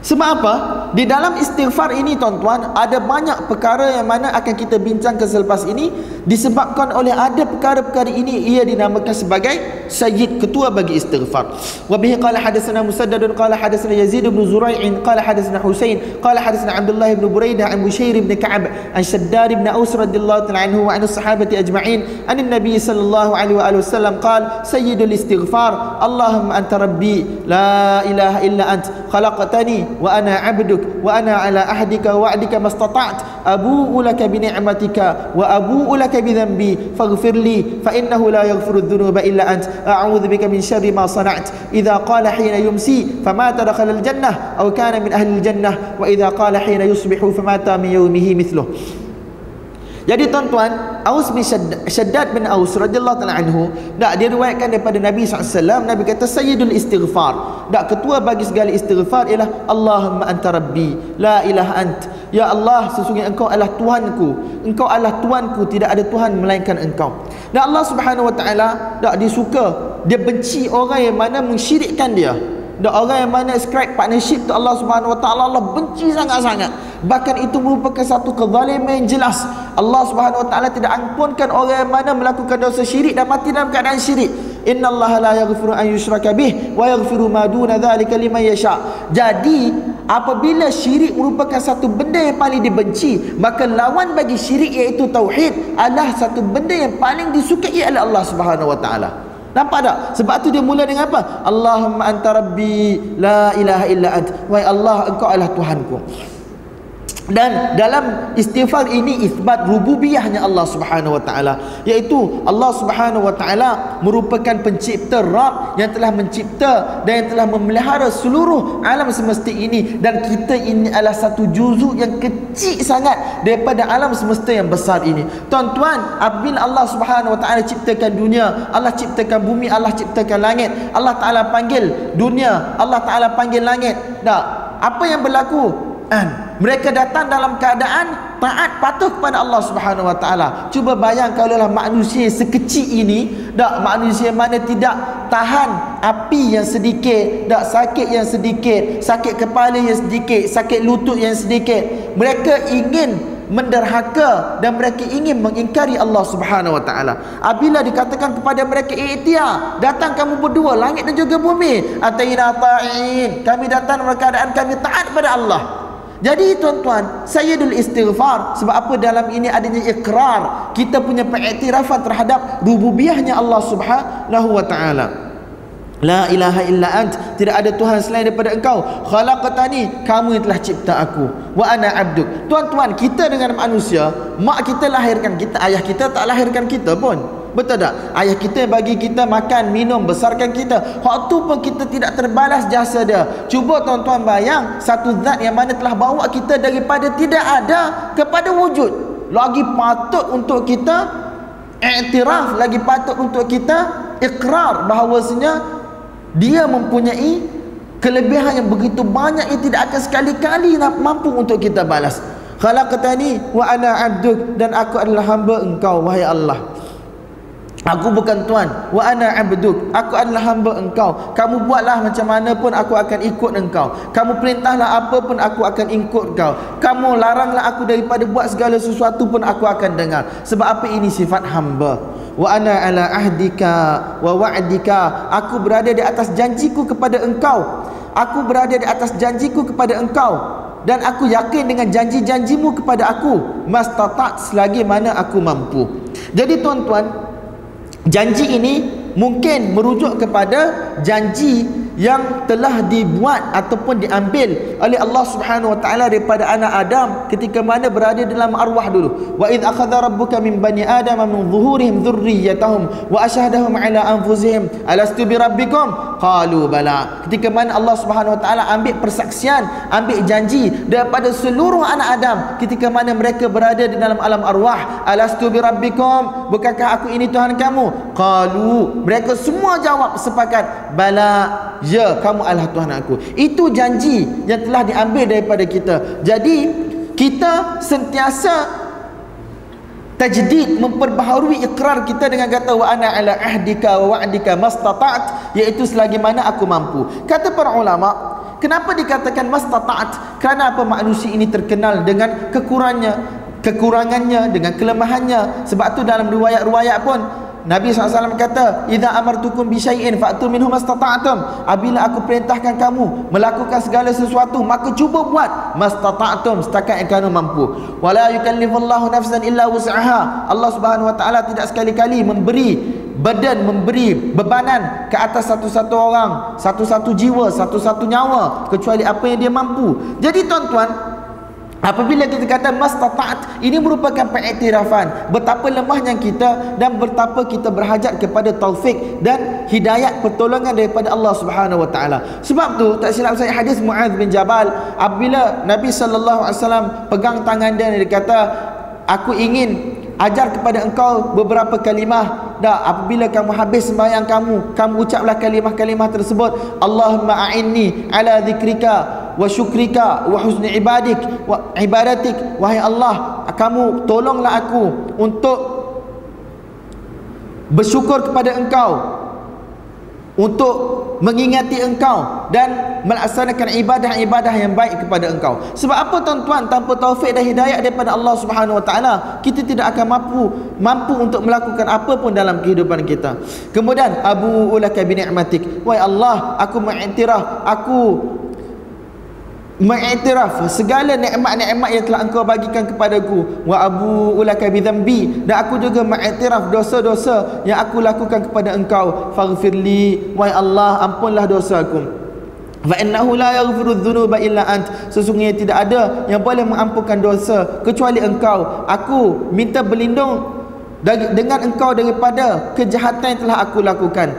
sebab apa? Di dalam istighfar ini tuan-tuan Ada banyak perkara yang mana akan kita bincangkan selepas ini Disebabkan oleh ada perkara-perkara ini Ia dinamakan sebagai Sayyid ketua bagi istighfar Wabihi qala hadasana Musaddadun Qala hadasana Yazid ibn Zurai'in Qala hadasana Husain Qala hadasana Abdullah ibn Buraidah An Bushair ibn Ka'ab An Shaddad ibn Aus radhiyallahu ta'ala anhu Wa anu sahabati ajma'in An Nabi sallallahu alaihi wa sallam Qal Sayyidul istighfar Allahumma anta rabbi La ilaha illa ant Khalaqtani wa ana abduk wa ana ala ahdika wa wa'dika mastata'at abu'u laka bi ni'matika wa abu'u laka bi dhanbi faghfir li fa innahu la yaghfiru dhunuba illa ant a'udzu bika min sharri ma sana'at idza qala hina yumsi famata dakhala al jannah aw kana min ahli al jannah jadi tuan-tuan, Aus bin Shaddad bin Aus radhiyallahu taala anhu, dak dia riwayatkan daripada Nabi SAW, Nabi kata sayyidul istighfar. Dak ketua bagi segala istighfar ialah Allahumma anta rabbi, la ilaha ant. Ya Allah, sesungguhnya engkau adalah Tuhanku. Engkau adalah Tuhanku, tidak ada Tuhan melainkan engkau. Dan Allah Subhanahu wa taala dak disuka, dia benci orang yang mana mensyirikkan dia. Dan orang yang mana ascribe partnership tu Allah Subhanahu Wa Taala Allah benci sangat-sangat. Bahkan itu merupakan satu kezaliman yang jelas. Allah Subhanahu Wa Taala tidak ampunkan orang yang mana melakukan dosa syirik dan mati dalam keadaan syirik. Inna Allah la yaghfiru an yushraka bih wa yaghfiru ma duna dzalika liman yasha. Jadi apabila syirik merupakan satu benda yang paling dibenci, maka lawan bagi syirik iaitu tauhid adalah satu benda yang paling disukai oleh Allah Subhanahu Wa Taala. Nampak tak? Sebab tu dia mula dengan apa? Allahumma anta rabbi la ilaha illa ant. Wahai Allah, engkau adalah Tuhanku dan dalam istighfar ini isbat rububiyahnya Allah Subhanahu wa taala iaitu Allah Subhanahu wa taala merupakan pencipta Rabb yang telah mencipta dan yang telah memelihara seluruh alam semesta ini. Dan kita ini adalah satu juzuk yang kecil sangat daripada alam semesta yang besar ini. Tuan-tuan apabila Allah Subhanahu wa taala ciptakan dunia Allah ciptakan bumi Allah ciptakan langit Allah taala panggil dunia Allah taala panggil langit. Dah apa yang berlaku. Mereka datang dalam keadaan taat patuh kepada Allah Subhanahu Wa Taala. Cuba bayang kalau lah manusia sekecil ini, dak manusia mana tidak tahan api yang sedikit, dak sakit yang sedikit, sakit kepala yang sedikit, sakit lutut yang sedikit. Mereka ingin menderhaka dan mereka ingin mengingkari Allah Subhanahu wa taala. Apabila dikatakan kepada mereka ikhtiar, datang kamu berdua langit dan juga bumi, ataina ta'in. Kami datang dalam keadaan kami taat kepada Allah. Jadi tuan-tuan, Sayyidul Istighfar sebab apa dalam ini adanya ikrar kita punya pengiktirafan terhadap rububiyahnya Allah Subhanahu wa taala. La ilaha illa ant tidak ada tuhan selain daripada engkau. Khalaqtani kamu yang telah cipta aku. Wa ana abduk. Tuan-tuan kita dengan manusia mak kita lahirkan kita ayah kita tak lahirkan kita pun Betul tak? Ayah kita bagi kita makan, minum, besarkan kita. Waktu pun kita tidak terbalas jasa dia. Cuba tuan-tuan bayang satu zat yang mana telah bawa kita daripada tidak ada kepada wujud. Lagi patut untuk kita iktiraf lagi patut untuk kita ikrar bahawasanya dia mempunyai kelebihan yang begitu banyak yang tidak akan sekali-kali mampu untuk kita balas khalaqtani wa ana abduk dan aku adalah hamba engkau wahai Allah Aku bukan tuan wa ana abduk. Aku adalah hamba engkau. Kamu buatlah macam mana pun aku akan ikut engkau. Kamu perintahlah apa pun aku akan ikut kau. Kamu laranglah aku daripada buat segala sesuatu pun aku akan dengar. Sebab apa ini sifat hamba? Wa ana ala ahdika wa wa'dika. Aku berada di atas janjiku kepada engkau. Aku berada di atas janjiku kepada engkau dan aku yakin dengan janji-janjimu kepada aku mastatat selagi mana aku mampu. Jadi tuan-tuan, janji ini mungkin merujuk kepada janji yang telah dibuat ataupun diambil oleh Allah Subhanahu wa taala daripada anak Adam ketika mana berada dalam arwah dulu. Wa id akhadha rabbuka min bani adam min zuhurihim dhurriyyatahum wa ashhadahum ala anfusihim alastu bi rabbikum? Qalu bala. Ketika mana Allah Subhanahu wa taala ambil persaksian ambil janji daripada seluruh anak Adam ketika mana mereka berada di dalam alam arwah alastu bi rabbikum? Bukankah aku ini Tuhan kamu? Qalu mereka semua jawab sepakat bala Ya kamu adalah Tuhan aku Itu janji yang telah diambil daripada kita Jadi kita sentiasa Tajdid memperbaharui ikrar kita dengan kata wa ana ala ahdika wa wa'dika mastata'at iaitu selagi mana aku mampu. Kata para ulama, kenapa dikatakan mastata'at? Kerana apa manusia ini terkenal dengan kekurangannya, kekurangannya dengan kelemahannya. Sebab tu dalam riwayat-riwayat pun Nabi SAW kata Iza amartukum bisyai'in fa'tu minhum mastata'atum Apabila aku perintahkan kamu Melakukan segala sesuatu Maka cuba buat Mastata'atum Setakat yang kamu mampu. Wala yukallifullahu nafsan illa wus'aha. Allah subhanahu wa ta'ala tidak sekali-kali memberi Badan memberi bebanan ke atas satu-satu orang Satu-satu jiwa, satu-satu nyawa Kecuali apa yang dia mampu. Jadi tuan-tuan Apabila kita kata mastata'at ini merupakan pengiktirafan betapa lemahnya kita dan betapa kita berhajat kepada taufik dan hidayat pertolongan daripada Allah Subhanahu wa taala. Sebab tu tak silap saya hadis Muaz bin Jabal apabila Nabi sallallahu alaihi wasallam pegang tangan dia dia kata aku ingin ajar kepada engkau beberapa kalimah dah apabila kamu habis sembahyang kamu kamu ucaplah kalimah-kalimah tersebut Allahumma a'inni ala zikrika wa syukrika wa husni ibadik wa ibadatik wahai Allah kamu tolonglah aku untuk bersyukur kepada engkau untuk mengingati engkau dan melaksanakan ibadah-ibadah yang baik kepada engkau. Sebab apa tuan-tuan tanpa taufik dan hidayah daripada Allah Subhanahu Wa Taala, kita tidak akan mampu mampu untuk melakukan apa pun dalam kehidupan kita. Kemudian Abu Ulaka bi ni'matik. Wahai Allah, aku mengiktiraf, aku mengiktiraf segala nikmat-nikmat yang telah engkau bagikan kepadaku. Wa abu ulaka bidzambi dan aku juga mengiktiraf dosa-dosa yang aku lakukan kepada engkau. Faghfirli wa Allah ampunlah dosaku. Fa innahu la yaghfiru dzunuba illa ant. Sesungguhnya tidak ada yang boleh mengampunkan dosa kecuali engkau. Aku minta berlindung dengan engkau daripada kejahatan yang telah aku lakukan.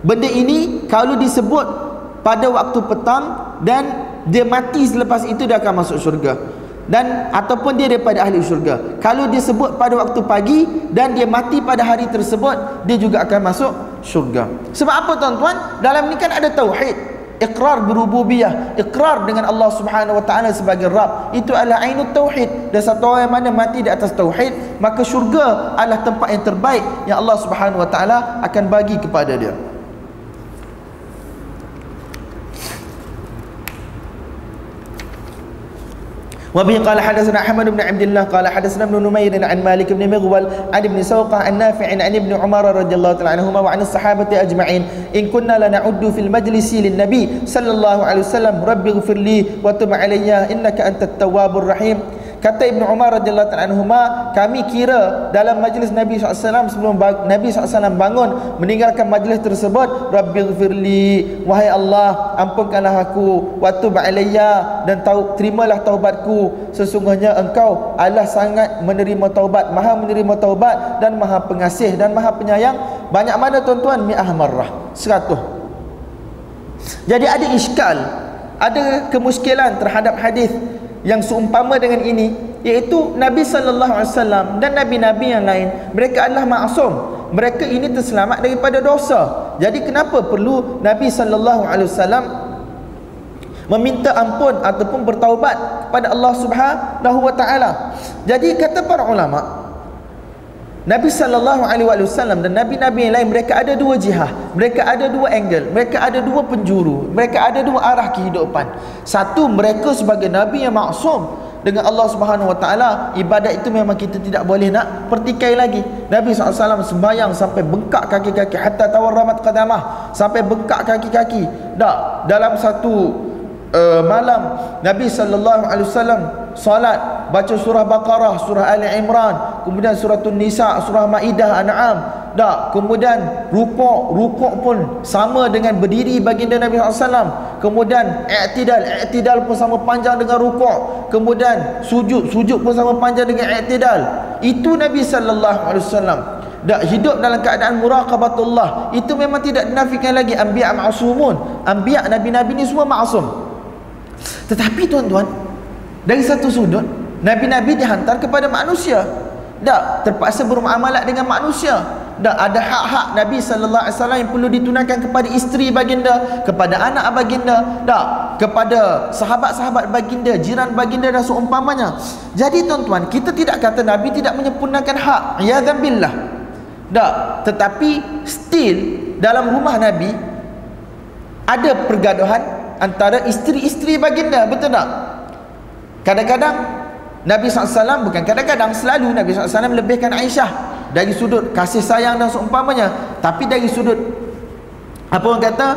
Benda ini kalau disebut pada waktu petang dan dia mati selepas itu dia akan masuk syurga. Dan ataupun dia daripada ahli syurga. Kalau dia sebut pada waktu pagi dan dia mati pada hari tersebut dia juga akan masuk syurga. Sebab apa tuan-tuan? Dalam ni kan ada tauhid. Ikrar berububiyah. Ikrar dengan Allah Subhanahu wa taala sebagai Rabb. Itu adalah ainut tauhid. Dan satu orang yang mana mati di atas tauhid maka syurga adalah tempat yang terbaik yang Allah Subhanahu wa taala akan bagi kepada dia وبه قال حدثنا أحمد بن عبد الله قال حدثنا ابن نمير عن مالك بن مغول عن ابن سوقة عن نافع عن ابن عمر رضي الله تعالى عنهما وعن الصحابة أجمعين. إن كنا لنعد في المجلس للنبي صلى الله عليه وسلم رب اغفر لي وتب علي إنك أنت التواب الرحيم. Kata Ibn Umar radhiyallahu anhuma, kami kira dalam majlis Nabi SAW sebelum Nabi SAW bangun meninggalkan majlis tersebut, Rabbighfirli, wahai Allah, ampunkanlah aku, waktu ba'alayya dan tahu terimalah taubatku. Sesungguhnya engkau Allah sangat menerima taubat, Maha menerima taubat dan Maha pengasih dan Maha penyayang. Banyak mana tuan-tuan? Mi'ah marrah. Seratus. Jadi ada iskal, ada kemuskilan terhadap hadis yang seumpama dengan ini iaitu Nabi sallallahu alaihi wasallam dan nabi-nabi yang lain. Mereka adalah maksum mereka ini terselamat daripada dosa. Jadi kenapa perlu Nabi sallallahu alaihi wasallam meminta ampun ataupun bertaubat kepada Allah Subhanahu wa taala? Jadi kata para ulama Nabi sallallahu alaihi wasallam dan nabi-nabi yang lain mereka ada dua jihad, mereka ada dua angle, mereka ada dua penjuru, mereka ada dua arah kehidupan. Satu mereka sebagai nabi yang maksum dengan Allah Subhanahu wa taala, ibadat itu memang kita tidak boleh nak pertikai lagi. Nabi SAW sembahyang sampai bengkak kaki-kaki hatta tawarramat qadamah, sampai bengkak kaki-kaki. Tak, dalam satu uh, malam Nabi sallallahu alaihi wasallam salat baca surah Baqarah, surah Ali Imran, kemudian surah Nisa, surah Maidah, An'am. Tak, kemudian rukuk, rukuk pun sama dengan berdiri baginda Nabi SAW. Kemudian i'tidal, i'tidal pun sama panjang dengan rukuk. Kemudian sujud, sujud pun sama panjang dengan i'tidal. Itu Nabi sallallahu alaihi wasallam. Tak hidup dalam keadaan muraqabatullah. Itu memang tidak dinafikan lagi anbiya ma'sumun. Anbiya nabi-nabi ni semua maksum. Tetapi tuan-tuan, dari satu sudut Nabi-Nabi dihantar kepada manusia. Tak terpaksa bermuamalat dengan manusia. Tak ada hak-hak Nabi SAW yang perlu ditunaikan kepada isteri baginda Kepada anak baginda. Tak Kepada sahabat-sahabat baginda Jiran baginda dan seumpamanya. Jadi tuan-tuan Kita tidak kata Nabi tidak menyempurnakan hak. Ya zambillah Tak Tetapi Still Dalam rumah Nabi Ada pergaduhan Antara isteri-isteri baginda Betul tak? Kadang-kadang Nabi SAW bukan kadang-kadang selalu Nabi SAW lebihkan Aisyah. Dari sudut kasih sayang dan seumpamanya. Tapi dari sudut apa orang kata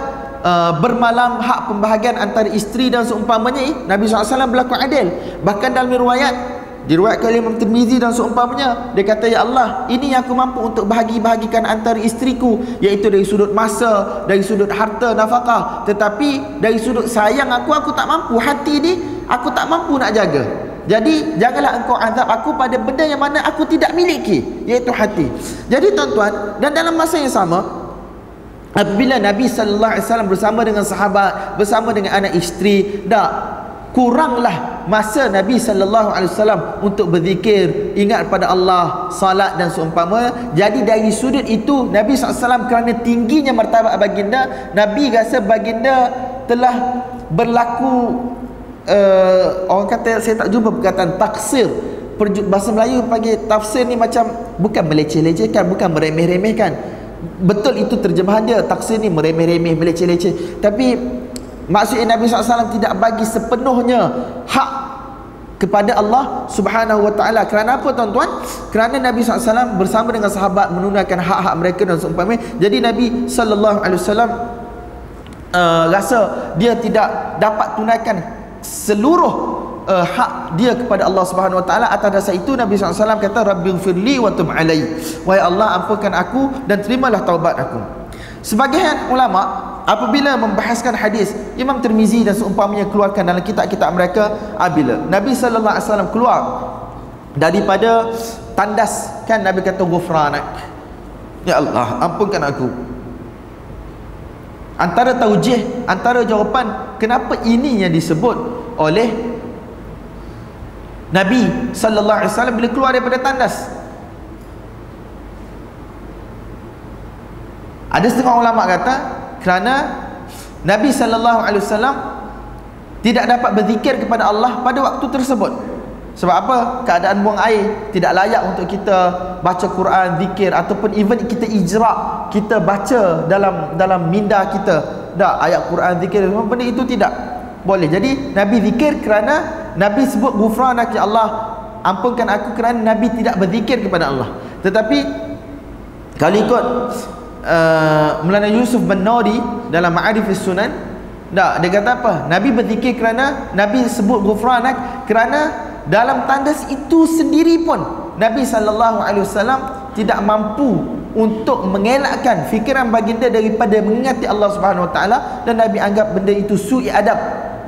uh, bermalam hak pembahagian antara isteri dan seumpamanya Nabi SAW berlaku adil. Bahkan dalam riwayat diriwayatkan oleh Imam Tirmizi dan seumpamanya dia kata ya Allah ini yang aku mampu untuk bahagi-bahagikan antara isteriku iaitu dari sudut masa dari sudut harta nafkah. Tetapi dari sudut sayang aku aku tak mampu. Hati ni aku tak mampu nak jaga. Jadi janganlah engkau azab aku pada benda yang mana aku tidak miliki iaitu hati. Jadi tuan-tuan dan dalam masa yang sama apabila Nabi sallallahu alaihi wasallam bersama dengan sahabat bersama dengan anak isteri dah kuranglah masa Nabi sallallahu alaihi wasallam untuk berzikir ingat pada Allah salat dan seumpama. Jadi dari sudut itu Nabi SAW kerana tingginya martabat baginda Nabi rasa baginda telah berlaku uh, orang kata saya tak jumpa perkataan taksir. Bahasa Melayu panggil tafsir ni macam bukan meleceh-lecehkan bukan meremeh-remehkan. Betul itu terjemahan dia taksir ni meremeh-remeh meleceh-leceh. Tapi maksudnya Nabi SAW tidak bagi sepenuhnya hak kepada Allah Subhanahu wa taala. Kerana apa tuan-tuan? Kerana Nabi SAW bersama dengan sahabat menunaikan hak-hak mereka dan seumpamanya. Jadi Nabi sallallahu alaihi wasallam uh, rasa dia tidak dapat tunaikan seluruh uh, hak dia kepada Allah Subhanahu Wa Taala atas dasar itu Nabi SAW kata Rabbighfirli wa tub alai wahai Allah ampunkan aku dan terimalah taubat aku sebagian ulama apabila membahaskan hadis Imam Tirmizi dan seumpamanya keluarkan dalam kitab-kitab mereka apabila Nabi sallallahu alaihi wasallam keluar daripada tandas kan Nabi kata ghufranak. Ya Allah ampunkan aku. Antara taujih antara jawapan kenapa ini yang disebut oleh Nabi sallallahu alaihi wasallam bila keluar daripada tandas ada setengah ulama kata kerana Nabi sallallahu alaihi wasallam tidak dapat berzikir kepada Allah pada waktu tersebut. Sebab apa? Keadaan buang air tidak layak untuk kita baca Quran zikir ataupun even kita ijra kita baca dalam dalam minda kita. Dah ayat Quran zikir semua benda itu tidak boleh. Jadi nabi zikir kerana nabi sebut ghufranak ya Allah ampunkan aku kerana nabi tidak berzikir kepada Allah. Tetapi kalau ikut uh, Yusuf bin Nadi dalam Ma'arif Sunan tak, dia kata apa? Nabi berzikir kerana Nabi sebut ghufranak kerana dalam tandas itu sendiri pun Nabi sallallahu alaihi wasallam tidak mampu untuk mengelakkan fikiran baginda daripada mengingati Allah Subhanahu wa taala dan Nabi anggap benda itu sui adab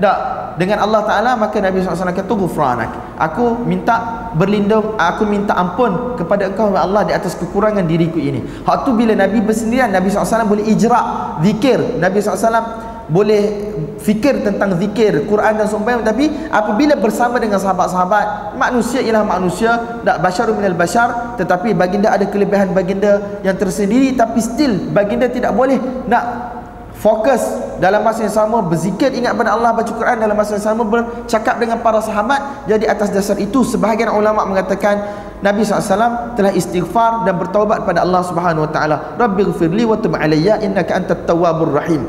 tak. Dengan Allah taala maka Nabi SAW kata ghufranak aku minta berlindung aku minta ampun kepada engkau ya Allah di atas kekurangan diriku ini. Hak tu bila Nabi bersendirian Nabi SAW boleh ijra zikir. Nabi SAW boleh fikir tentang zikir Quran dan sembahyang. Tapi apabila bersama dengan sahabat-sahabat manusia ialah manusia tak basyarun minal bashar tetapi baginda ada kelebihan baginda yang tersendiri tapi still baginda tidak boleh nak fokus dalam masa yang sama berzikir ingat pada Allah baca Quran dalam masa yang sama bercakap dengan para sahabat. Jadi atas dasar itu sebahagian ulama mengatakan Nabi SAW telah istighfar dan bertaubat pada Allah Subhanahu Wa Taala. Rabbi ghafirli wa tub alayya innaka antat tawwabur rahim.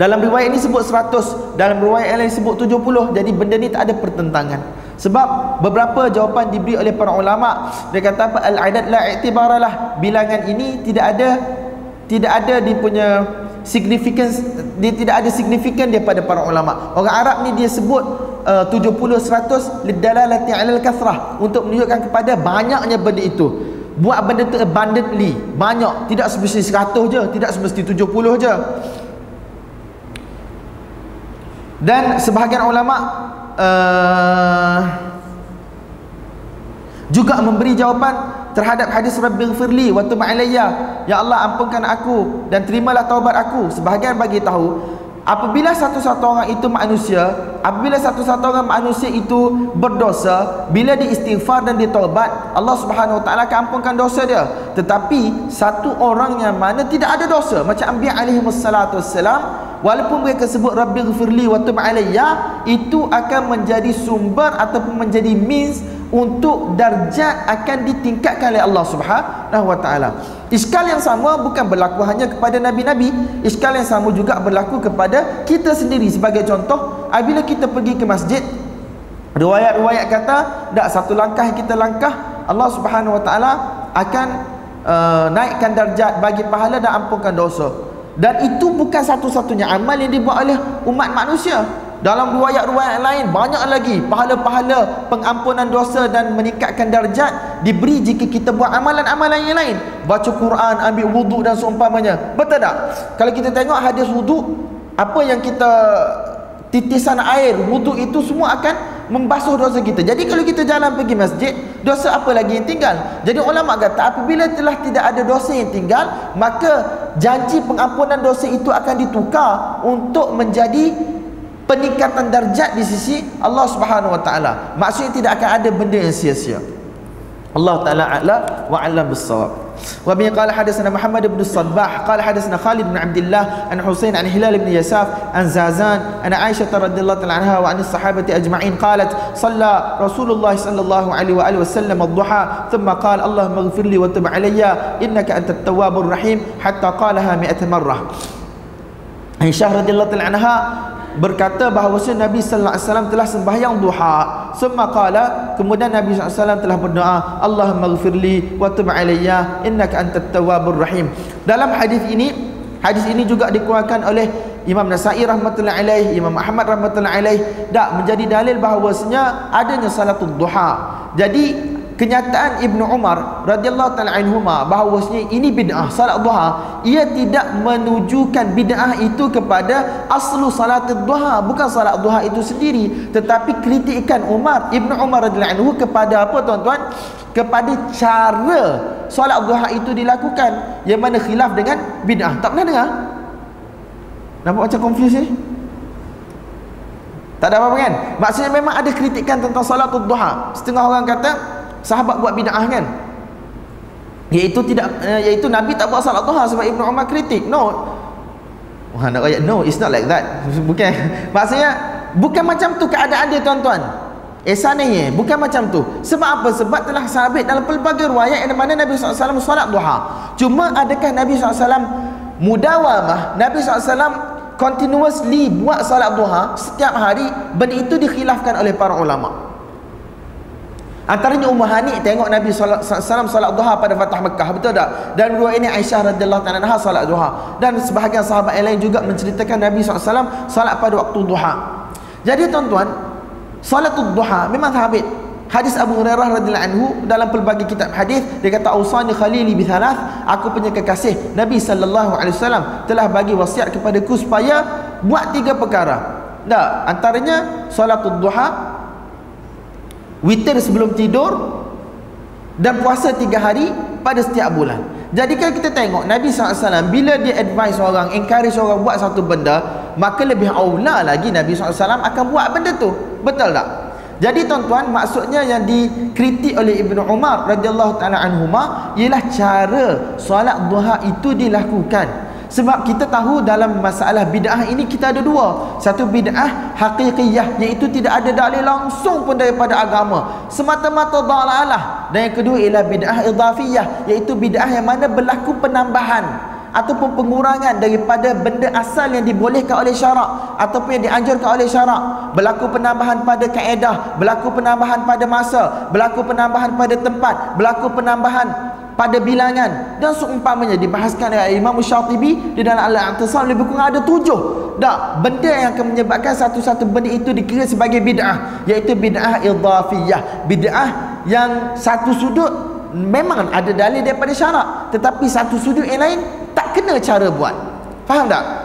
Dalam riwayat ini sebut 100 dalam riwayat yang lain sebut 70 jadi benda ni tak ada pertentangan. Sebab beberapa jawapan diberi oleh para ulama dia kata apa? Al-adad la i'tibaralah. Bilangan ini tidak ada tidak ada di punya significance dia tidak ada signifikan daripada para ulama. Orang Arab ni dia sebut uh, 70 100 lidalalati alal kasrah untuk menunjukkan kepada banyaknya benda itu. Buat benda tu abundantly banyak. Tidak semesti 100 je tidak semesti 70 je. Dan sebahagian ulama uh, juga memberi jawapan terhadap hadis Rabbi ghafirli wa tub alayya. Ya Allah ampunkan aku dan terimalah taubat aku. Sebahagian bagi tahu apabila satu-satu orang itu manusia apabila satu-satu orang manusia itu berdosa bila diistighfar dan ditaubat Allah Subhanahu wa taala akan ampunkan dosa dia. Tetapi satu orang yang mana tidak ada dosa macam Nabi alaihi wassalatu wassalam walaupun mereka sebut Rabbi ghafirli wa tub alayya itu akan menjadi sumber ataupun menjadi means untuk darjat akan ditingkatkan oleh Allah Subhanahu wa taala. Iskal yang sama bukan berlaku hanya kepada nabi-nabi, iskal yang sama juga berlaku kepada kita sendiri sebagai contoh, apabila kita pergi ke masjid, riwayat-riwayat kata, dak satu langkah kita langkah, Allah Subhanahu wa taala akan uh, naikkan darjat bagi pahala dan ampunkan dosa. Dan itu bukan satu-satunya amal yang dibuat oleh umat manusia. Dalam riwayat-riwayat lain banyak lagi pahala-pahala pengampunan dosa dan meningkatkan darjat diberi jika kita buat amalan-amalan yang lain. Baca Quran, ambil wuduk dan seumpamanya. Betul tak? Kalau kita tengok hadis wuduk, apa yang kita titisan air wuduk itu semua akan membasuh dosa kita. Jadi kalau kita jalan pergi masjid, dosa apa lagi yang tinggal? Jadi ulama kata apabila telah tidak ada dosa yang tinggal, maka janji pengampunan dosa itu akan ditukar untuk menjadi peningkatan darjat di sisi Allah Subhanahu wa taala. Maksudnya tidak akan ada benda yang sia-sia. Allah taala a'la wa 'alam bis-shawab. وبه قال حدثنا محمد بن الصباح قال حدثنا خالد بن عبد الله عن حسين عن هلال بن يساف عن زازان عن عائشة رضي الله تعالى عنها وعن الصحابة أجمعين قالت صلى رسول الله صلى الله عليه وآله وسلم الضحى ثم قال اللهم اغفر لي وتب علي إنك أنت التواب الرحيم حتى قالها مئة مرة Aisyah radhiyallahu taala anha berkata bahawa Nabi sallallahu alaihi wasallam telah sembahyang duha. Semua kala kemudian Nabi sallallahu alaihi wasallam telah berdoa, Allahumma ighfirli wa tub alayya innaka antat tawwabur rahim. Dalam hadis ini, hadis ini juga dikeluarkan oleh Imam Nasai rahmatullahi alaih, Imam Ahmad rahmatullahi alaih, dak menjadi dalil bahawasanya adanya salatul duha. Jadi kenyataan Ibnu Umar radhiyallahu taala anhuma bahawasanya ini bid'ah salat duha. Ia tidak menunjukkan bid'ah itu kepada aslu salat duha bukan salat duha itu sendiri. Tetapi kritikan Umar Ibnu Umar radhiyallahu anhu kepada apa tuan-tuan? Kepada cara salat duha itu dilakukan yang mana khilaf dengan bid'ah. Tak pernah dengar? Nampak macam confuse ni? Tak ada apa-apa kan? Maksudnya memang ada kritikan tentang salat duha. Setengah orang kata sahabat buat bid'ah kan? Iaitu tidak uh, iaitu nabi tak buat salat duha sebab ibnu umar kritik. No. Wah nak ayat no it's not like that. [LAUGHS] Bukan. Maksudnya bukan macam tu keadaan dia tuan-tuan. Eh sananya bukan macam tu. Sebab apa? Sebab telah sabit dalam pelbagai riwayat yang mana nabi SAW salat duha. Cuma adakah nabi SAW mudawamah? Nabi SAW continuously buat salat duha setiap hari benda itu dikhilafkan oleh para ulama' Antaranya Ummah Hani tengok Nabi wasallam salat duha pada Fatah Mekah, betul tak? Dan dua ini Aisyah radhiyallahu taala anha salat duha. Dan sebahagian sahabat yang lain juga menceritakan Nabi wasallam salat pada waktu duha. Jadi tuan-tuan, salatul duha memang sabit. Hadis Abu Hurairah radhiyallahu anhu dalam pelbagai kitab hadis dia kata ausani khalili bi thalath aku punya kekasih Nabi sallallahu alaihi wasallam telah bagi wasiat kepadaku supaya buat tiga perkara. Tak, antaranya salatul duha witir sebelum tidur dan puasa tiga hari pada setiap bulan. Jadi kalau kita tengok Nabi SAW bila dia advise orang encourage orang buat satu benda maka lebih aula lagi Nabi SAW akan buat benda tu. Betul tak? Jadi tuan-tuan maksudnya yang dikritik oleh Ibnu Umar radhiyallahu taala anhuma ialah cara solat duha itu dilakukan sebab kita tahu dalam masalah bid'ah ini kita ada dua. Satu bid'ah haqiqiyah iaitu tidak ada dalil langsung pun daripada agama. Semata-mata dalalah. Dan yang kedua ialah bid'ah idhafiyah iaitu bid'ah yang mana berlaku penambahan ataupun pengurangan daripada benda asal yang dibolehkan oleh syarak ataupun yang dianjurkan oleh syarak. Berlaku penambahan pada kaedah berlaku penambahan pada masa berlaku penambahan pada tempat berlaku penambahan pada bilangan. Dan seumpamanya dibahaskan oleh Imam Syatibi di dalam Al-I'tisam lebih kurang ada tujuh. Dak benda yang akan menyebabkan satu-satu benda itu dikira sebagai bid'ah iaitu bid'ah idhafiyah. Bid'ah yang satu sudut memang ada dalil daripada syarak tetapi satu sudut yang lain tak kena cara buat. Faham tak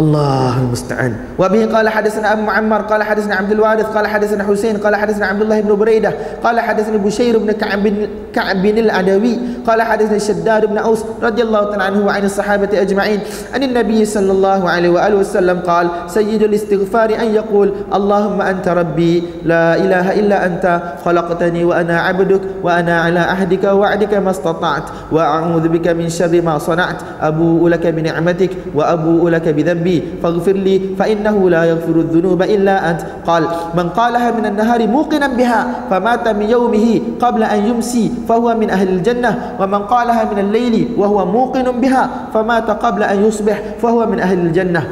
الله المستعان. وبه قال حدثنا أبو معمر قال حدثنا عبد الوارث قال حدثنا حسين قال حدثنا عبد الله بن بريدة قال حدثنا بشير بن كعب بن كعب بن العدوي قال حدثنا شداد بن أوس رضي الله تعالى عنه وعن الصحابة أجمعين. أن النبي صلى الله عليه وآله وسلم قال سيد الاستغفار أن يقول اللهم أنت ربي لا إله إلا أنت خلقتني وأنا عبدك وأنا على عهدك ووعدك ما استطعت وأعوذ بك من شر ما صنعت أبوء لك بنعمتك وأبوء لك بذنبي ذنبي فاغفر لي فإنه لا يغفر الذنوب إلا أنت. قال من قالها من النهار موقنا بها فمات من يومه قبل أن يمسي فهو من أهل الجنة ومن قالها من الليل وهو موقن بها فمات قبل أن يصبح فهو من أهل الجنة.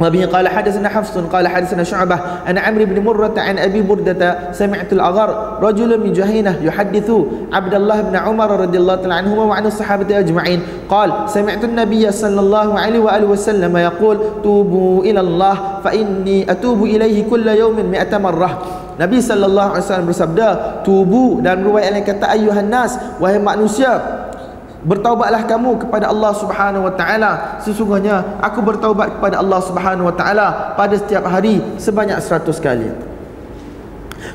وبه قال حدثنا حفص قال حدثنا شعبة أن عمرو بن مرة عن أبي بردة سمعت الأغر رجل من جهينة يحدث عبد الله بن عمر رضي الله تعالى عنهما وعن الصحابة أجمعين قال سمعت النبي صلى الله عليه وآله وسلم يقول توبوا إلى الله فإني أتوب إليه كل يوم مئة مرة Nabi sallallahu alaihi wasallam bersabda, "Tubu dan riwayat lain kata ayuhan nas, wahai manusia, Bertaubatlah kamu kepada Allah Subhanahu wa taala. Sesungguhnya aku bertaubat kepada Allah Subhanahu wa taala pada setiap hari sebanyak 100 kali.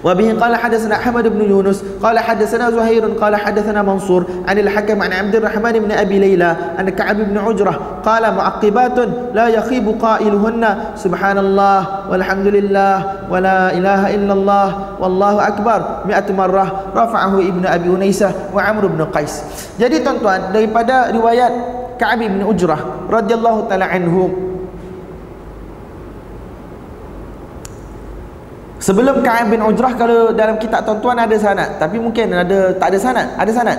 وبه قال حدثنا أحمد بن يونس قال حدثنا زهير قال حدثنا منصور عن الحكم عن عبد الرحمن بن أبي ليلى عن كعب بن عجرة قال معقبات لا يخيب قائلهن سبحان الله والحمد لله ولا إله إلا الله والله أكبر مئة مرة رفعه ابن أبي أنيسة وعمر بن قيس jadi tuan-tuan daripada riwayat Ka'ab bin Ujrah radhiyallahu taala anhu Sebelum Ka'ab bin Ujrah kalau dalam kitab tuan-tuan ada sanad, tapi mungkin ada tak ada sanad, ada sanad.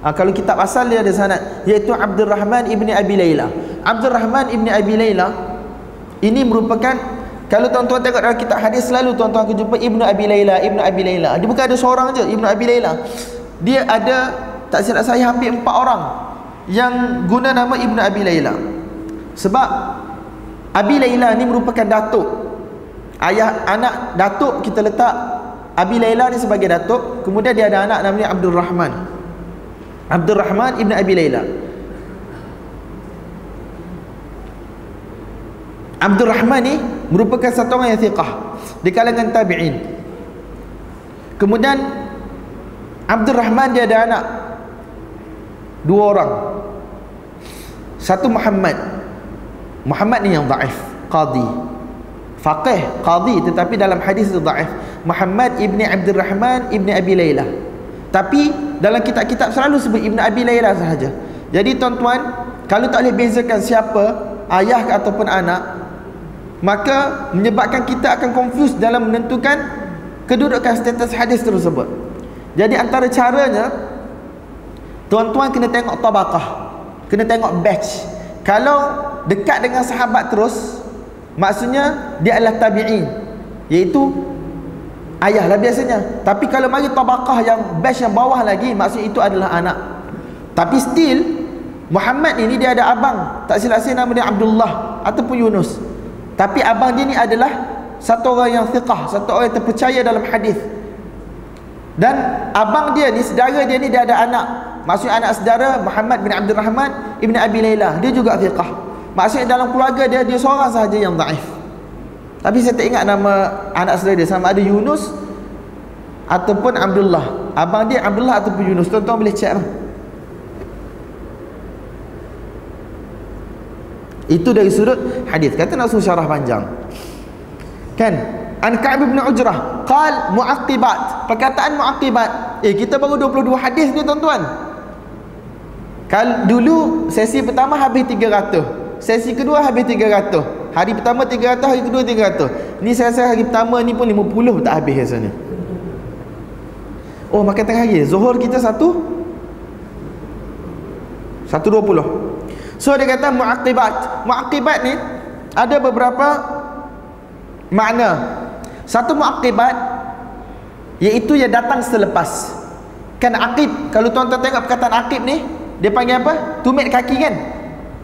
Ha, kalau kitab asal dia ada sanad, iaitu Abdul Rahman ibni Abi Layla. Abdul Rahman ibni Abi Layla ini merupakan kalau tuan-tuan tengok dalam kitab hadis selalu tuan-tuan akan jumpa Ibnu Abi Layla, Ibnu Abi Layla. Dia bukan ada seorang aja, Ibnu Abi Layla. Dia ada tak silap saya hampir empat orang yang guna nama Ibnu Abi Layla. Sebab Abi Layla ni merupakan datuk ayah anak datuk kita letak Abi Laila ni sebagai datuk. Kemudian dia ada anak namanya Abdul Rahman Abdul Rahman ibn Abi Laila. Abdul Rahman ni merupakan satu orang yang thiqah di kalangan tabi'in. Kemudian Abdul Rahman dia ada anak dua orang. Satu Muhammad. Muhammad ni yang daif qadi faqih qadi tetapi dalam hadis itu dhaif Muhammad ibni Abdul Rahman ibni Abi Layla tapi dalam kitab-kitab selalu sebut ibni Abi Layla sahaja. Jadi tuan-tuan kalau tak boleh bezakan siapa ayah ataupun anak maka menyebabkan kita akan confuse dalam menentukan kedudukan status hadis tersebut. Jadi antara caranya tuan-tuan kena tengok tabaqah kena tengok batch. Kalau dekat dengan sahabat terus maksudnya dia adalah tabi'in iaitu ayah lah biasanya. Tapi kalau mari tabaqah yang best yang bawah lagi maksudnya itu adalah anak. Tapi still Muhammad ini dia ada abang. Tak silap saya nama dia Abdullah ataupun Yunus. Tapi abang dia ni adalah satu orang yang thiqah satu orang yang terpercaya dalam hadis. Dan abang dia ni saudara dia ni dia ada anak. Maksudnya anak saudara Muhammad bin Abdul Rahman ibn Abi Layla dia juga thiqah Maksudnya dalam keluarga dia dia seorang sahaja yang daif. Tapi saya tak ingat nama anak saudara dia. Sama ada Yunus ataupun Abdullah. Abang dia Abdullah ataupun Yunus. Tuan-tuan boleh cek lah. itu dari sudut hadis. Kata nak suruh syarah panjang. Kan? An Ka'b bin Ujrah. Qal muaqibat. Perkataan muaqibat. Eh kita baru 22 hadis ni tuan-tuan. Kal dulu sesi pertama habis 300 sesi kedua habis 300 hari pertama 300 hari kedua 300 ni rasa hari pertama ni pun 50 tak habis rasanya oh makan tengah hari zuhur kita satu 120 So dia kata muaqibat. Muaqibat ni ada beberapa makna. Satu muaqibat iaitu yang datang selepas. Kan aqib, kalau tuan-tuan tengok perkataan aqib ni, dia panggil apa? Tumit kaki kan?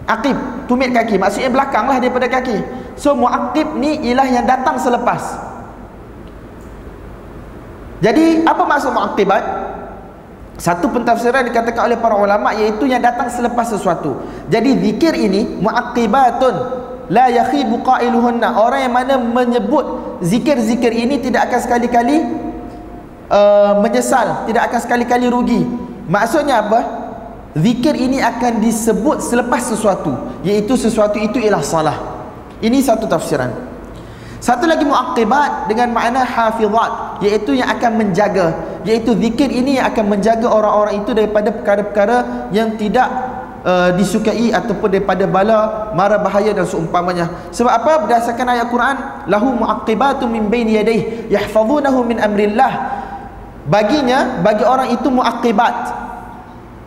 Aqib, tumit kaki. Maksudnya belakanglah daripada kaki. So muaqib ni ialah yang datang selepas. Jadi apa maksud muaqibat? Satu pentafsiran dikatakan oleh para ulama iaitu yang datang selepas sesuatu. Jadi zikir ini muaqibatun la yakhibu qailuhunna. Orang yang mana menyebut zikir-zikir ini tidak akan sekali-kali uh, menyesal, tidak akan sekali-kali rugi. Maksudnya apa? Zikir ini akan disebut selepas sesuatu, iaitu sesuatu itu ialah salah. Ini satu tafsiran. Satu lagi muaqibat dengan makna hafizat iaitu yang akan menjaga iaitu zikir ini yang akan menjaga orang-orang itu daripada perkara-perkara yang tidak uh, disukai ataupun daripada bala mara bahaya dan seumpamanya. Sebab apa? Berdasarkan ayat Quran, lahu muaqibatun min baini yadayhi yahfazunahu min amrillah. Baginya, bagi orang itu muaqibat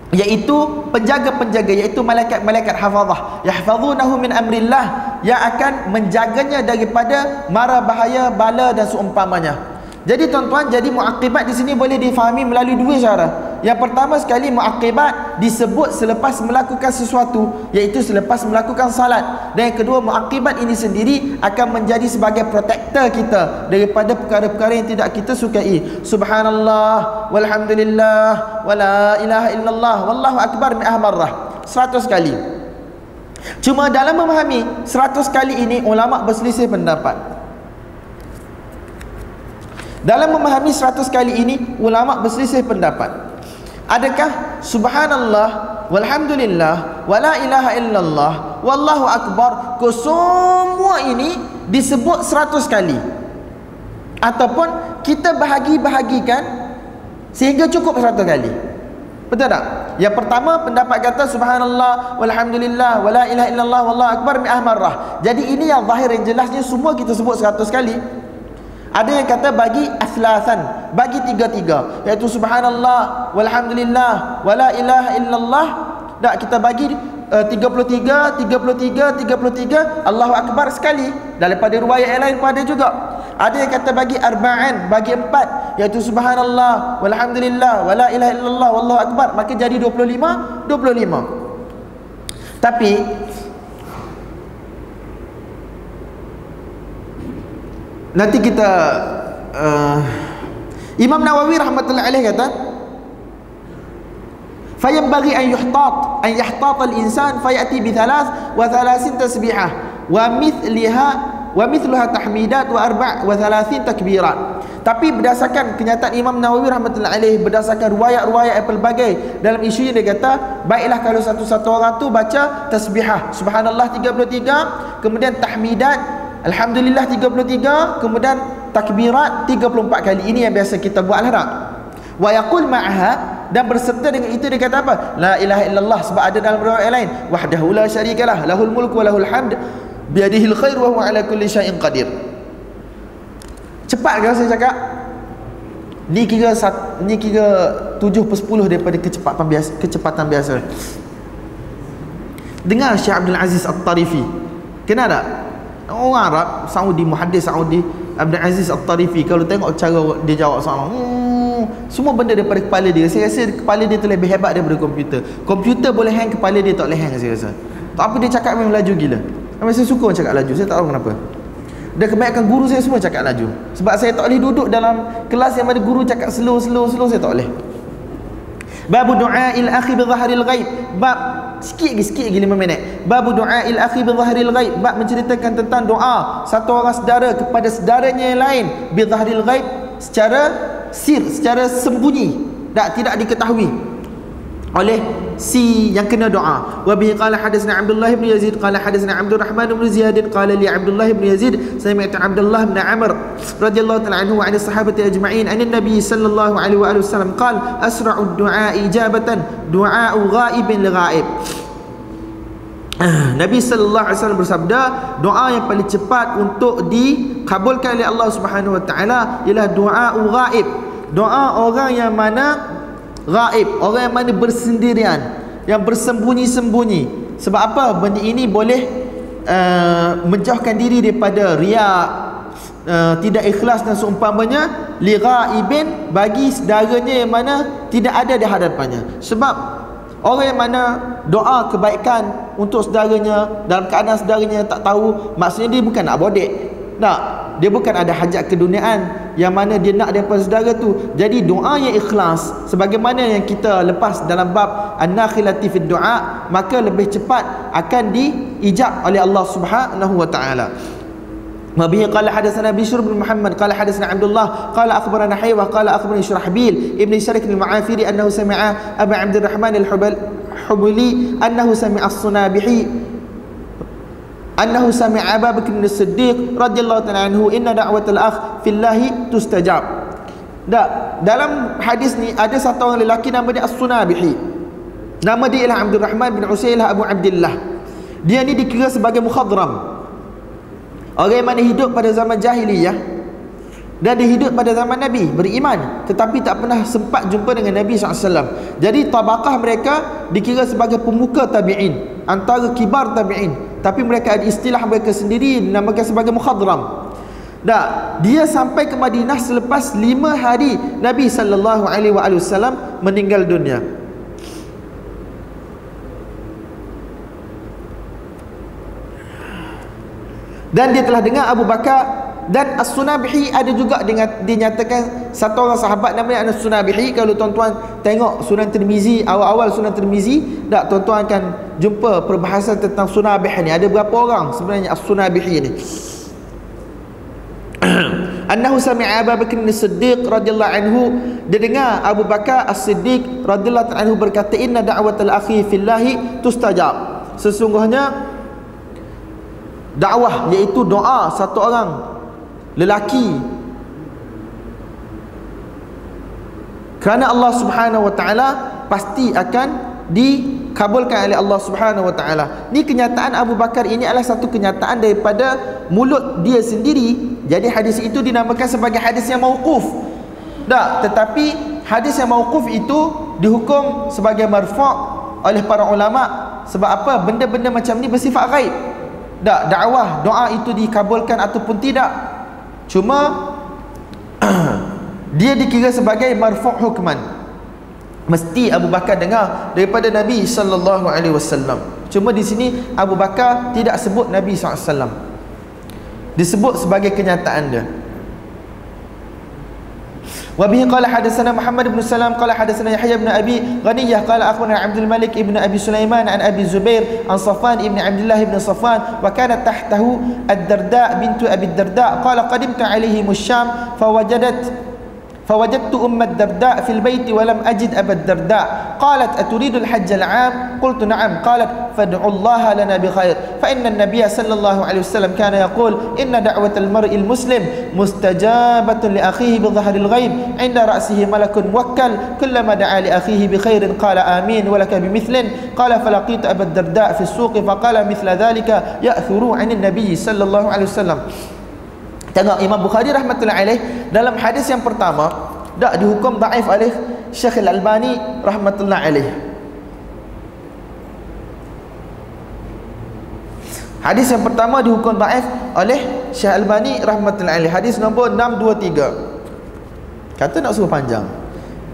iaitu penjaga-penjaga iaitu malaikat-malaikat hafazah. Yahfazunahu min amrillah. Yang akan menjaganya daripada mara bahaya bala dan seumpamanya jadi tuan-tuan jadi muakibat di sini boleh difahami melalui dua cara. Yang pertama sekali muakibat disebut selepas melakukan sesuatu iaitu selepas melakukan salat. Dan yang kedua muakibat ini sendiri akan menjadi sebagai protektor kita daripada perkara-perkara yang tidak kita sukai. Subhanallah walhamdulillah wala ilaha illallah wallahu akbar mi'ah marrah. 100 kali. Cuma dalam memahami 100 kali ini ulama berselisih pendapat dalam memahami 100 kali ini ulama berselisih pendapat. Adakah subhanallah walhamdulillah wala ilaha illallah wallahu akbar ke semua ini disebut 100 kali ataupun kita bahagi-bahagikan sehingga cukup 100 kali. Betul tak? Yang pertama pendapat kata subhanallah walhamdulillah wala ilaha illallah wallahu akbar mi'ah marrah. Jadi ini yang zahir yang jelasnya semua kita sebut 100 kali. Ada yang kata bagi aslasan, bagi tiga-tiga, iaitu subhanallah, walhamdulillah, wala ilaha illallah. Tak kita bagi uh, 33, 33, 33, Allahu akbar sekali. Daripada riwayat yang lain pun ada juga. Ada yang kata bagi arba'an, bagi empat, iaitu subhanallah, walhamdulillah, wala ilaha illallah, wallahu akbar. Maka jadi 25, 25. Tapi nanti kita uh, Imam Nawawi rahmatullahi alaih kata fayambaghi an yuhtat an yahtat al-insan fayati bi thalath wa thalathin tasbihah wa mithliha wa mithluha tahmidat wa arba' wa thalathin takbirat. Tapi berdasarkan kenyataan Imam Nawawi rahmatullahi alaih berdasarkan riwayat-riwayat pelbagai dalam isu ini dia kata baiklah kalau satu-satu orang tu baca tasbihah subhanallah 33 kemudian tahmidat Alhamdulillah 33 Kemudian takbirat 34 kali. Ini yang biasa kita buat lah tak Wa yaqul ma'aha Dan berserta dengan itu dia kata apa? La ilaha illallah Sebab ada dalam riwayat yang lain. Wahdahu la syarikalah Lahul mulku wa lahul hamd. Biadihil khair wa huwa ala kulli syai'in qadir. Cepat kan saya cakap? Ni kira ni kira 7 per 10 daripada kecepatan biasa kecepatan biasa. Dengar Syekh Abdul Aziz At-Tarifi. Kenal tak? Orang Arab Saudi muhaddis Saudi Abdul Aziz At-Tarifi kalau tengok cara dia jawab soalan hmm, semua benda daripada kepala dia. Saya rasa kepala dia tu lebih hebat daripada komputer. Komputer boleh hang kepala dia tak boleh hang saya rasa. Tapi dia cakap memang laju gila. Memang saya suka cakap laju saya tak tahu kenapa. Dan kebanyakan guru saya semua cakap laju. Sebab saya tak boleh duduk dalam kelas yang mana guru cakap slow slow slow saya tak boleh. Babu du'a'il akhi bi dhahril ghaib. Bab sikit lagi sikit lagi 5 minit. Babu du'a'il akhi bi dhahril ghaib. Bab menceritakan tentang doa satu orang saudara kepada saudaranya yang lain bi dhahril ghaib secara sir, secara sembunyi. Tak tidak diketahui. Oleh si yang kena doa. Wa bihi qala hadatsana Abdullah bin Yazid qala hadatsana Abdul Rahman bin Ziyad qala li Abdullah bin Yazid sami'tu Abdullah bin Amr radhiyallahu ta'ala anhu wa 'an sahabati ajma'in an nabi sallallahu alaihi wa alihi wasallam qala asra'u ad-du'a ijabatan du'a'u ghaibin li ghaib. [CLEARS THROAT] Nabi sallallahu alaihi wasallam bersabda doa yang paling cepat untuk dikabulkan oleh Allah Subhanahu wa taala ialah doa ghaib. Doa orang yang mana Gaib Orang yang mana bersendirian Yang bersembunyi-sembunyi. Sebab apa? Benda ini boleh uh, Menjauhkan diri daripada riak uh, Tidak ikhlas dan seumpamanya Li ghaibin Bagi saudaranya yang mana Tidak ada di hadapannya. Sebab Orang yang mana doa kebaikan untuk saudaranya dalam keadaan saudaranya tak tahu maksudnya dia bukan nak bodek tak dia bukan ada hajat keduniaan yang mana dia nak daripada saudara tu jadi doa yang ikhlas sebagaimana yang kita lepas dalam bab an-nakhilati fid du'a maka lebih cepat akan diijab oleh Allah Subhanahu wa taala وبه قال حدثنا بشر بن محمد قال حدثنا عبد الله قال اخبرنا حيوه قال اخبرني شرحبيل ابن شرك المعافري انه سمع ابا عبد الرحمن الحبلي انه سمع الصنابحي annahu sami'a Abu Bakr as-Siddiq radhiyallahu ta'ala anhu inna da'watal akh fillahi tustajab. Da, dalam hadis ni ada satu orang lelaki nama dia As-Sunabihi. Nama dia ialah Abdul Rahman bin Usailah Abu Abdullah. Dia ni dikira sebagai mukhadram. Orang mana hidup pada zaman jahiliyah dan dia hidup pada zaman Nabi beriman tetapi tak pernah sempat jumpa dengan Nabi SAW jadi tabakah mereka dikira sebagai pemuka tabi'in antara kibar tabi'in tapi mereka ada istilah mereka sendiri dinamakan sebagai mukhadram Dah, dia sampai ke Madinah selepas lima hari Nabi sallallahu alaihi wasallam meninggal dunia. Dan dia telah dengar Abu Bakar dan As-Sunabihi ada juga dengan dinyatakan satu orang sahabat namanya As-Sunabihi kalau tuan-tuan tengok Sunan Tirmizi awal-awal Sunan Tirmizi tak tuan-tuan akan jumpa perbahasan tentang Sunabih ni. Ada berapa orang sebenarnya As-Sunabihi ni? [CLEARS THROAT] Annahu sami'a Abu Bakar As-Siddiq radhiyallahu anhu. Dia dengar Abu Bakar As-Siddiq radhiyallahu anhu berkata inna da'watal akhi fillahi tustajab. Sesungguhnya dakwah iaitu doa satu orang lelaki kerana Allah Subhanahu wa taala pasti akan dikabulkan oleh Allah Subhanahu wa taala. Ni kenyataan Abu Bakar ini adalah satu kenyataan daripada mulut dia sendiri. Jadi hadis itu dinamakan sebagai hadis yang mauquf. Tak, tetapi hadis yang mauquf itu dihukum sebagai marfu' oleh para ulama sebab apa? Benda-benda macam ni bersifat ghaib. Tak, dakwah, doa itu dikabulkan ataupun tidak cuma [CLEARS THROAT] dia dikira sebagai marfu' hukman. Mesti Abu Bakar dengar daripada Nabi sallallahu alaihi wasallam. Cuma di sini Abu Bakar tidak sebut Nabi wasallam. Disebut sebagai kenyataan dia وبه قال حدثنا محمد بن سلام قال حدثنا يحيى بن أبي غنية قال أخبرنا عبد الملك بن أبي سليمان عن أبي الزبير عن صفان بن عبد الله بن صفان وكانت تحته الدرداء بنت أبي الدرداء قال قدمت عليهم الشام فوجدت فوجدت أم الدرداء في البيت ولم أجد أبا الدرداء. قالت أتريد الحج العام؟ قلت نعم. قالت فادعوا الله لنا بخير. فإن النبي صلى الله عليه وسلم كان يقول إن دعوة المرء المسلم مستجابة لأخيه بظهر الغيب. عند رأسه ملك موكل. كلما دعا لأخيه بخير قال آمين ولك بمثل. قال فلقيت أبا الدرداء في السوق فقال مثل ذلك يأثر عن النبي صلى الله عليه وسلم. Tengok Imam Bukhari rahmatullahi alaih dalam hadis yang pertama tak dihukum daif oleh Syekh Al-Albani rahmatullahi alaih. Hadis yang pertama dihukum daif oleh Syekh Al-Albani rahmatullahi alaih. Hadis nombor 623. Kata nak suruh panjang.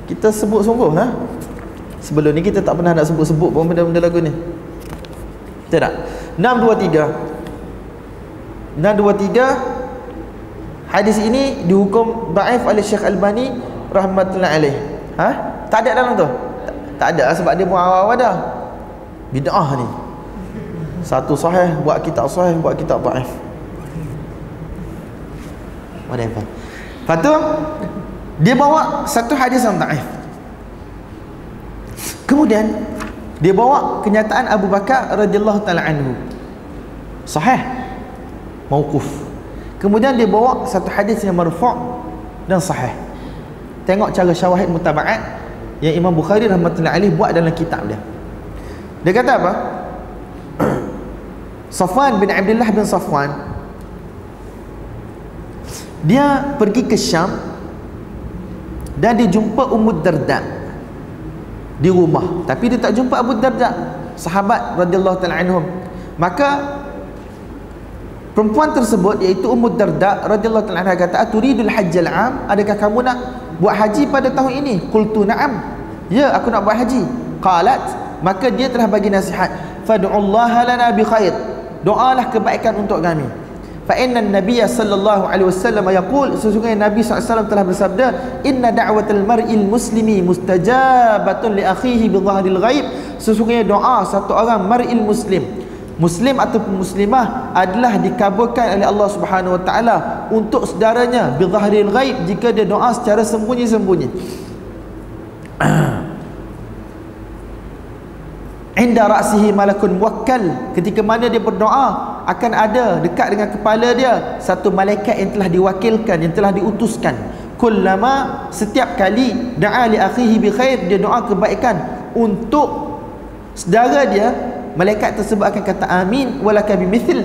Kita sebut sungguh ha? Sebelum ni kita tak pernah nak sebut-sebut pun benda-benda lagu ni. Betul tak? 623 623 Hadis ini dihukum daif oleh Syekh Albani rahmatullahi alaih. Ha? Tak ada dalam tu. Tak, ada sebab dia pun awal-awal dah. Bid'ah ni. Satu sahih buat kitab sahih buat kitab daif. Whatever. Lepas tu dia bawa satu hadis yang daif. kemudian dia bawa kenyataan Abu Bakar radhiyallahu taala anhu sahih mauquf kemudian dia bawa satu hadis yang marfu' dan sahih. Tengok cara syawahid mutabaat yang Imam Bukhari rahmatullahi alaih buat dalam kitab dia. Dia kata apa? [CLEARS THROAT] Safwan bin Abdullah bin Safwan dia pergi ke Syam dan dia jumpa Ummu Darda di rumah. Tapi dia tak jumpa Abu Darda sahabat radhiyallahu taala anhum. Maka perempuan tersebut iaitu Ummu Darda radhiyallahu taala anha kata turidul hajjal am adakah kamu nak buat haji pada tahun ini? Qultu na'am. Ya aku nak buat haji. Qalat maka dia telah bagi nasihat fad'ullaha lana bi khair. Doalah kebaikan untuk kami. Fa inna nabiyya sallallahu alaihi wasallam yaqul sesungguhnya nabi SAW telah bersabda inna da'watal mar'il muslimi mustajabatun li akhihi bi dhahril ghaib sesungguhnya doa satu orang mar'il muslim muslim ataupun muslimah adalah dikabulkan oleh Allah Subhanahu wa taala untuk saudaranya bi dhahril ghaib jika dia doa secara sembunyi-sembunyi. [CLEARS THROAT] Inda ra'sihi malakun muwakkal ketika mana dia berdoa akan ada dekat dengan kepala dia satu malaikat yang telah diwakilkan yang telah diutuskan. Kullama setiap kali da'a li akhihi bi khair dia doa kebaikan untuk saudara dia malaikat tersebut akan kata amin walaka bimithl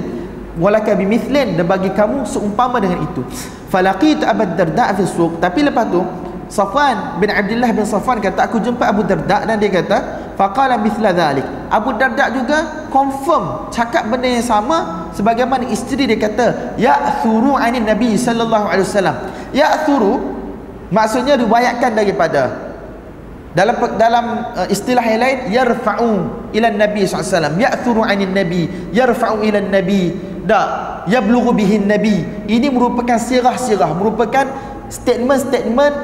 walaka bimithlin dan bagi kamu seumpama dengan itu. Falaqitu abad darda fi suq. Tapi lepas tu Safwan bin Abdullah bin Safwan kata aku jumpa Abu Darda dan dia kata faqala mithla dhalik. Abu Darda juga confirm cakap benda yang sama sebagaimana isteri dia kata ya thuru anin nabi sallallahu alaihi wasallam. Ya thuru maksudnya riwayatkan daripada dalam dalam uh, istilah yang lain yarfa'u ila nabi sallallahu alaihi wasallam. Ya thuru anin nabi. Yarfa'u ila nabi. Da yablughu bihi nabi. Ini merupakan sirah-sirah merupakan statement-statement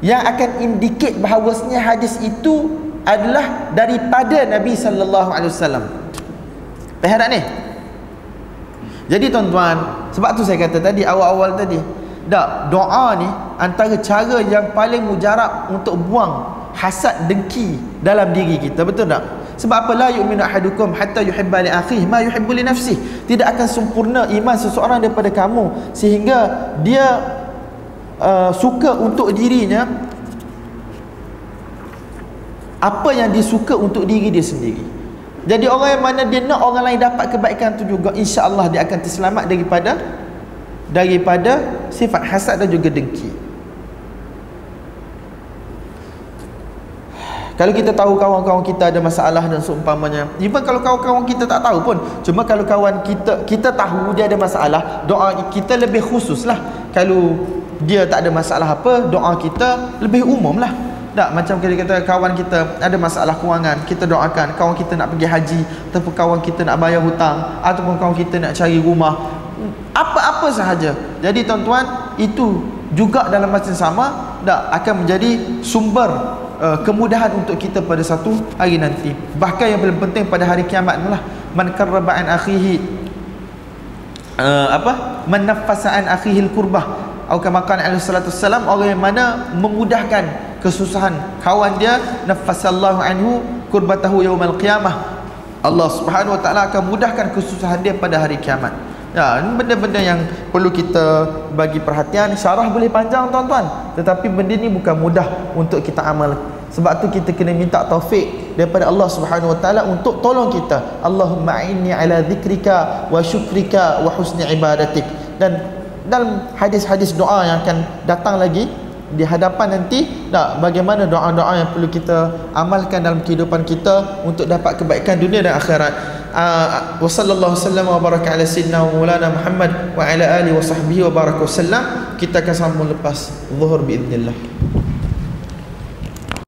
yang akan indicate bahawasanya hadis itu adalah daripada Nabi sallallahu alaihi wasallam. Faham ni? Jadi tuan-tuan, sebab tu saya kata tadi awal-awal tadi, dak doa ni antara cara yang paling mujarab untuk buang hasad dengki dalam diri kita, betul tak? Sebab apa la yu'minu ahadukum hatta yuhibba li akhihi ma yuhibbu li nafsihi. Tidak akan sempurna iman seseorang daripada kamu sehingga dia uh, suka untuk dirinya apa yang dia suka untuk diri dia sendiri jadi orang yang mana dia nak orang lain dapat kebaikan tu juga insya-Allah dia akan terselamat daripada daripada sifat hasad dan juga dengki kalau kita tahu kawan-kawan kita ada masalah dan seumpamanya even kalau kawan-kawan kita tak tahu pun cuma kalau kawan kita kita tahu dia ada masalah doa kita lebih khusus lah kalau dia tak ada masalah apa doa kita lebih umum lah tak macam kita kata kawan kita ada masalah kewangan, kita doakan kawan kita nak pergi haji ataupun kawan kita nak bayar hutang ataupun kawan kita nak cari rumah. Apa-apa sahaja. Jadi tuan-tuan, itu juga dalam masa yang sama tak akan menjadi sumber uh, kemudahan untuk kita pada satu hari nanti. Bahkan yang paling penting pada hari kiamat itulah man karraba an akhihi uh, apa? Man naffasa an akhihi al-qurbah. Atau qala alaihi salatu orang yang mana memudahkan kesusahan kawan dia nafasallahu anhu kurbatahu yaumal qiyamah Allah Subhanahu wa taala akan mudahkan kesusahan dia pada hari kiamat ya ini benda-benda yang perlu kita bagi perhatian. Syarah boleh panjang tuan-tuan. Tetapi benda ni bukan mudah untuk kita amal. Sebab tu kita kena minta taufik daripada Allah Subhanahu wa taala untuk tolong kita. Allahumma inni ala zikrika wa syukrika wa husni ibadatik. Dan dalam hadis-hadis doa yang akan datang lagi di hadapan nanti tak? Bagaimana doa-doa yang perlu kita amalkan dalam kehidupan kita untuk dapat kebaikan dunia dan akhirat? Uh, wa sallallahu sallam wa baraka ala sayyidina wa maulana Muhammad wa ala alihi wa sahbihi wa baraka wasallam kita akan sambung lepas zuhur biiznillah